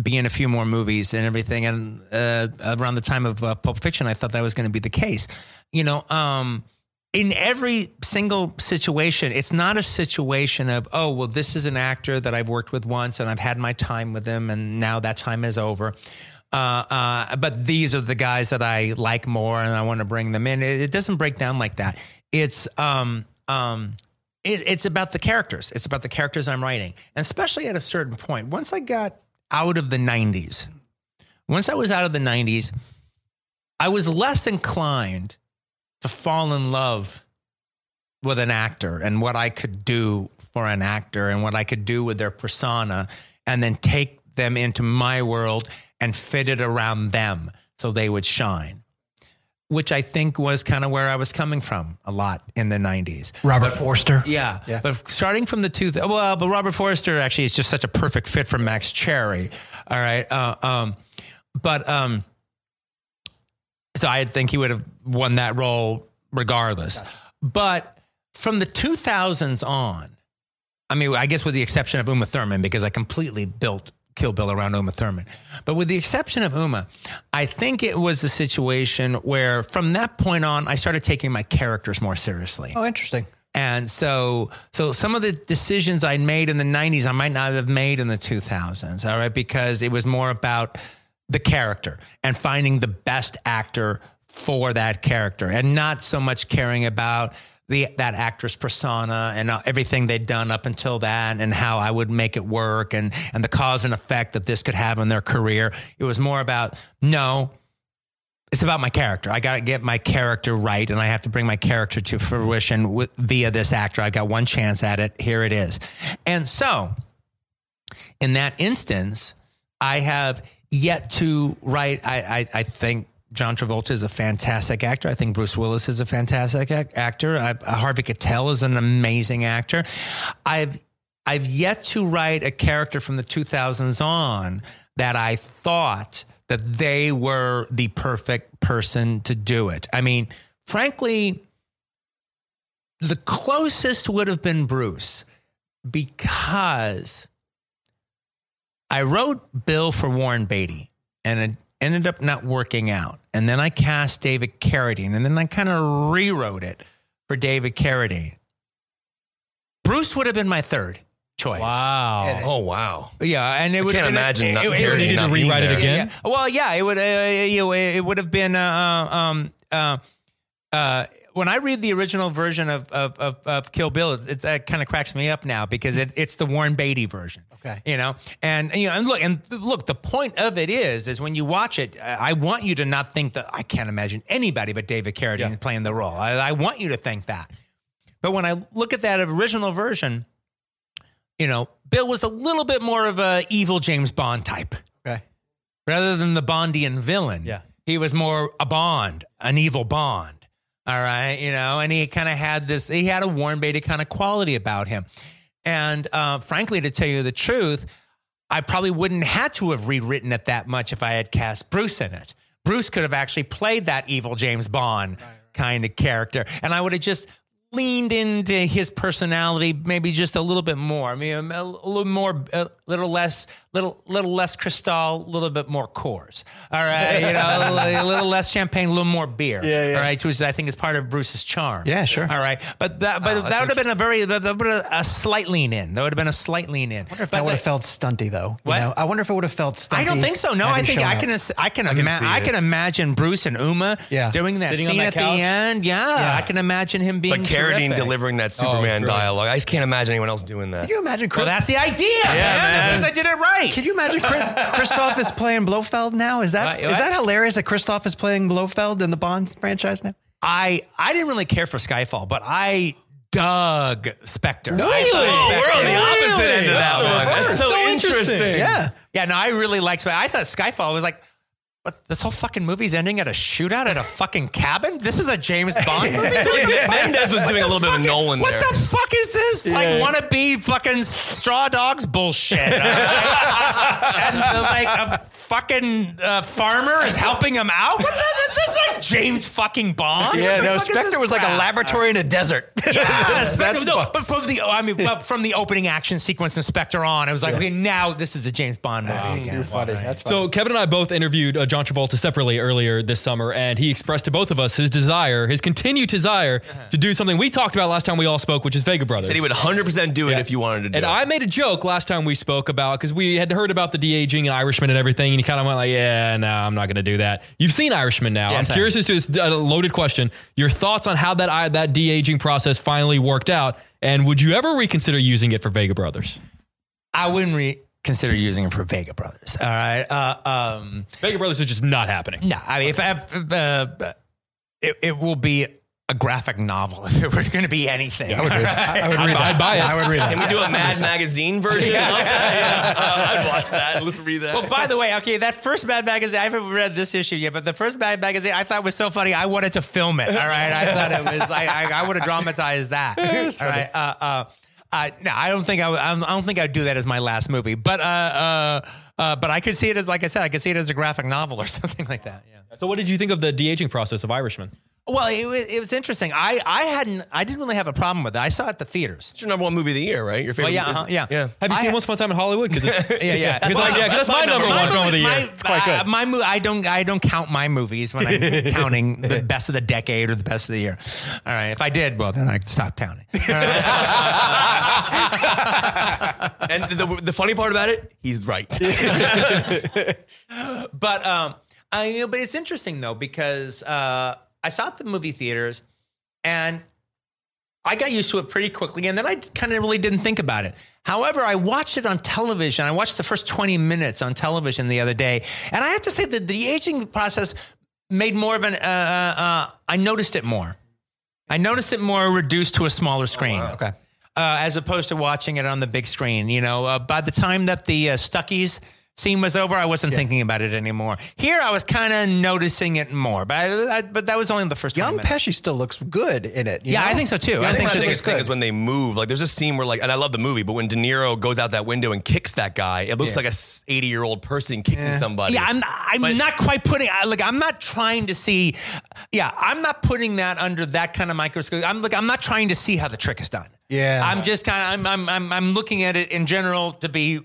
be in a few more movies and everything. And uh, around the time of uh, Pulp Fiction, I thought that was going to be the case. You know, um, in every single situation, it's not a situation of, oh, well, this is an actor that I've worked with once and I've had my time with him and now that time is over. Uh, uh, but these are the guys that I like more and I want to bring them in. It, it doesn't break down like that. It's, um, um, it, it's about the characters. It's about the characters I'm writing. And especially at a certain point, once I got out of the 90s, once I was out of the 90s, I was less inclined to fall in love with an actor and what I could do for an actor and what I could do with their persona and then take them into my world and fit it around them so they would shine. Which I think was kind of where I was coming from a lot in the 90s. Robert Forster. Yeah. Yeah. But starting from the two, well, but Robert Forster actually is just such a perfect fit for Max Cherry. All right. Uh, um, but um, so I think he would have won that role regardless. But from the 2000s on, I mean, I guess with the exception of Uma Thurman, because I completely built Kill Bill around Uma Thurman. But with the exception of Uma, I think it was a situation where from that point on, I started taking my characters more seriously. Oh, interesting. And so, so some of the decisions I made in the '90s, I might not have made in the 2000s. All right, because it was more about the character and finding the best actor for that character, and not so much caring about the that actress persona and uh, everything they'd done up until that, and how I would make it work, and and the cause and effect that this could have on their career. It was more about no, it's about my character. I got to get my character right, and I have to bring my character to fruition with, via this actor. I got one chance at it. Here it is. And so, in that instance, I have yet to write. I, I, I think John Travolta is a fantastic actor. I think Bruce Willis is a fantastic ac- actor. I, uh, Harvey Keitel is an amazing actor. I've I've yet to write a character from the 2000s on that I thought that they were the perfect person to do it. I mean, frankly, the closest would have been Bruce because I wrote Bill for Warren Beatty and it ended up not working out. And then I cast David Carradine and then I kind of rewrote it for David Carradine. Bruce would have been my third choice. Wow. Oh wow. Yeah, and it would can't have been- imagine it- not it- it- Carradine it- need to not rewrite it again? yeah. Well, yeah, it would. Uh, you know, it would have been. Uh, um, uh, uh, when I read the original version of of of, of Kill Bill, it, it that kind of cracks me up now because it, it's the Warren Beatty version. Okay. you know, and you know, and look, and look. The point of it is, is when you watch it, I want you to not think that I can't imagine anybody but David Carradine playing the role. I, I want you to think that. But when I look at that original version, you know, Bill was a little bit more of a evil James Bond type Okay. rather than the Bondian villain. Yeah. He was more a Bond, an evil Bond. All right. You know, and he kind of had this, he had a Warren Beatty kind of quality about him. And uh, frankly, to tell you the truth, I probably wouldn't have to have rewritten it that much if I had cast Bruce in it. Bruce could have actually played that evil James Bond kind of character. And I would have just leaned into his personality maybe just a little bit more. I mean, a, a little more, a little less, little, little less Cristal, a little bit more Coors. All right. You know, a, little less champagne, a little more beer. Yeah, yeah. All right. Which I think is part of Bruce's charm. Yeah, sure. All right. But that, but oh, that would have been a very, that would have been a slight lean in. That would have been a slight lean in. I wonder if But that would have felt stunty though. You What? know? I wonder if it would have felt stunty. I don't think so. No, I think I up. can. I can. can ima- I can imagine Bruce and Uma Yeah. doing that Sitting scene that at couch? the end. Yeah, Yeah. I can imagine him being. But Carradine terrific. delivering that oh, Superman great. dialogue. I just can't imagine anyone else doing that. Can you imagine Chris? Well, that's the idea. Yeah, man. Because I did it right. Can you imagine Chris, Christoph is playing Blofeld now? Is that What? is that hilarious that Christoph is playing Blofeld in the Bond franchise now? I I didn't really care for Skyfall, but I dug Spectre. I thought Oh, we're on the opposite end of that That's one. That's so, So interesting. interesting. Yeah. Yeah, no, I really liked Spectre. I thought Skyfall was like. What, this whole fucking movie's ending at a shootout at a fucking cabin? This is a James Bond movie? Mendes was doing a little bit of is- Nolan what there. the fuck is this? Like wannabe fucking straw dogs bullshit. all right? and uh, like a fucking uh, farmer is helping him out. What the, this is like James fucking Bond. Yeah, no, fuck Spectre this was like a laboratory in a desert. Yeah, Spectre, no, but from the I mean, but from the opening action sequence in Spectre on, it was like, okay, now this is the James Bond movie. again. funny. That's So Kevin and I both interviewed uh, John Travolta separately earlier this summer, and he expressed to both of us his desire, his continued desire to do something we talked about last time we all spoke, which is Vega Brothers. Said he would 100% do it Yeah. if you wanted to do And it. I made a joke last time we spoke about because we had heard about the de aging and Irishman and everything, and he kind of went like, "Yeah, no, I'm not going to do that." You've seen Irishman now. Yes, I'm curious as to this uh, loaded question. Your thoughts on how that I, that de aging process finally worked out, and would you ever reconsider using it for Vega Brothers? I wouldn't re- consider using it for Vega Brothers. All right. Uh, um, Vega Brothers is just not happening. no, I mean, if, if uh, it, it will be a graphic novel if it was going to be anything. I would read that. I would read that. I'd buy it. I would read that. Can we do a Mad Magazine version of that? Yeah, uh, I'd watch that. Let's read that. Well, by the way, okay, that first Mad Magazine, I haven't read this issue yet, but the first Mad Magazine I thought was so funny. I wanted to film it. All right. I thought it was, I, I, I would have dramatized that. all right. Uh, uh, no, I don't think I, would, I don't think I'd do that as my last movie, but, uh, uh, uh, but I could see it as, like I said, I could see it as a graphic novel or something like that. Yeah. So, what did you think of the de aging process of Irishman? Well, it, was- it was interesting. I, I hadn't, I didn't really have a problem with it. I saw it at the theaters. It's your number one movie of the year, right? Your favorite? Well, yeah, is- uh-huh, yeah. yeah. Have you I seen ha- Once Upon a Time in Hollywood? Because it's Yeah, yeah. Because like, yeah, 'cause that's my number one film of the year. My, It's quite good. uh, my movie, I don't, I don't count my movies when I'm counting the best of the decade or the best of the year. All right, if I did, well, then I'd stop counting. And the, the funny part about it, he's right. But um, I, you know, but it's interesting though because uh, I saw it at the movie theaters, and I got used to it pretty quickly, and then I kind of really didn't think about it. However, I watched it on television. I watched the first twenty minutes on television the other day, and I have to say that the aging process made more of an. Uh, uh, uh, I noticed it more. I noticed it more reduced to a smaller screen. Okay. uh, as opposed to watching it on the big screen. You know, uh, by the time that the uh, Stuckies scene was over, I wasn't thinking about it anymore. Here, I was kind of noticing it more, but I, I, but that was only the first. 20 Young minutes. Pesci still looks good in it. you Yeah, know? I think so too. I I think think so the biggest thing is when they move. Like, there's a scene where, like, and I love the movie, but when De Niro goes out that window and kicks that guy, it looks like a 80 year old person kicking somebody. Yeah, I'm I'm But- not quite putting like I'm not trying to see. Yeah, I'm not putting that under that kind of microscope. I'm like I'm not trying to see how the trick is done. Yeah. I'm just kind of I'm I'm I'm I'm looking at it in general to be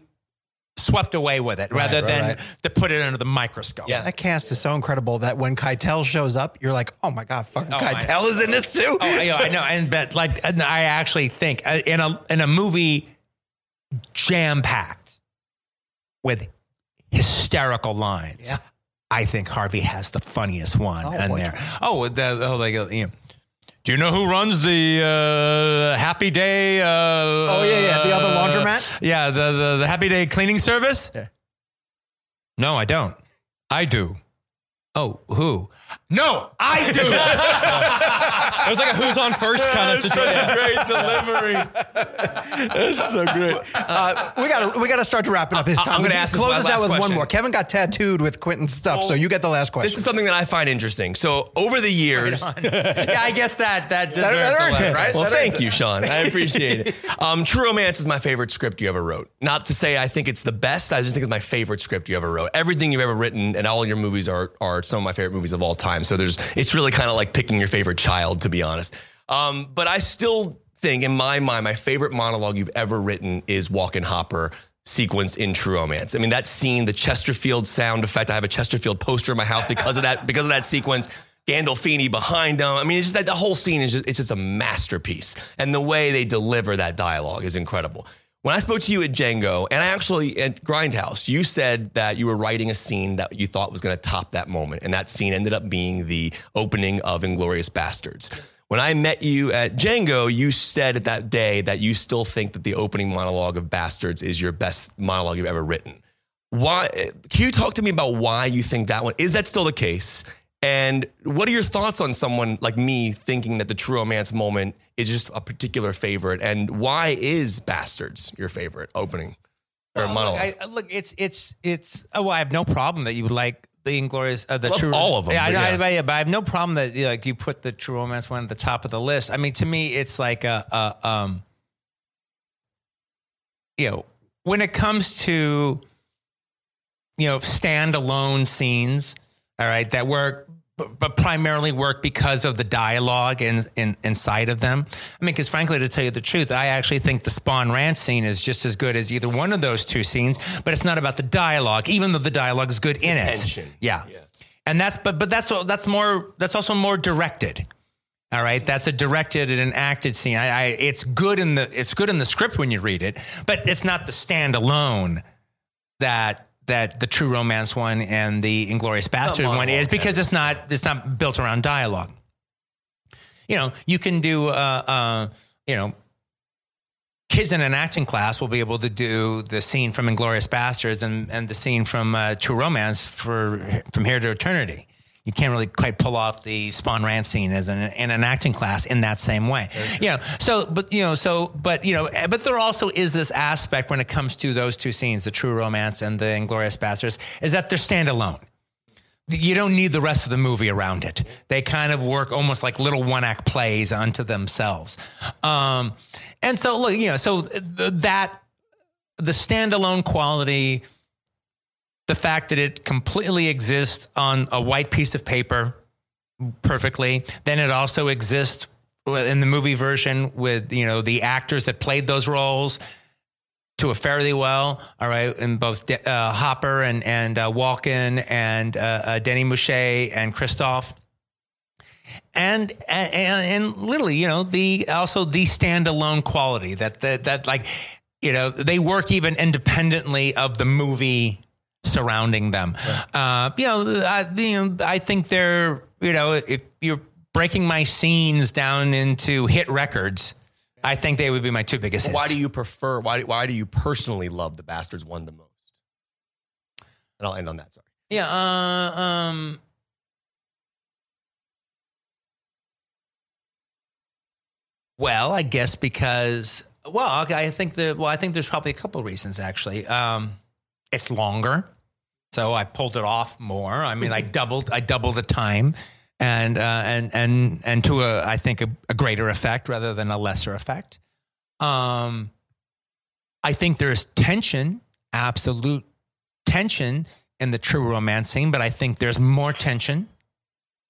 swept away with it rather right, than right. to put it under the microscope. Yeah. That cast is so incredible that when Keitel shows up, you're like, oh my god, fucking Oh, I- Keitel is in this too. Oh, I know, I know, and but like and I actually think uh, in a in a movie jam packed with hysterical lines. Yeah. I think Harvey has the funniest one Oh, in boy. there. Oh, the oh, like you know, do you know who runs the uh, Happy Day? Uh, oh yeah, yeah, the other laundromat? Yeah, the, the the Happy Day cleaning service. Yeah. No, I don't. I do. Oh, who? No, I do. It was like a who's on first kind of situation. great delivery. That's so great. Uh, we got to we got to start to wrap it up. His I'm gonna ask this close my us out last with one more. Kevin got tattooed with Quentin's stuff, so you get the last question. This is something that I find interesting. So, over the years, yeah, I guess that that deserves that a earns it, right? Well, That thank is- you, Sean. I appreciate it. Um, True Romance is my favorite script you ever wrote. Not to say I think it's the best. I just think it's my favorite script you ever wrote. Everything you've ever written and all your movies are are some of my favorite movies of all time. So there's it's really kind of like picking your favorite child, to be honest. Um, but I still think, in my mind, my favorite monologue you've ever written is Walken Hopper sequence in True Romance. I mean, that scene, the Chesterfield sound effect. I have a Chesterfield poster in my house because of that. Because of that sequence. Gandolfini behind him. I mean, it's just that the whole scene is just, it's just a masterpiece. And the way they deliver that dialogue is incredible. When I spoke to you at Django, and I actually at Grindhouse, you said that you were writing a scene that you thought was going to top that moment. And that scene ended up being the opening of Inglourious Basterds. When I met you at Django, you said at that day that you still think that the opening monologue of Basterds is your best monologue you've ever written. Why? Can you talk to me about why you think that one is that still the case? And what are your thoughts on someone like me thinking that the True Romance moment is just a particular favorite? And why is Basterds your favorite opening or Well, monologue? Look, I, look, it's it's it's. Oh, well, I have no problem that you would like the Inglourious, uh, the Love true. all of them, Yeah, I, but I, yeah. yeah, but I have no problem that you know, like you put the True Romance one at the top of the list. I mean, to me, it's like a, a um, you know, when it comes to you know standalone scenes, all right, that work. But, but primarily work because of the dialogue in, in, inside of them. I mean, because frankly, to tell you the truth, I actually think the Spahn Ranch scene is just as good as either one of those two scenes. But it's not about the dialogue, even though the dialogue is good in it. tension. Yeah. and that's but but that's that's more that's also more directed. All right, that's a directed and an acted scene. I, I it's good in the it's good in the script when you read it, but it's not the standalone that that the True Romance one and the Inglourious Basterd one is because it's not it's not built around dialogue. You know, you can do uh, uh, you know kids in an acting class will be able to do the scene from Inglourious Basterds and, and the scene from uh, True Romance for from here to eternity. You can't really quite pull off the Spahn Ranch scene as an in an acting class in that same way. You know, so but you know, so but you know, but there also is this aspect when it comes to those two scenes, the True Romance and the Inglourious Basterds, is that they're standalone you don't need the rest of the movie around it. They kind of work almost like little one act plays unto themselves. Um, and so, look, you know, so that the standalone quality, the fact that it completely exists on a white piece of paper perfectly, then it also exists in the movie version with, you know, the actors that played those roles to a fairly well. All right, in both uh, Hopper and and uh, Walken and uh, uh Denis Ménochet and Christoph. And, and and literally, you know, the also the standalone quality that that that like, you know, they work even independently of the movie surrounding them. Right. Uh, you know, I, you know, I think they're you know, if you're breaking my scenes down into hit records, I think they would be my two biggest hits. Why do you prefer? Why why do you personally love the Basterds one the most? And I'll end on that. Sorry. Yeah. Uh, um. Well, I guess because well, I think the well, I think there's probably a couple of reasons actually. Um, it's longer, so I pulled it off more. I mean, I doubled I doubled the time and uh, and and and to a I think a, a, greater effect rather than a lesser effect. Um, I think there's tension, absolute tension in the true romance scene, but I think there's more tension.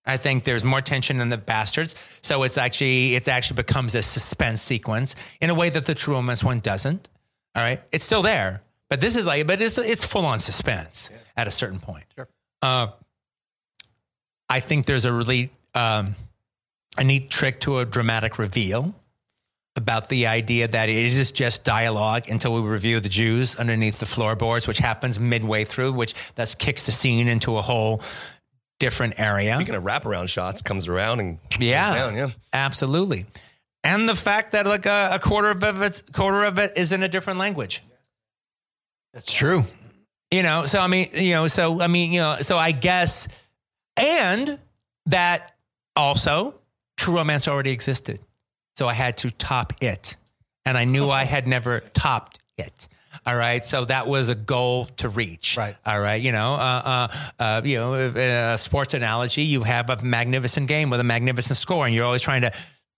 I think there's more tension in the basterds. So it's actually it actually becomes a suspense sequence in a way that the true romance one doesn't. All right, it's still there, but this is like, but it's it's full on suspense yeah. at a certain point. Sure. Uh, I think there's a really um, a neat trick to a dramatic reveal about the idea that it is just dialogue until we review the Jews underneath the floorboards, which happens midway through, which thus kicks the scene into a whole different area. Speaking of wraparound shots, comes around and yeah, down, yeah, absolutely. And the fact that like a, a quarter of it, quarter of it is in a different language. That's true. You know, so I mean, you know, so I mean, you know, so I guess and that also True Romance already existed. So I had to top it. And I knew I had never topped it. All right. So that was a goal to reach. Right. All right. You know, uh, uh, uh, you know, a sports analogy, you have a magnificent game with a magnificent score, and you're always trying to,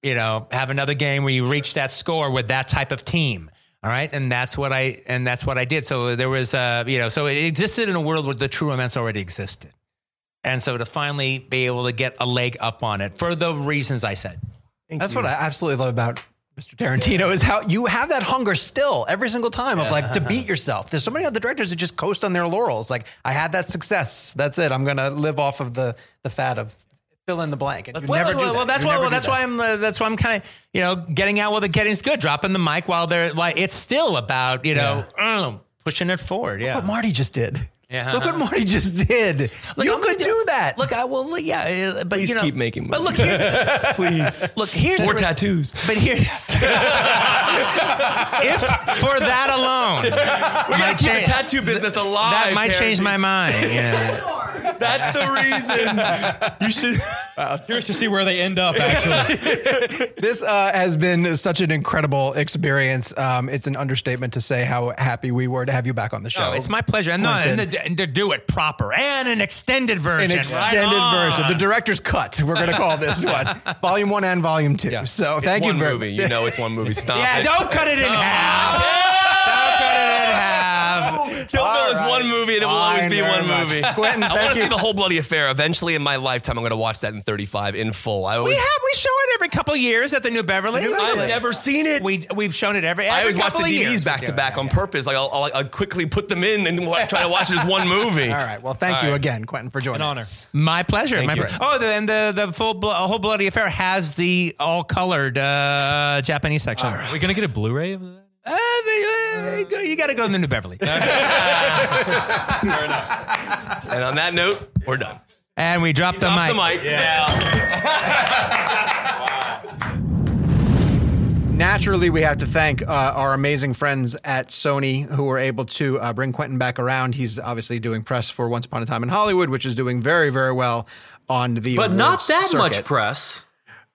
you know, have another game where you reach that score with that type of team. All right. And that's what I, and that's what I did. So there was, uh, you know, so it existed in a world where the true romance already existed. And so to finally be able to get a leg up on it for the reasons I said. Thank That's you. what I absolutely love about Mr. Tarantino is how you have that hunger still every single time of like to beat yourself. There's so many other directors that just coast on their laurels. Like I had that success. That's it. I'm gonna live off of the the fat of fill in the blank. And well, never well, that. well, that's why. Well, that's that. why I'm. Uh, that's why I'm kind of you know getting out while the getting's good, dropping the mic while they're like it's still about you know yeah. pushing it forward. Look yeah, what Marty just did. Yeah. Look what Marty just did. Look, you I'm could do that. Look, I will. Yeah, uh, but Please you know, keep making. But look, here's, please. Look, here's more tattoos. But here, if for that alone, we're gonna keep the tattoo business alive. That might change my mind. Yeah. That's the reason you should. Wow. Curious to see where they end up. Actually, this uh, has been such an incredible experience. Um, it's an understatement to say how happy we were to have you back on the show. Oh, it's my pleasure, and, no, and, the, and, to do it proper and an extended version. An extended right version, the director's cut. We're going to call this one, volume one and volume two. Yeah. So it's thank you very much. You know, it's one movie. Stop. yeah, it. don't cut it in half. Kill Bill is right. one movie and it will always be one much. movie. Quentin, I want to see the whole bloody affair. Eventually in my lifetime, I'm going to watch that in 35 in full. I always, we have we show it every couple years at the New Beverly. New Beverly. I've never seen it. We we've shown it every. every I always watch the DVDs back to back on purpose. Like I'll, I'll, I'll, quickly put them in and try to watch it as one movie. All right. Well, thank All you right. again, Quentin, for joining. An honor. Us. My pleasure. Thank My you. Oh, and the the full whole bloody affair has the all colored uh, Japanese section. Right. Are we gonna get a Blu-ray of that? Uh, you got to go to the New Beverly. and on that note, we're done. And we dropped the mic. the mic. Yeah. Naturally, we have to thank uh, our amazing friends at Sony who were able to uh, bring Quentin back around. He's obviously doing press for Once Upon a Time in Hollywood, which is doing very, very well on the but not awards that much press.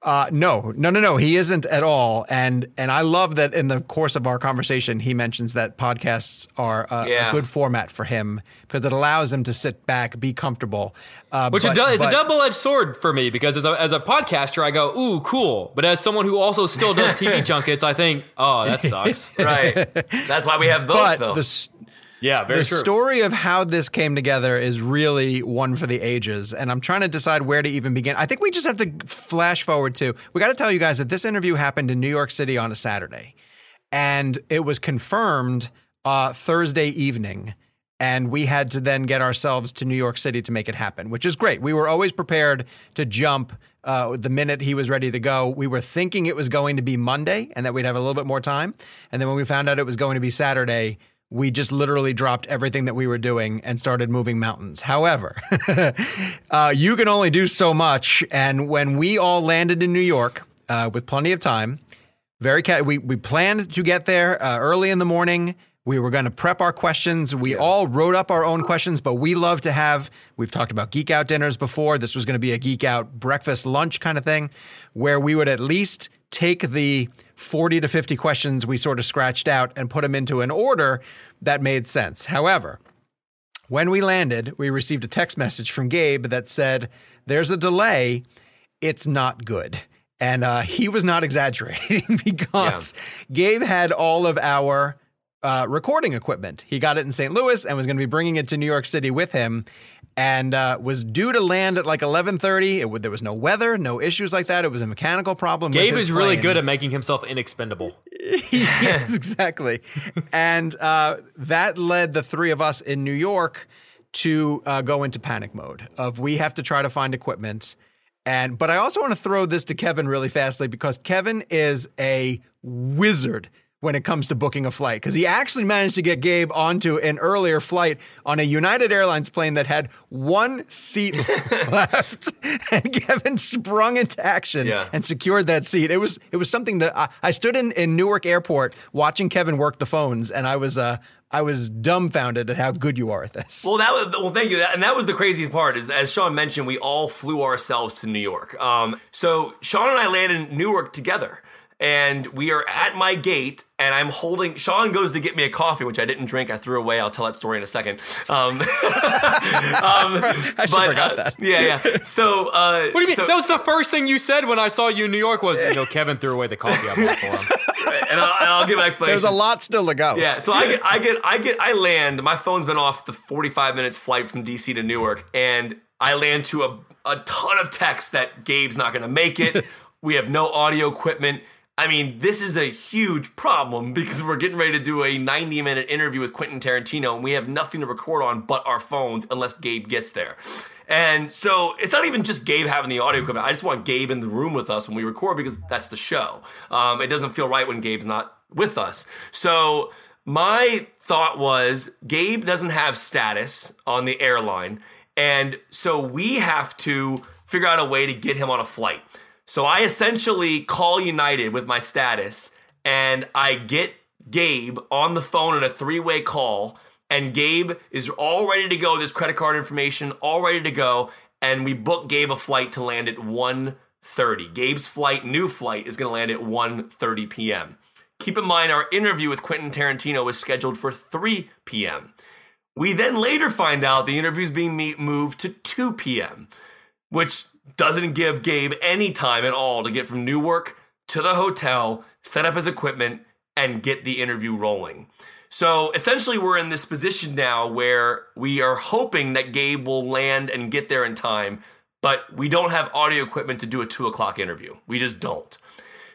Uh, no, no, no, no. He isn't at all. And and I love that in the course of our conversation, he mentions that podcasts are a, Yeah. a good format for him because it allows him to sit back, be comfortable. Uh, Which but- it does, it's but- a double edged sword for me because as a, as a podcaster, I go, ooh, cool. But as someone who also still does TV junkets, I think, oh, that sucks. Right. That's why we have both, But though. the Yeah, very the true. story of how this came together is really one for the ages and i'm trying to decide where to even begin i think we just have to flash forward to we got to tell you guys that this interview happened in new york city on a saturday and it was confirmed uh, thursday evening and we had to then get ourselves to New York City to make it happen, which is great. We were always prepared to jump uh, the minute he was ready to go. We were thinking it was going to be Monday and that we'd have a little bit more time. And then when we found out it was going to be Saturday, we just literally dropped everything that we were doing and started moving mountains. However, uh, you can only do so much. And when we all landed in New York uh, with plenty of time, very ca- we we planned to get there uh, early in the morning. We were going to prep our questions. We all wrote up our own questions, but we love to have. We've talked about geek out dinners before. This was going to be a geek out breakfast lunch kind of thing, where we would at least take the forty to fifty questions we sort of scratched out and put them into an order that made sense. However, when we landed, we received a text message from Gabe that said, There's a delay. It's not good. And uh, he was not exaggerating because Gabe had all of our uh, recording equipment. He got it in St. Louis and was going to be bringing it to New York City with him and uh, was due to land at like 11.30. It, would- there was no weather, no issues like that. It was a mechanical problem. Gabe is really good at making himself inexpendable. yes, exactly. and uh, that led the three of us in New York to uh, go into panic mode of we have to try to find equipment. And but I also want to throw this to Kevin really fastly because Kevin is a wizard when it comes to booking a flight because he actually managed to get Gabe onto an earlier flight on a United Airlines plane that had one seat left, and Kevin sprung into action Yeah. and secured that seat. It was it was something that I, I stood in in Newark Airport watching Kevin work the phones, and I was uh I was dumbfounded at how good you are at this. Well, that was well. Thank you. And that was the craziest part. Is as Sean mentioned, we all flew ourselves to New York. Um, so Sean and I landed in Newark together, and we are at my gate, and I'm holding. Sean goes to get me a coffee, which I didn't drink. I threw away. I'll tell that story in a second. Um, um, I but, forgot uh, that. Yeah, yeah. So, uh, What do you mean? so- that was the first thing you said when I saw you in New York was, you know, Kevin threw away the coffee I bought for him. and, I'll, and I'll give an explanation. There's a lot still to go. Yeah, so I get, I get, I get, I land. My phone's been off the 45 minutes flight from DC to Newark, and I land to a, a ton of texts that Gabe's not going to make it. we have no audio equipment. I mean, this is a huge problem because we're getting ready to do a 90 minute interview with Quentin Tarantino, and we have nothing to record on but our phones unless Gabe gets there. And so it's not even just Gabe having the audio equipment. I just want Gabe in the room with us when we record because that's the show. Um, it doesn't feel right when Gabe's not with us. So my thought was Gabe doesn't have status on the airline. And so we have to figure out a way to get him on a flight. So I essentially call United with my status and I get Gabe on the phone in a three way call. And Gabe is all ready to go. This credit card information, all ready to go. And we book Gabe a flight to land at 1.30. Gabe's flight, new flight, is going to land at 1.30 p.m. Keep in mind, our interview with Quentin Tarantino was scheduled for 3 p.m. We then later find out the interview is being moved to 2 p.m., which doesn't give Gabe any time at all to get from Newark to the hotel, set up his equipment, and get the interview rolling. So essentially, we're in this position now where we are hoping that Gabe will land and get there in time, but we don't have audio equipment to do a two o'clock interview. We just don't.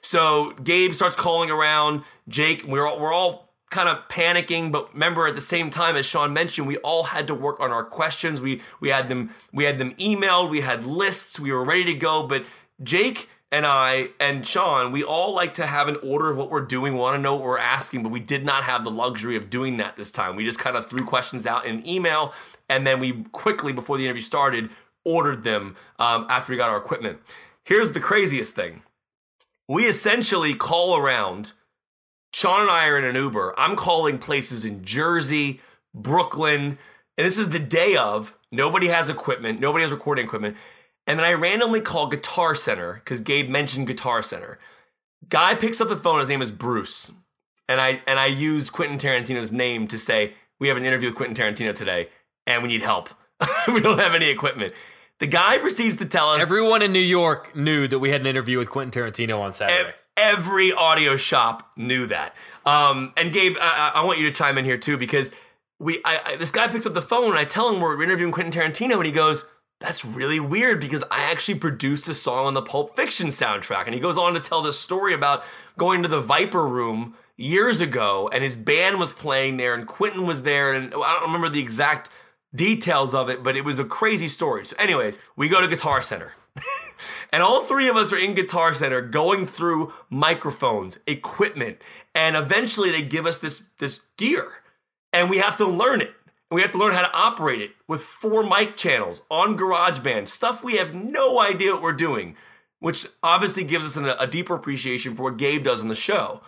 So Gabe starts calling around. Jake, we're all, we're all kind of panicking, but remember at the same time, as Sean mentioned, we all had to work on our questions. We we had them we had them emailed. We had lists. We were ready to go. But Jake and I and Sean, we all like to have an order of what we're doing, We want to know what we're asking, but we did not have the luxury of doing that this time. We just kind of threw questions out in email, and then we quickly before the interview started ordered them um, after we got our equipment. Here's the craziest thing we essentially call around. Sean and I are in an Uber. I'm calling places in Jersey, Brooklyn, and this is the day of. Nobody has equipment, nobody has recording equipment. And then I randomly call Guitar Center because Gabe mentioned Guitar Center. Guy picks up the phone. His name is Bruce, and I and I use Quentin Tarantino's name to say we have an interview with Quentin Tarantino today, and we need help. we don't have any equipment. The guy proceeds to tell us Everyone in New York knew that we had an interview with Quentin Tarantino on Saturday. Ev- every audio shop knew that. Um, and Gabe, I, I I want you to chime in here too because we, I, I, this guy picks up the phone and I tell him we're interviewing Quentin Tarantino and he goes, "That's really weird because I actually produced a song on the Pulp Fiction soundtrack." And he goes on to tell this story about going to the Viper Room years ago and his band was playing there and Quentin was there and I don't remember the exact details of it, but it was a crazy story. So, anyways, we go to Guitar Center. And all three of us are in Guitar Center going through microphones, equipment, and eventually they give us this this gear. And we have to learn it. And we have to learn how to operate it with four mic channels on GarageBand, stuff we have no idea what we're doing, which obviously gives us an, a deeper appreciation for what Gabe does on the show.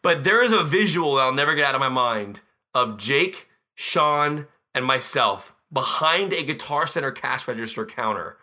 But there is a visual that I'll never get out of my mind of Jake, Sean, and myself behind a Guitar Center cash register counter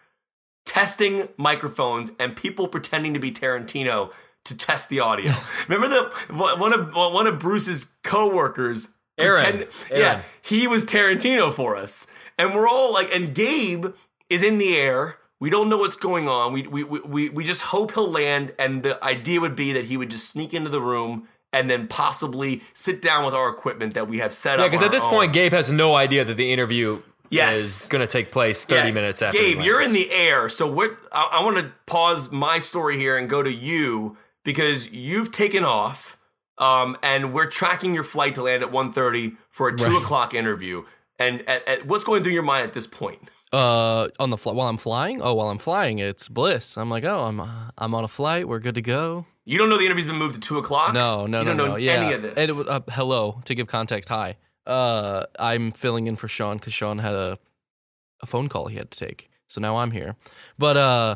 testing microphones and people pretending to be Tarantino to test the audio. Remember the one of one of Bruce's coworkers Aaron. pretend- Aaron. yeah, he was Tarantino for us. And we're all like and Gabe is in the air. We don't know what's going on. We we we we just hope he'll land and the idea would be that he would just sneak into the room and then possibly sit down with our equipment that we have set Yeah, up. because at this our point. Gabe has no idea that the interview Yes. is going to take place 30 Yeah, minutes after. Gabe, you're in the air, so what? I, I want to pause my story here and go to you because you've taken off, um, and we're tracking your flight to land at 1.30 for a two Right. o'clock interview. And at, at- what's going through your mind at this point? Uh, on the fl- while I'm flying. Oh, while I'm flying, it's bliss. I'm like, oh, I'm uh, I'm on a flight. We're good to go. You don't know the interview's been moved to two o'clock. No, no, you no, don't know no. Yeah, of this. And it was, uh, hello to give context. Hi. Uh, I'm filling in for Sean because Sean had a a phone call he had to take. So now I'm here. But uh,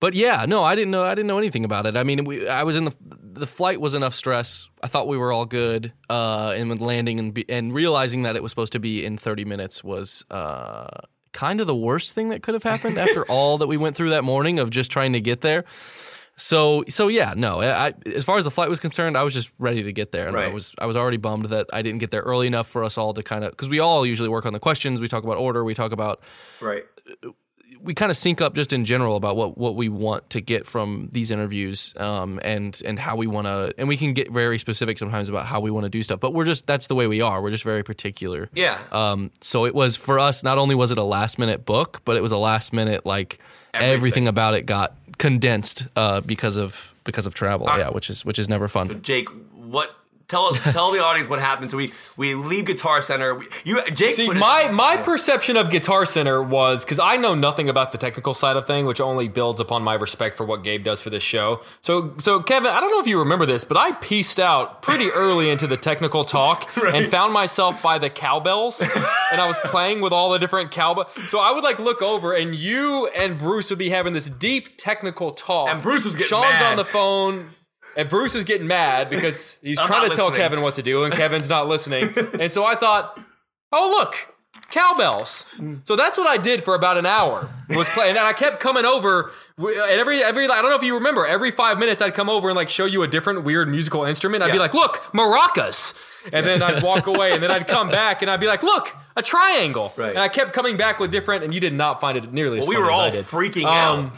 but yeah, no, I didn't know. I didn't know anything about it. I mean, we, I was in the the flight was enough stress. I thought we were all good. Uh, and landing and be, and realizing that it was supposed to be in 30 minutes was uh kind of the worst thing that could have happened after all that we went through that morning of just trying to get there. So so yeah, no. I, as far as the flight was concerned, I was just ready to get there, and I was I was already bummed that I didn't get there early enough for us all to kind of because we all usually work on the questions. We talk about order. We talk about right. we kind of sync up just in general about what what we want to get from these interviews, um, and and how we want to, and we can get very specific sometimes about how we want to do stuff. But we're just that's the way we are. We're just very particular. Yeah. Um, so it was for us. Not only was it a last minute book, but it was a last minute like everything, Everything. about it got condensed uh, because of because of travel. right. yeah, which is which is never fun. So Jake, what? Tell tell the audience what happened. So we we leave Guitar Center. We, you Jake. See, put his- my my perception of Guitar Center was because I know nothing about the technical side of thing, which only builds upon my respect for what Gabe does for this show. So, so Kevin, I don't know if you remember this, but I pieced out pretty early into the technical talk and found myself by the cowbells, and I was playing with all the different cowbell. So I would like look over, and you and Bruce would be having this deep technical talk, And Bruce was getting Sean's mad. on the phone. And Bruce is getting mad because he's I'm trying to not tell. Kevin what to do, and Kevin's not listening. and so I thought, oh look, cowbells. So that's what I did for about an hour. Was playing, and I kept coming over. And every every I don't know if you remember, every five minutes I'd come over and like show you a different weird musical instrument. I'd be like, look, maracas. And then I'd walk away, and then I'd come back, and I'd be like, "Look, a triangle." Right. And I kept coming back with different, and you did not find it nearly as Well, we were as all freaking Um, out.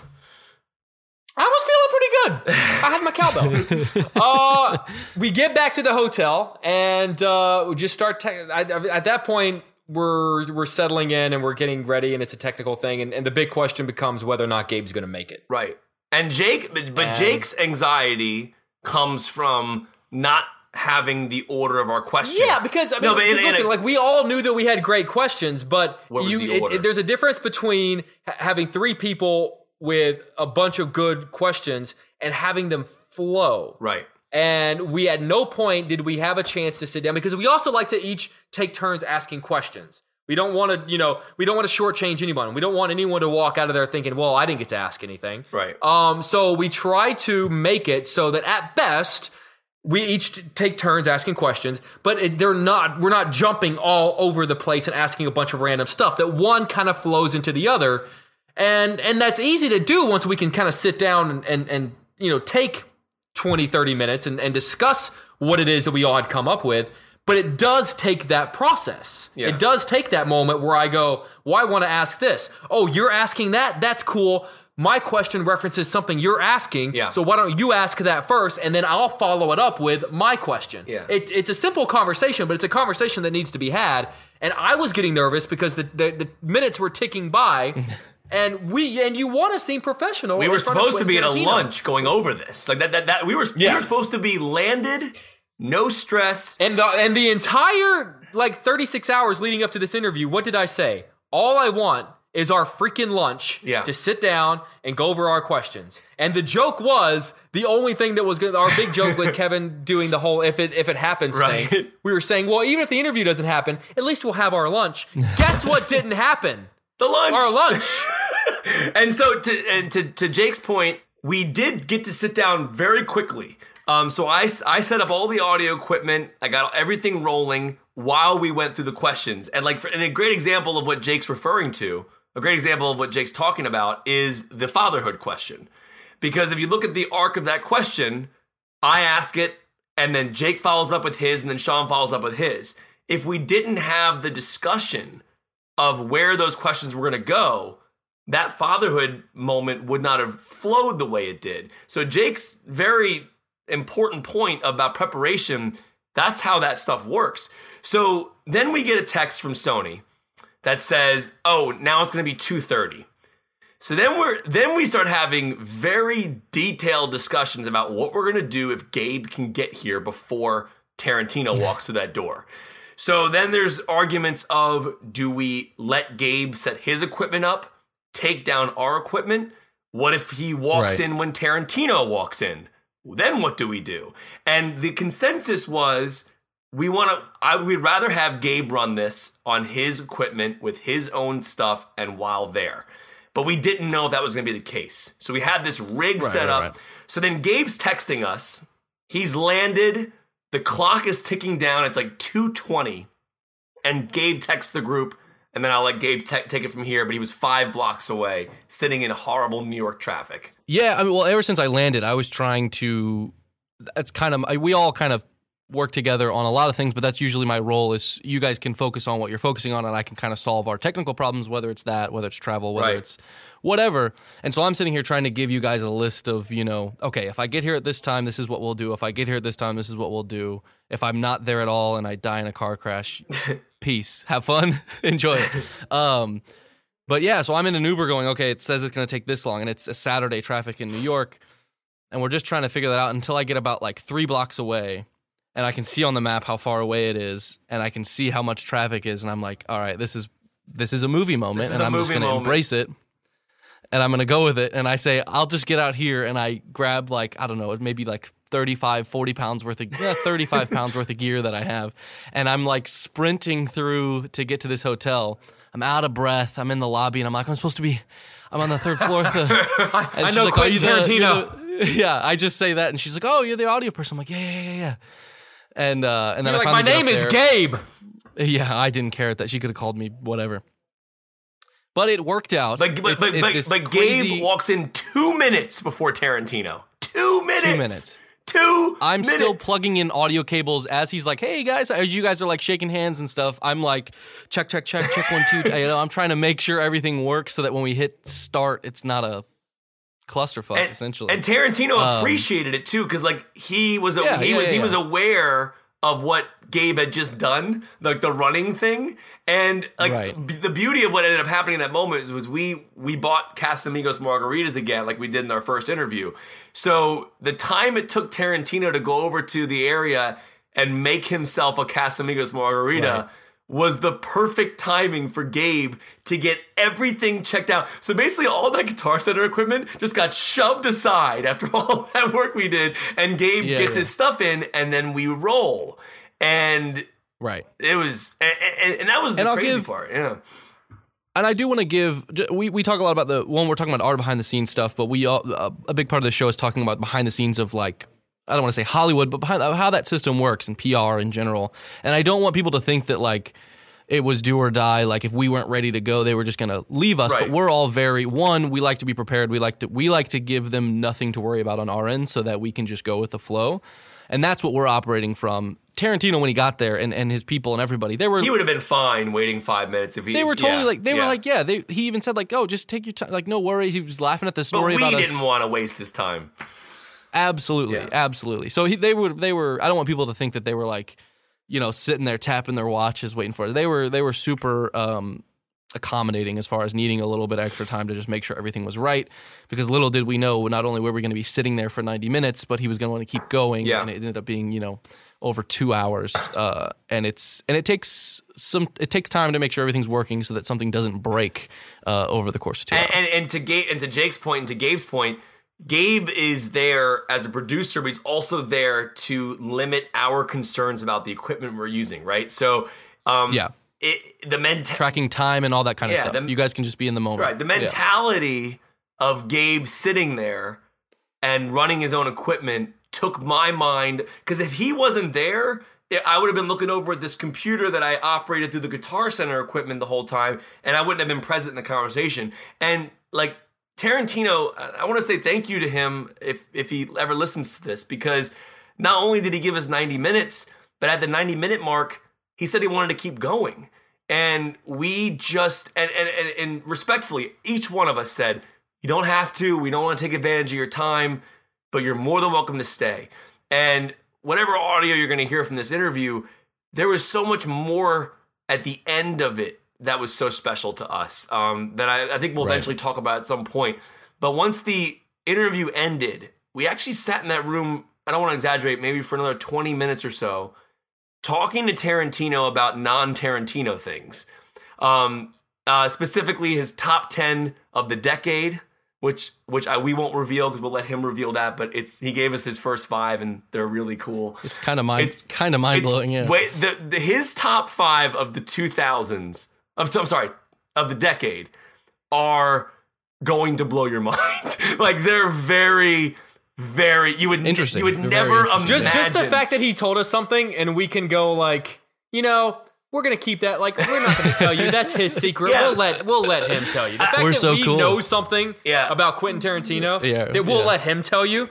I was feeling pretty good. I had my cowbell. uh, we get back to the hotel and uh, we just start. Te- I, I- at that point, we're we're settling in and we're getting ready, and it's a technical thing. And, and the big question becomes whether or not Gabe's going to make it. Right. And Jake, but, but And- Jake's anxiety comes from not having the order of our questions. Yeah, because I mean, No, but in- because in a- listen, like we all knew that we had great questions, but you, the it- it- there's a difference between ha- having three people with a bunch of good questions and having them flow. right. And we at no point did we have a chance to sit down because we also like to each take turns asking questions. We don't want to, you know, we don't want to shortchange anyone. We don't want anyone to walk out of there thinking, "Well, I didn't get to ask anything." Right. Um. So we try to make it so that at best we each take turns asking questions, but it, they're not. We're not jumping all over the place and asking a bunch of random stuff. That one kind of flows into the other. And and that's easy to do once we can kind of sit down and, and, and you know take 20, 30 minutes and, and discuss what it is that we all had come up with. But it does take that process. Yeah. It does take that moment where I go, well, I want to ask this. Oh, you're asking that? That's cool. My question references something you're asking. Yeah. So why don't you ask that first and then I'll follow it up with my question. Yeah. It, it's a simple conversation, but it's a conversation that needs to be had. And I was getting nervous because the, the, the minutes were ticking by. And we and you want to seem professional. We were supposed to be at a lunch going over this. Like that that, that we were we were supposed to be landed, no stress. And the and the entire like 36 hours leading up to this interview, what did I say? All I want is our freaking lunch Yeah. to sit down and go over our questions. And the joke was the only thing that was good. Our big joke with Kevin doing the whole if it if it happens Right. thing. We were saying, well, even if the interview doesn't happen, at least we'll have our lunch. Guess what didn't happen? The lunch. Our lunch. and so to and to, to Jake's point, we did get to sit down very quickly. Um, so I, I set up all the audio equipment. I got everything rolling while we went through the questions. And like, for, and a great example of what Jake's referring to, a great example of what Jake's talking about is the fatherhood question. Because if you look at the arc of that question, I ask it, and then Jake follows up with his, and then Sean follows up with his. If we didn't have the discussion of where those questions were going to go, that fatherhood moment would not have flowed the way it did. So Jake's very important point about preparation, that's how that stuff works. So then we get a text from Sony that says, "Oh, now it's going to be 2:30." So then we're then we start having very detailed discussions about what we're going to do if Gabe can get here before Tarantino walks through that door. So then there's arguments of do we let Gabe set his equipment up, take down our equipment? What if he walks Right. in when Tarantino walks in? Then what do we do? And the consensus was we want to I we'd rather have Gabe run this on his equipment with his own stuff and while there. But we didn't know if that was going to be the case. So we had this rig Right, set right, up. right. So then Gabe's texting us. He's landed. The clock is ticking down. It's like 2:20 and Gabe texts the group and then I'll let Gabe te- take it from here, but he was 5 blocks away sitting in horrible New York traffic. Yeah, I mean, well, ever since I landed, I was trying to. That's kind of we all kind of work together on a lot of things, but that's usually my role. Is you guys can focus on what you're focusing on, and I can kind of solve our technical problems, whether it's that, whether it's travel, whether Right. it's whatever. And so I'm sitting here trying to give you guys a list of you know, okay, if I get here at this time, this is what we'll do. If I get here at this time, this is what we'll do. If I'm not there at all and I die in a car crash, peace, have fun, enjoy it. Um, but yeah, so I'm in an Uber going, okay, it says it's going to take this long, and it's a Saturday traffic in New York, and we're just trying to figure that out until I get about like three blocks away, and I can see on the map how far away it is, and I can see how much traffic is, and I'm like, all right, this is this is a movie moment, and I'm just going to embrace it. And I'm going to go with it. And I say, I'll just get out here. And I grab, like, I don't know, maybe like 35, 40 pounds worth of, yeah, 35 pounds worth of gear that I have. And I'm like sprinting through to get to this hotel. I'm out of breath. I'm in the lobby and I'm like, I'm supposed to be, I'm on the third floor. Of the, she's know like, Quentin you the- you're Tarantino." the-" yeah, I just say that. And she's like, oh, you're the audio person. I'm like, yeah, yeah, yeah, yeah. And, uh, and then You're I like, my name is there. Gabe. Yeah, I didn't care that. She could have called me whatever. But it worked out. But but It's- but, but, Gabe walks in 2 minutes before Tarantino. 2 minutes. Two minutes. 2 I'm still plugging in audio cables as he's like, "Hey guys," as you guys are like shaking hands and stuff. I'm like, "Check, check, check, check one, two. You know, I'm trying to make sure everything works so that when we hit start, it's not a clusterfuck. and, essentially, And Tarantino Um, appreciated it too, because like he was a, Yeah, he yeah, was yeah, he was aware of what Gabe had just done, like the running thing, and like Right. b- the beauty of what ended up happening in that moment was, was we we bought Casamigos margaritas again, like we did in our first interview. So the time it took Tarantino to go over to the area and make himself a Casamigos margarita. Right. Was the perfect timing for Gabe to get everything checked out. So basically, all that Guitar Center equipment just got shoved aside after all that work we did, and Gabe Yeah, gets yeah. his stuff in, and then we roll. And right. it was, and, and, that was the crazy give- part. Yeah, and I do want to give. We we talk a lot about the one we're talking about our behind the scenes stuff, but we all, uh, a big part of the show is talking about behind the scenes of like I don't want to say Hollywood, but behind how that system works and PR in general. And I don't want people to think that like it was do or die. Like if we weren't ready to go, they were just going to leave us. Right. But we're all very one. We like to be prepared. We like to we like to give them nothing to worry about on our end, so that we can just go with the flow. And that's what we're operating from. Tarantino, when he got there, and, and his people and everybody, they were He would have been fine waiting five minutes if he. they were totally yeah, like they were like yeah. They he even said like oh just take your time like no worries. He was laughing at the story But we about didn't want to waste his time. Absolutely, Yeah. absolutely. So he, they were they were. I don't want people to think that they were like, you know, sitting there tapping their watches waiting for it. They were they were super um, accommodating as far as needing a little bit extra time to just make sure everything was right. Because little did we know, not only were we going to be sitting there for ninety minutes, but he was going to want to keep going. Yeah. and it ended up being you know over two hours. Uh, and it's and it takes some it takes time to make sure everything's working so that something doesn't break uh, over the course of two hours. And, and, and to Gabe, and to Jake's point, and to Gabe's point, Gabe is there as a producer, but he's also there to limit our concerns about the equipment we're using, right? So, um, Yeah. it, the mentality. Tracking time and all that kind of Yeah, stuff. the- you guys can just be in the moment. Right. The Yeah. mentality of Gabe sitting there and running his own equipment took my mind because if he wasn't there, I- would have been looking over at this computer that I operated through the Guitar Center equipment the whole time, and I wouldn't have been present in the conversation. And like Tarantino, I- I want to say thank you to him if if he ever listens to this because not only did he give us 90 minutes, but at the 90 minute mark, he said he wanted to keep going. And we just and and, and and respectfully, each one of us said, you don't have to, we don't want to take advantage of your time, but you're more than welcome to stay. And whatever audio you're going to hear from this interview, there was so much more at the end of it that was so special to us um, that I, I think we'll Right. eventually talk about at some point. But once the interview ended, we actually sat in that room. I don't want to exaggerate, maybe for another 20 minutes or so, talking to Tarantino about non Tarantino things. Um, uh, specifically, his top 10 of the decade, which which I, we won't reveal because we'll let him reveal that. But it's he gave us his first five, and they're really cool. It's kind of mind It's- kind of mind blowing. Yeah. Wait, the, the his top five of the two thousands. Of, I'm sorry, of the decade are going to blow your mind. like they're very, very. You would Interesting. You would They're never very imagine. Just just the fact that he told us something and we can go like, you know, we're gonna keep that. Like, we're not gonna tell you. That's his secret. Yeah. We'll let we'll let him tell you. The fact We're that so we cool. know something Yeah. about Quentin Tarantino Yeah, that we'll yeah. let him tell you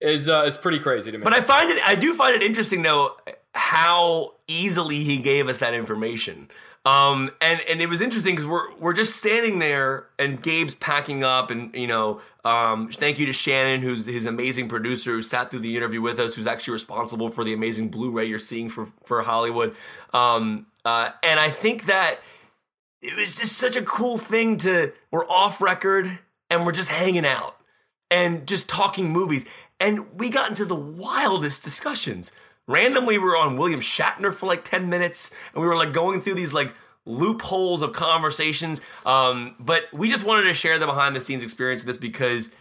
is uh, is pretty crazy to me. But I find it. I do find it interesting though how easily he gave us that information. Um, and and it was interesting because we're we're just standing there and Gabe's packing up and you know um, thank you to Shannon who's his amazing producer who sat through the interview with us who's actually responsible for the amazing Blu-ray you're seeing for for Hollywood. Um, uh, and I think that it was just such a cool thing to we're off record and we're just hanging out and just talking movies. And we got into the wildest discussions. Randomly, we were on William Shatner for like 10 minutes, and we were like going through these like loopholes of conversations. Um, but we just wanted to share the behind the scenes experience of this because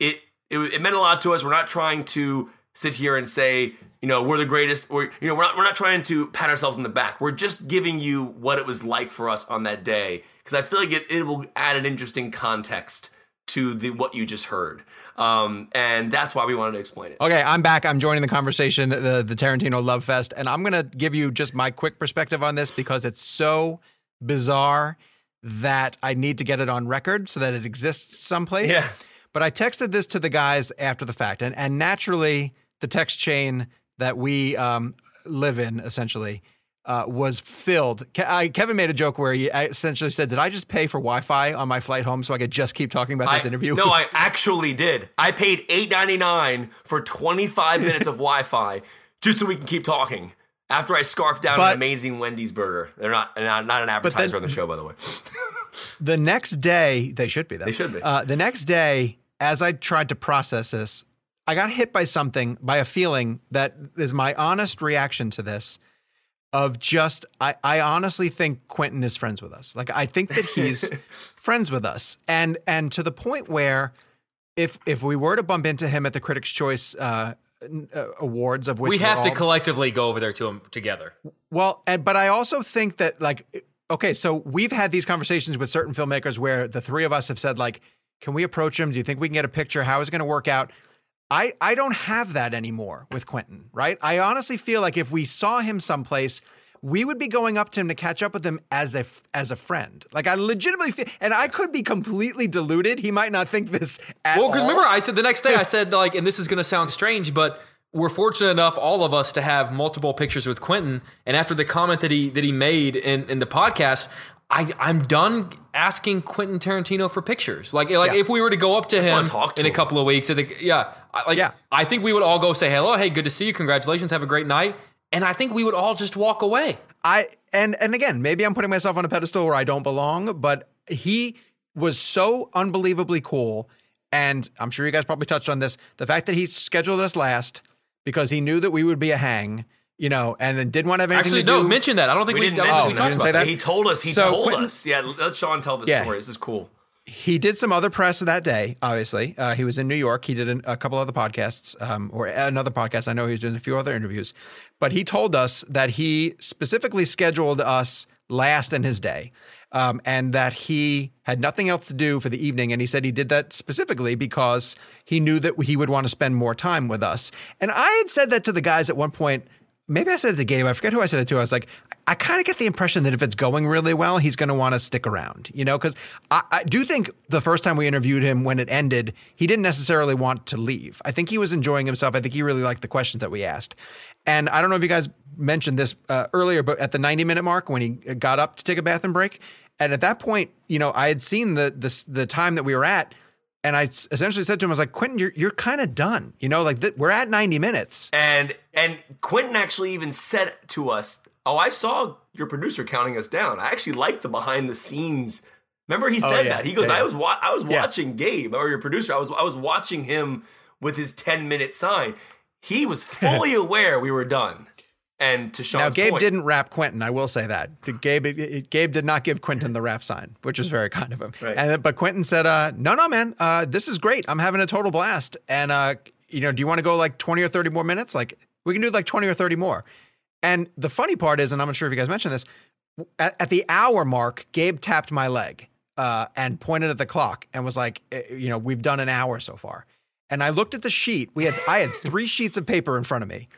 it, it it meant a lot to us. We're not trying to sit here and say, you know, we're the greatest, or you know, we're not we're not trying to pat ourselves in the back. We're just giving you what it was like for us on that day because I feel like it, it will add an interesting context to the what you just heard. Um, and that's why we wanted to explain it. Okay, I'm back. I'm joining the conversation, the the Tarantino Love Fest, and I'm gonna give you just my quick perspective on this because it's so bizarre that I need to get it on record so that it exists someplace. Yeah. But I texted this to the guys after the fact, and and naturally the text chain that we um, live in essentially. Uh, was filled. Ke- I, Kevin made a joke where he essentially said, "Did I just pay for Wi-Fi on my flight home so I could just keep talking about this I- interview?" No, I actually did. I paid eight ninety nine for twenty five minutes of Wi Fi just so we can keep talking. After I scarfed down But- an amazing Wendy's burger, they're not not, not an advertiser on the show, by the way. The next day, they should be though. They should be. Uh, the next day, as I tried to process this, I got hit by something, by a feeling that is my honest reaction to this. Of just, I, I honestly think Quentin is friends with us. Like I think that he's friends with us, and and to the point where, if if we were to bump into him at the Critics' Choice uh, uh, awards, of which we have to collectively go over there to him together. well, and but I also think that like okay, so we've had these conversations with certain filmmakers where the three of us have said like, can we approach him? Do you think we can get a picture? How is it going to work out? I I don't have that anymore with Quentin, right? I honestly feel like if we saw him someplace, we would be going up to him to catch up with him as a as a friend. Like I legitimately feel, and I could be completely deluded. He might not think this at Well, because all. remember, I said the next day, I said like, and this is going to sound strange, but we're fortunate enough, all of us, to have multiple pictures with Quentin. And after the comment that he that he made in in the podcast, I I'm done asking Quentin Tarantino for pictures. Like like Yeah. if we were to go up to him to in a couple of weeks, I think yeah, like Yeah. I think we would all go say hello, hey, good to see you, congratulations, have a great night, and I think we would all just walk away. I and and again, maybe I'm putting myself on a pedestal where I don't belong, but he was so unbelievably cool. And I'm sure you guys probably touched on this. The fact that he scheduled us last because he knew that we would be a hang, you know, and then didn't want to have anything Actually, to no, do. mention that. I don't think We we, didn't I mention think we that. talked didn't about say that. that? He told us. He So told Quentin- us. Yeah, let Sean tell the Yeah. story. This is cool. he did some other press that day. Obviously, uh, he was in New York. He did an, a couple other podcasts, um, or another podcast. I know he was doing a few other interviews, but he told us that he specifically scheduled us last in his day, um, and that he had nothing else to do for the evening. And he said he did that specifically because he knew that he would want to spend more time with us. And I had said that to the guys at one point. Maybe I said it to Gabe. I forget who I said it to. I was like, I kind of get the impression that if it's going really well, he's going to want to stick around, you know? Because I, I do think the first time we interviewed him, when it ended, he didn't necessarily want to leave. I think he was enjoying himself. I think he really liked the questions that we asked. And I don't know if you guys mentioned this uh, earlier, but at the 90 minute mark, when he got up to take a bathroom break, and at that point, you know, I had seen the the, the time that we were at. And I essentially said to him, I was like, Quentin, you're, you're kind of done. You know, like th- we're at 90 minutes. And and Quentin actually even said to us, "Oh, I saw your producer counting us down. I actually like the behind the scenes." Remember, he Oh, said yeah. that. He goes, Yeah, yeah. "I was wa- I was watching Gabe or your producer. I was I was watching him with his ten minute sign. He was fully aware we were done." And to Sean's Now, Gabe point, didn't rap Quentin. I will say that. Gabe, it- it- Gabe did not give Quentin the rap sign, which was very kind of him. Right. And but Quentin said, uh, "No, no, man, uh, this is great. I'm having a total blast. And uh, you know, do you want to go like 20 or 30 more minutes? Like we can do like 20 or 30 more." And the funny part is, and I'm not sure if you guys mentioned this, at, at the hour mark, Gabe tapped my leg uh, and pointed at the clock and was like, eh, "You know, we've done an hour so far." And I looked at the sheet. We had I had three sheets of paper in front of me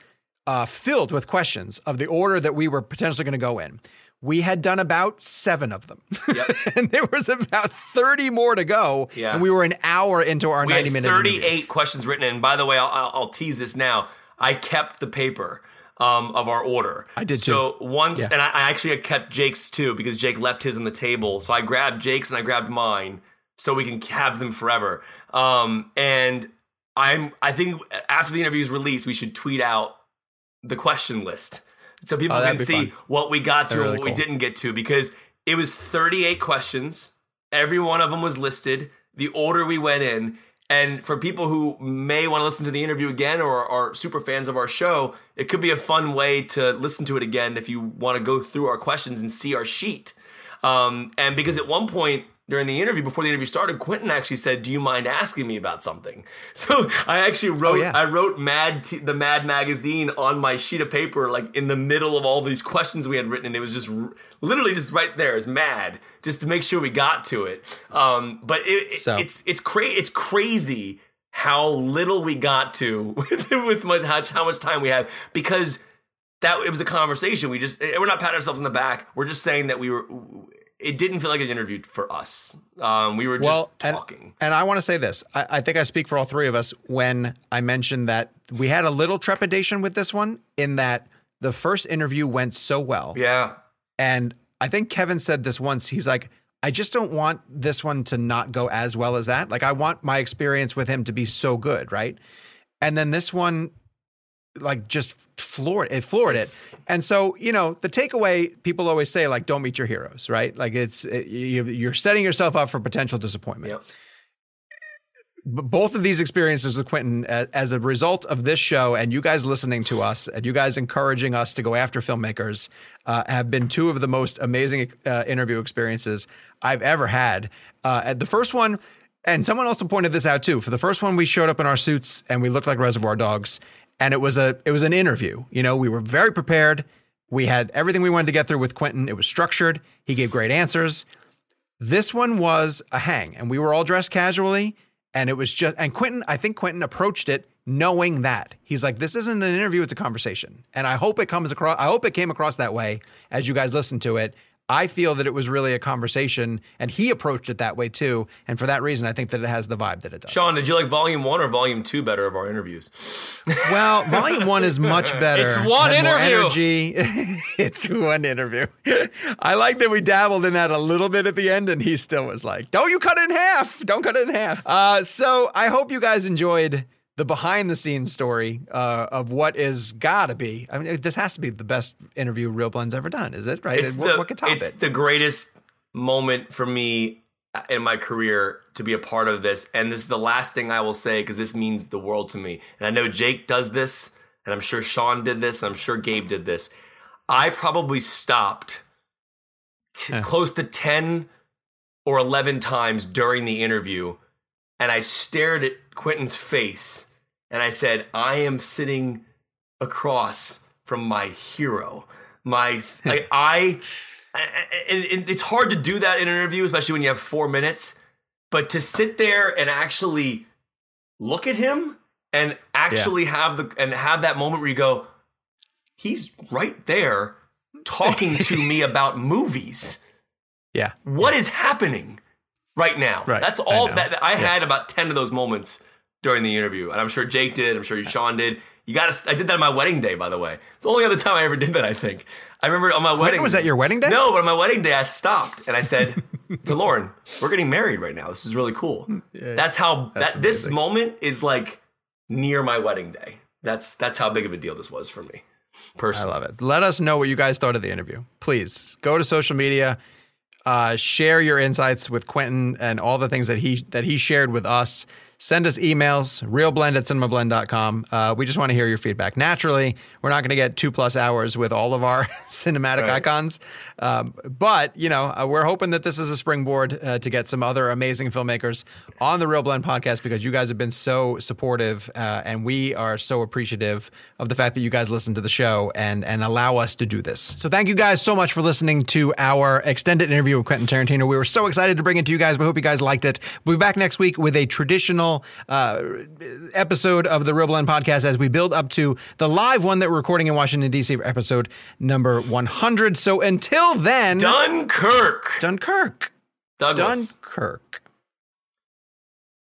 uh, filled with questions of the order that we were potentially going to go in. We had done about seven of them, and there was about thirty more to go. Yeah. and we were an hour into our we ninety had minute. 38 interview. questions written in. By the way, I'll, I'll, tease this now. I kept the paper um, of our order. I did So once, Yeah. and I, I actually kept Jake's too because Jake left his on the table. So I grabbed Jake's and I grabbed mine so we can have them forever. Um, and I'm, I think after the interview is released, we should tweet out the question list so people Oh, can see fun. what we got to and what we didn't get to because it was 38 questions. Every one of them was listed, the order we went in. And for people who may want to listen to the interview again or are super fans of our show, it could be a fun way to listen to it again if you want to go through our questions and see our sheet. Um, and because at one point during the interview, before the interview started, Quentin actually said, "Do you mind asking me about something?" So I actually wrote, yeah. I wrote Mad, T- the Mad magazine on my sheet of paper, like in the middle of all these questions we had written, and it was just r- literally just right there as Mad, just to make sure we got to it. Um, but it, it- So- it's it's cra- it's crazy how little we got to with, with much, how much time we had because that it was a conversation. We just we're not patting ourselves on the back. We're just saying that we were. It didn't feel like an interview for us. Um, we were just Well, and- talking. And I want to say this. I, I think I speak for all three of us when I mentioned that we had a little trepidation with this one in that the first interview went so well. yeah, And I think Kevin said this once. He's like, I just don't want this one to not go as well as that. Like, I want my experience with him to be so good, right? And then this one, like, just floored it, floored it. And so, you know, the takeaway people always say, like, don't meet your heroes, right? Like, it's it, you, you're setting yourself up for potential disappointment. Yep. Both of these experiences with Quentin, as a result of this show and you guys listening to us and you guys encouraging us to go after filmmakers, uh, have been two of the most amazing uh, interview experiences I've ever had. Uh, the first one, and someone also pointed this out too. For the first one, we showed up in our suits and we looked like Reservoir Dogs, and it was a it was an interview. You know, we were very prepared. We had everything we wanted to get through with Quentin. It was structured. He gave great answers. This one was a hang, and we were all dressed casually. And it was just, and Quentin, I think Quentin approached it knowing that. He's like, this isn't an interview, it's a conversation. And I hope it comes across, I hope it came across that way as you guys listen to it. I feel that it was really a conversation and he approached it that way too. And for that reason, I think that it has the vibe that it does. Sean, did you like volume one or volume two better of our interviews? Well, volume one is much better. It's one interview. energy. it's one interview. I like that we dabbled in that a little bit at the end, and he still was like, "Don't you cut it in half? Don't cut it in half." Uh, so I hope you guys enjoyed the behind the scenes story uh, of what is gotta be. I mean, this has to be the best interview ReelBlend's ever done, is it? Right? It's what, the, what could top it's it? the greatest moment for me in my career to be a part of this. And this is the last thing I will say because this means the world to me. And I know Jake does this, and I'm sure Sean did this, and I'm sure Gabe did this. I probably stopped t- close to 10 or 11 times during the interview, and I stared at Quentin's face and I said, I am sitting across from my hero. My, like, I, and, and it's hard to do that in an interview, especially when you have four minutes. But to sit there and actually look at him and actually have the and have that moment where you go, he's right there talking to me about movies. Yeah. What is happening right now? Right. That's all know. that I had about 10 of those moments during the interview. And I'm sure Jake did. I'm sure you Sean did. You got to, I did that on my wedding day, by the way. It's the only other time I ever did that, I think. I remember on my wedding. was that your wedding day? No, but on my wedding day, I stopped and I said to Lauren, we're getting married right now. This is really cool. that's how, that this moment is like near my wedding day. That's, that's how big of a deal this was for me. Personally. I love it. Let us know what you guys thought of the interview. Please go to social media, uh, share your insights with Quentin and all the things that he that he shared with us. Send us emails, reelblend at cinemablend.com. Uh, we just want to hear your feedback. Naturally, we're not going to get two plus hours with all of our cinematic Right. icons. Um, but, you know, uh, we're hoping that this is a springboard uh, to get some other amazing filmmakers on the ReelBlend podcast because you guys have been so supportive uh, and we are so appreciative of the fact that you guys listen to the show and, and allow us to do this. So thank you guys so much for listening to our extended interview with Quentin Tarantino. We were so excited to bring it to you guys. We hope you guys liked it. We'll be back next week with a traditional uh, episode of the ReelBlend podcast as we build up to the live one that we're recording in Washington, D.C. for episode number 100. So until then, Dunkirk. Dunkirk. Douglas. Dunkirk.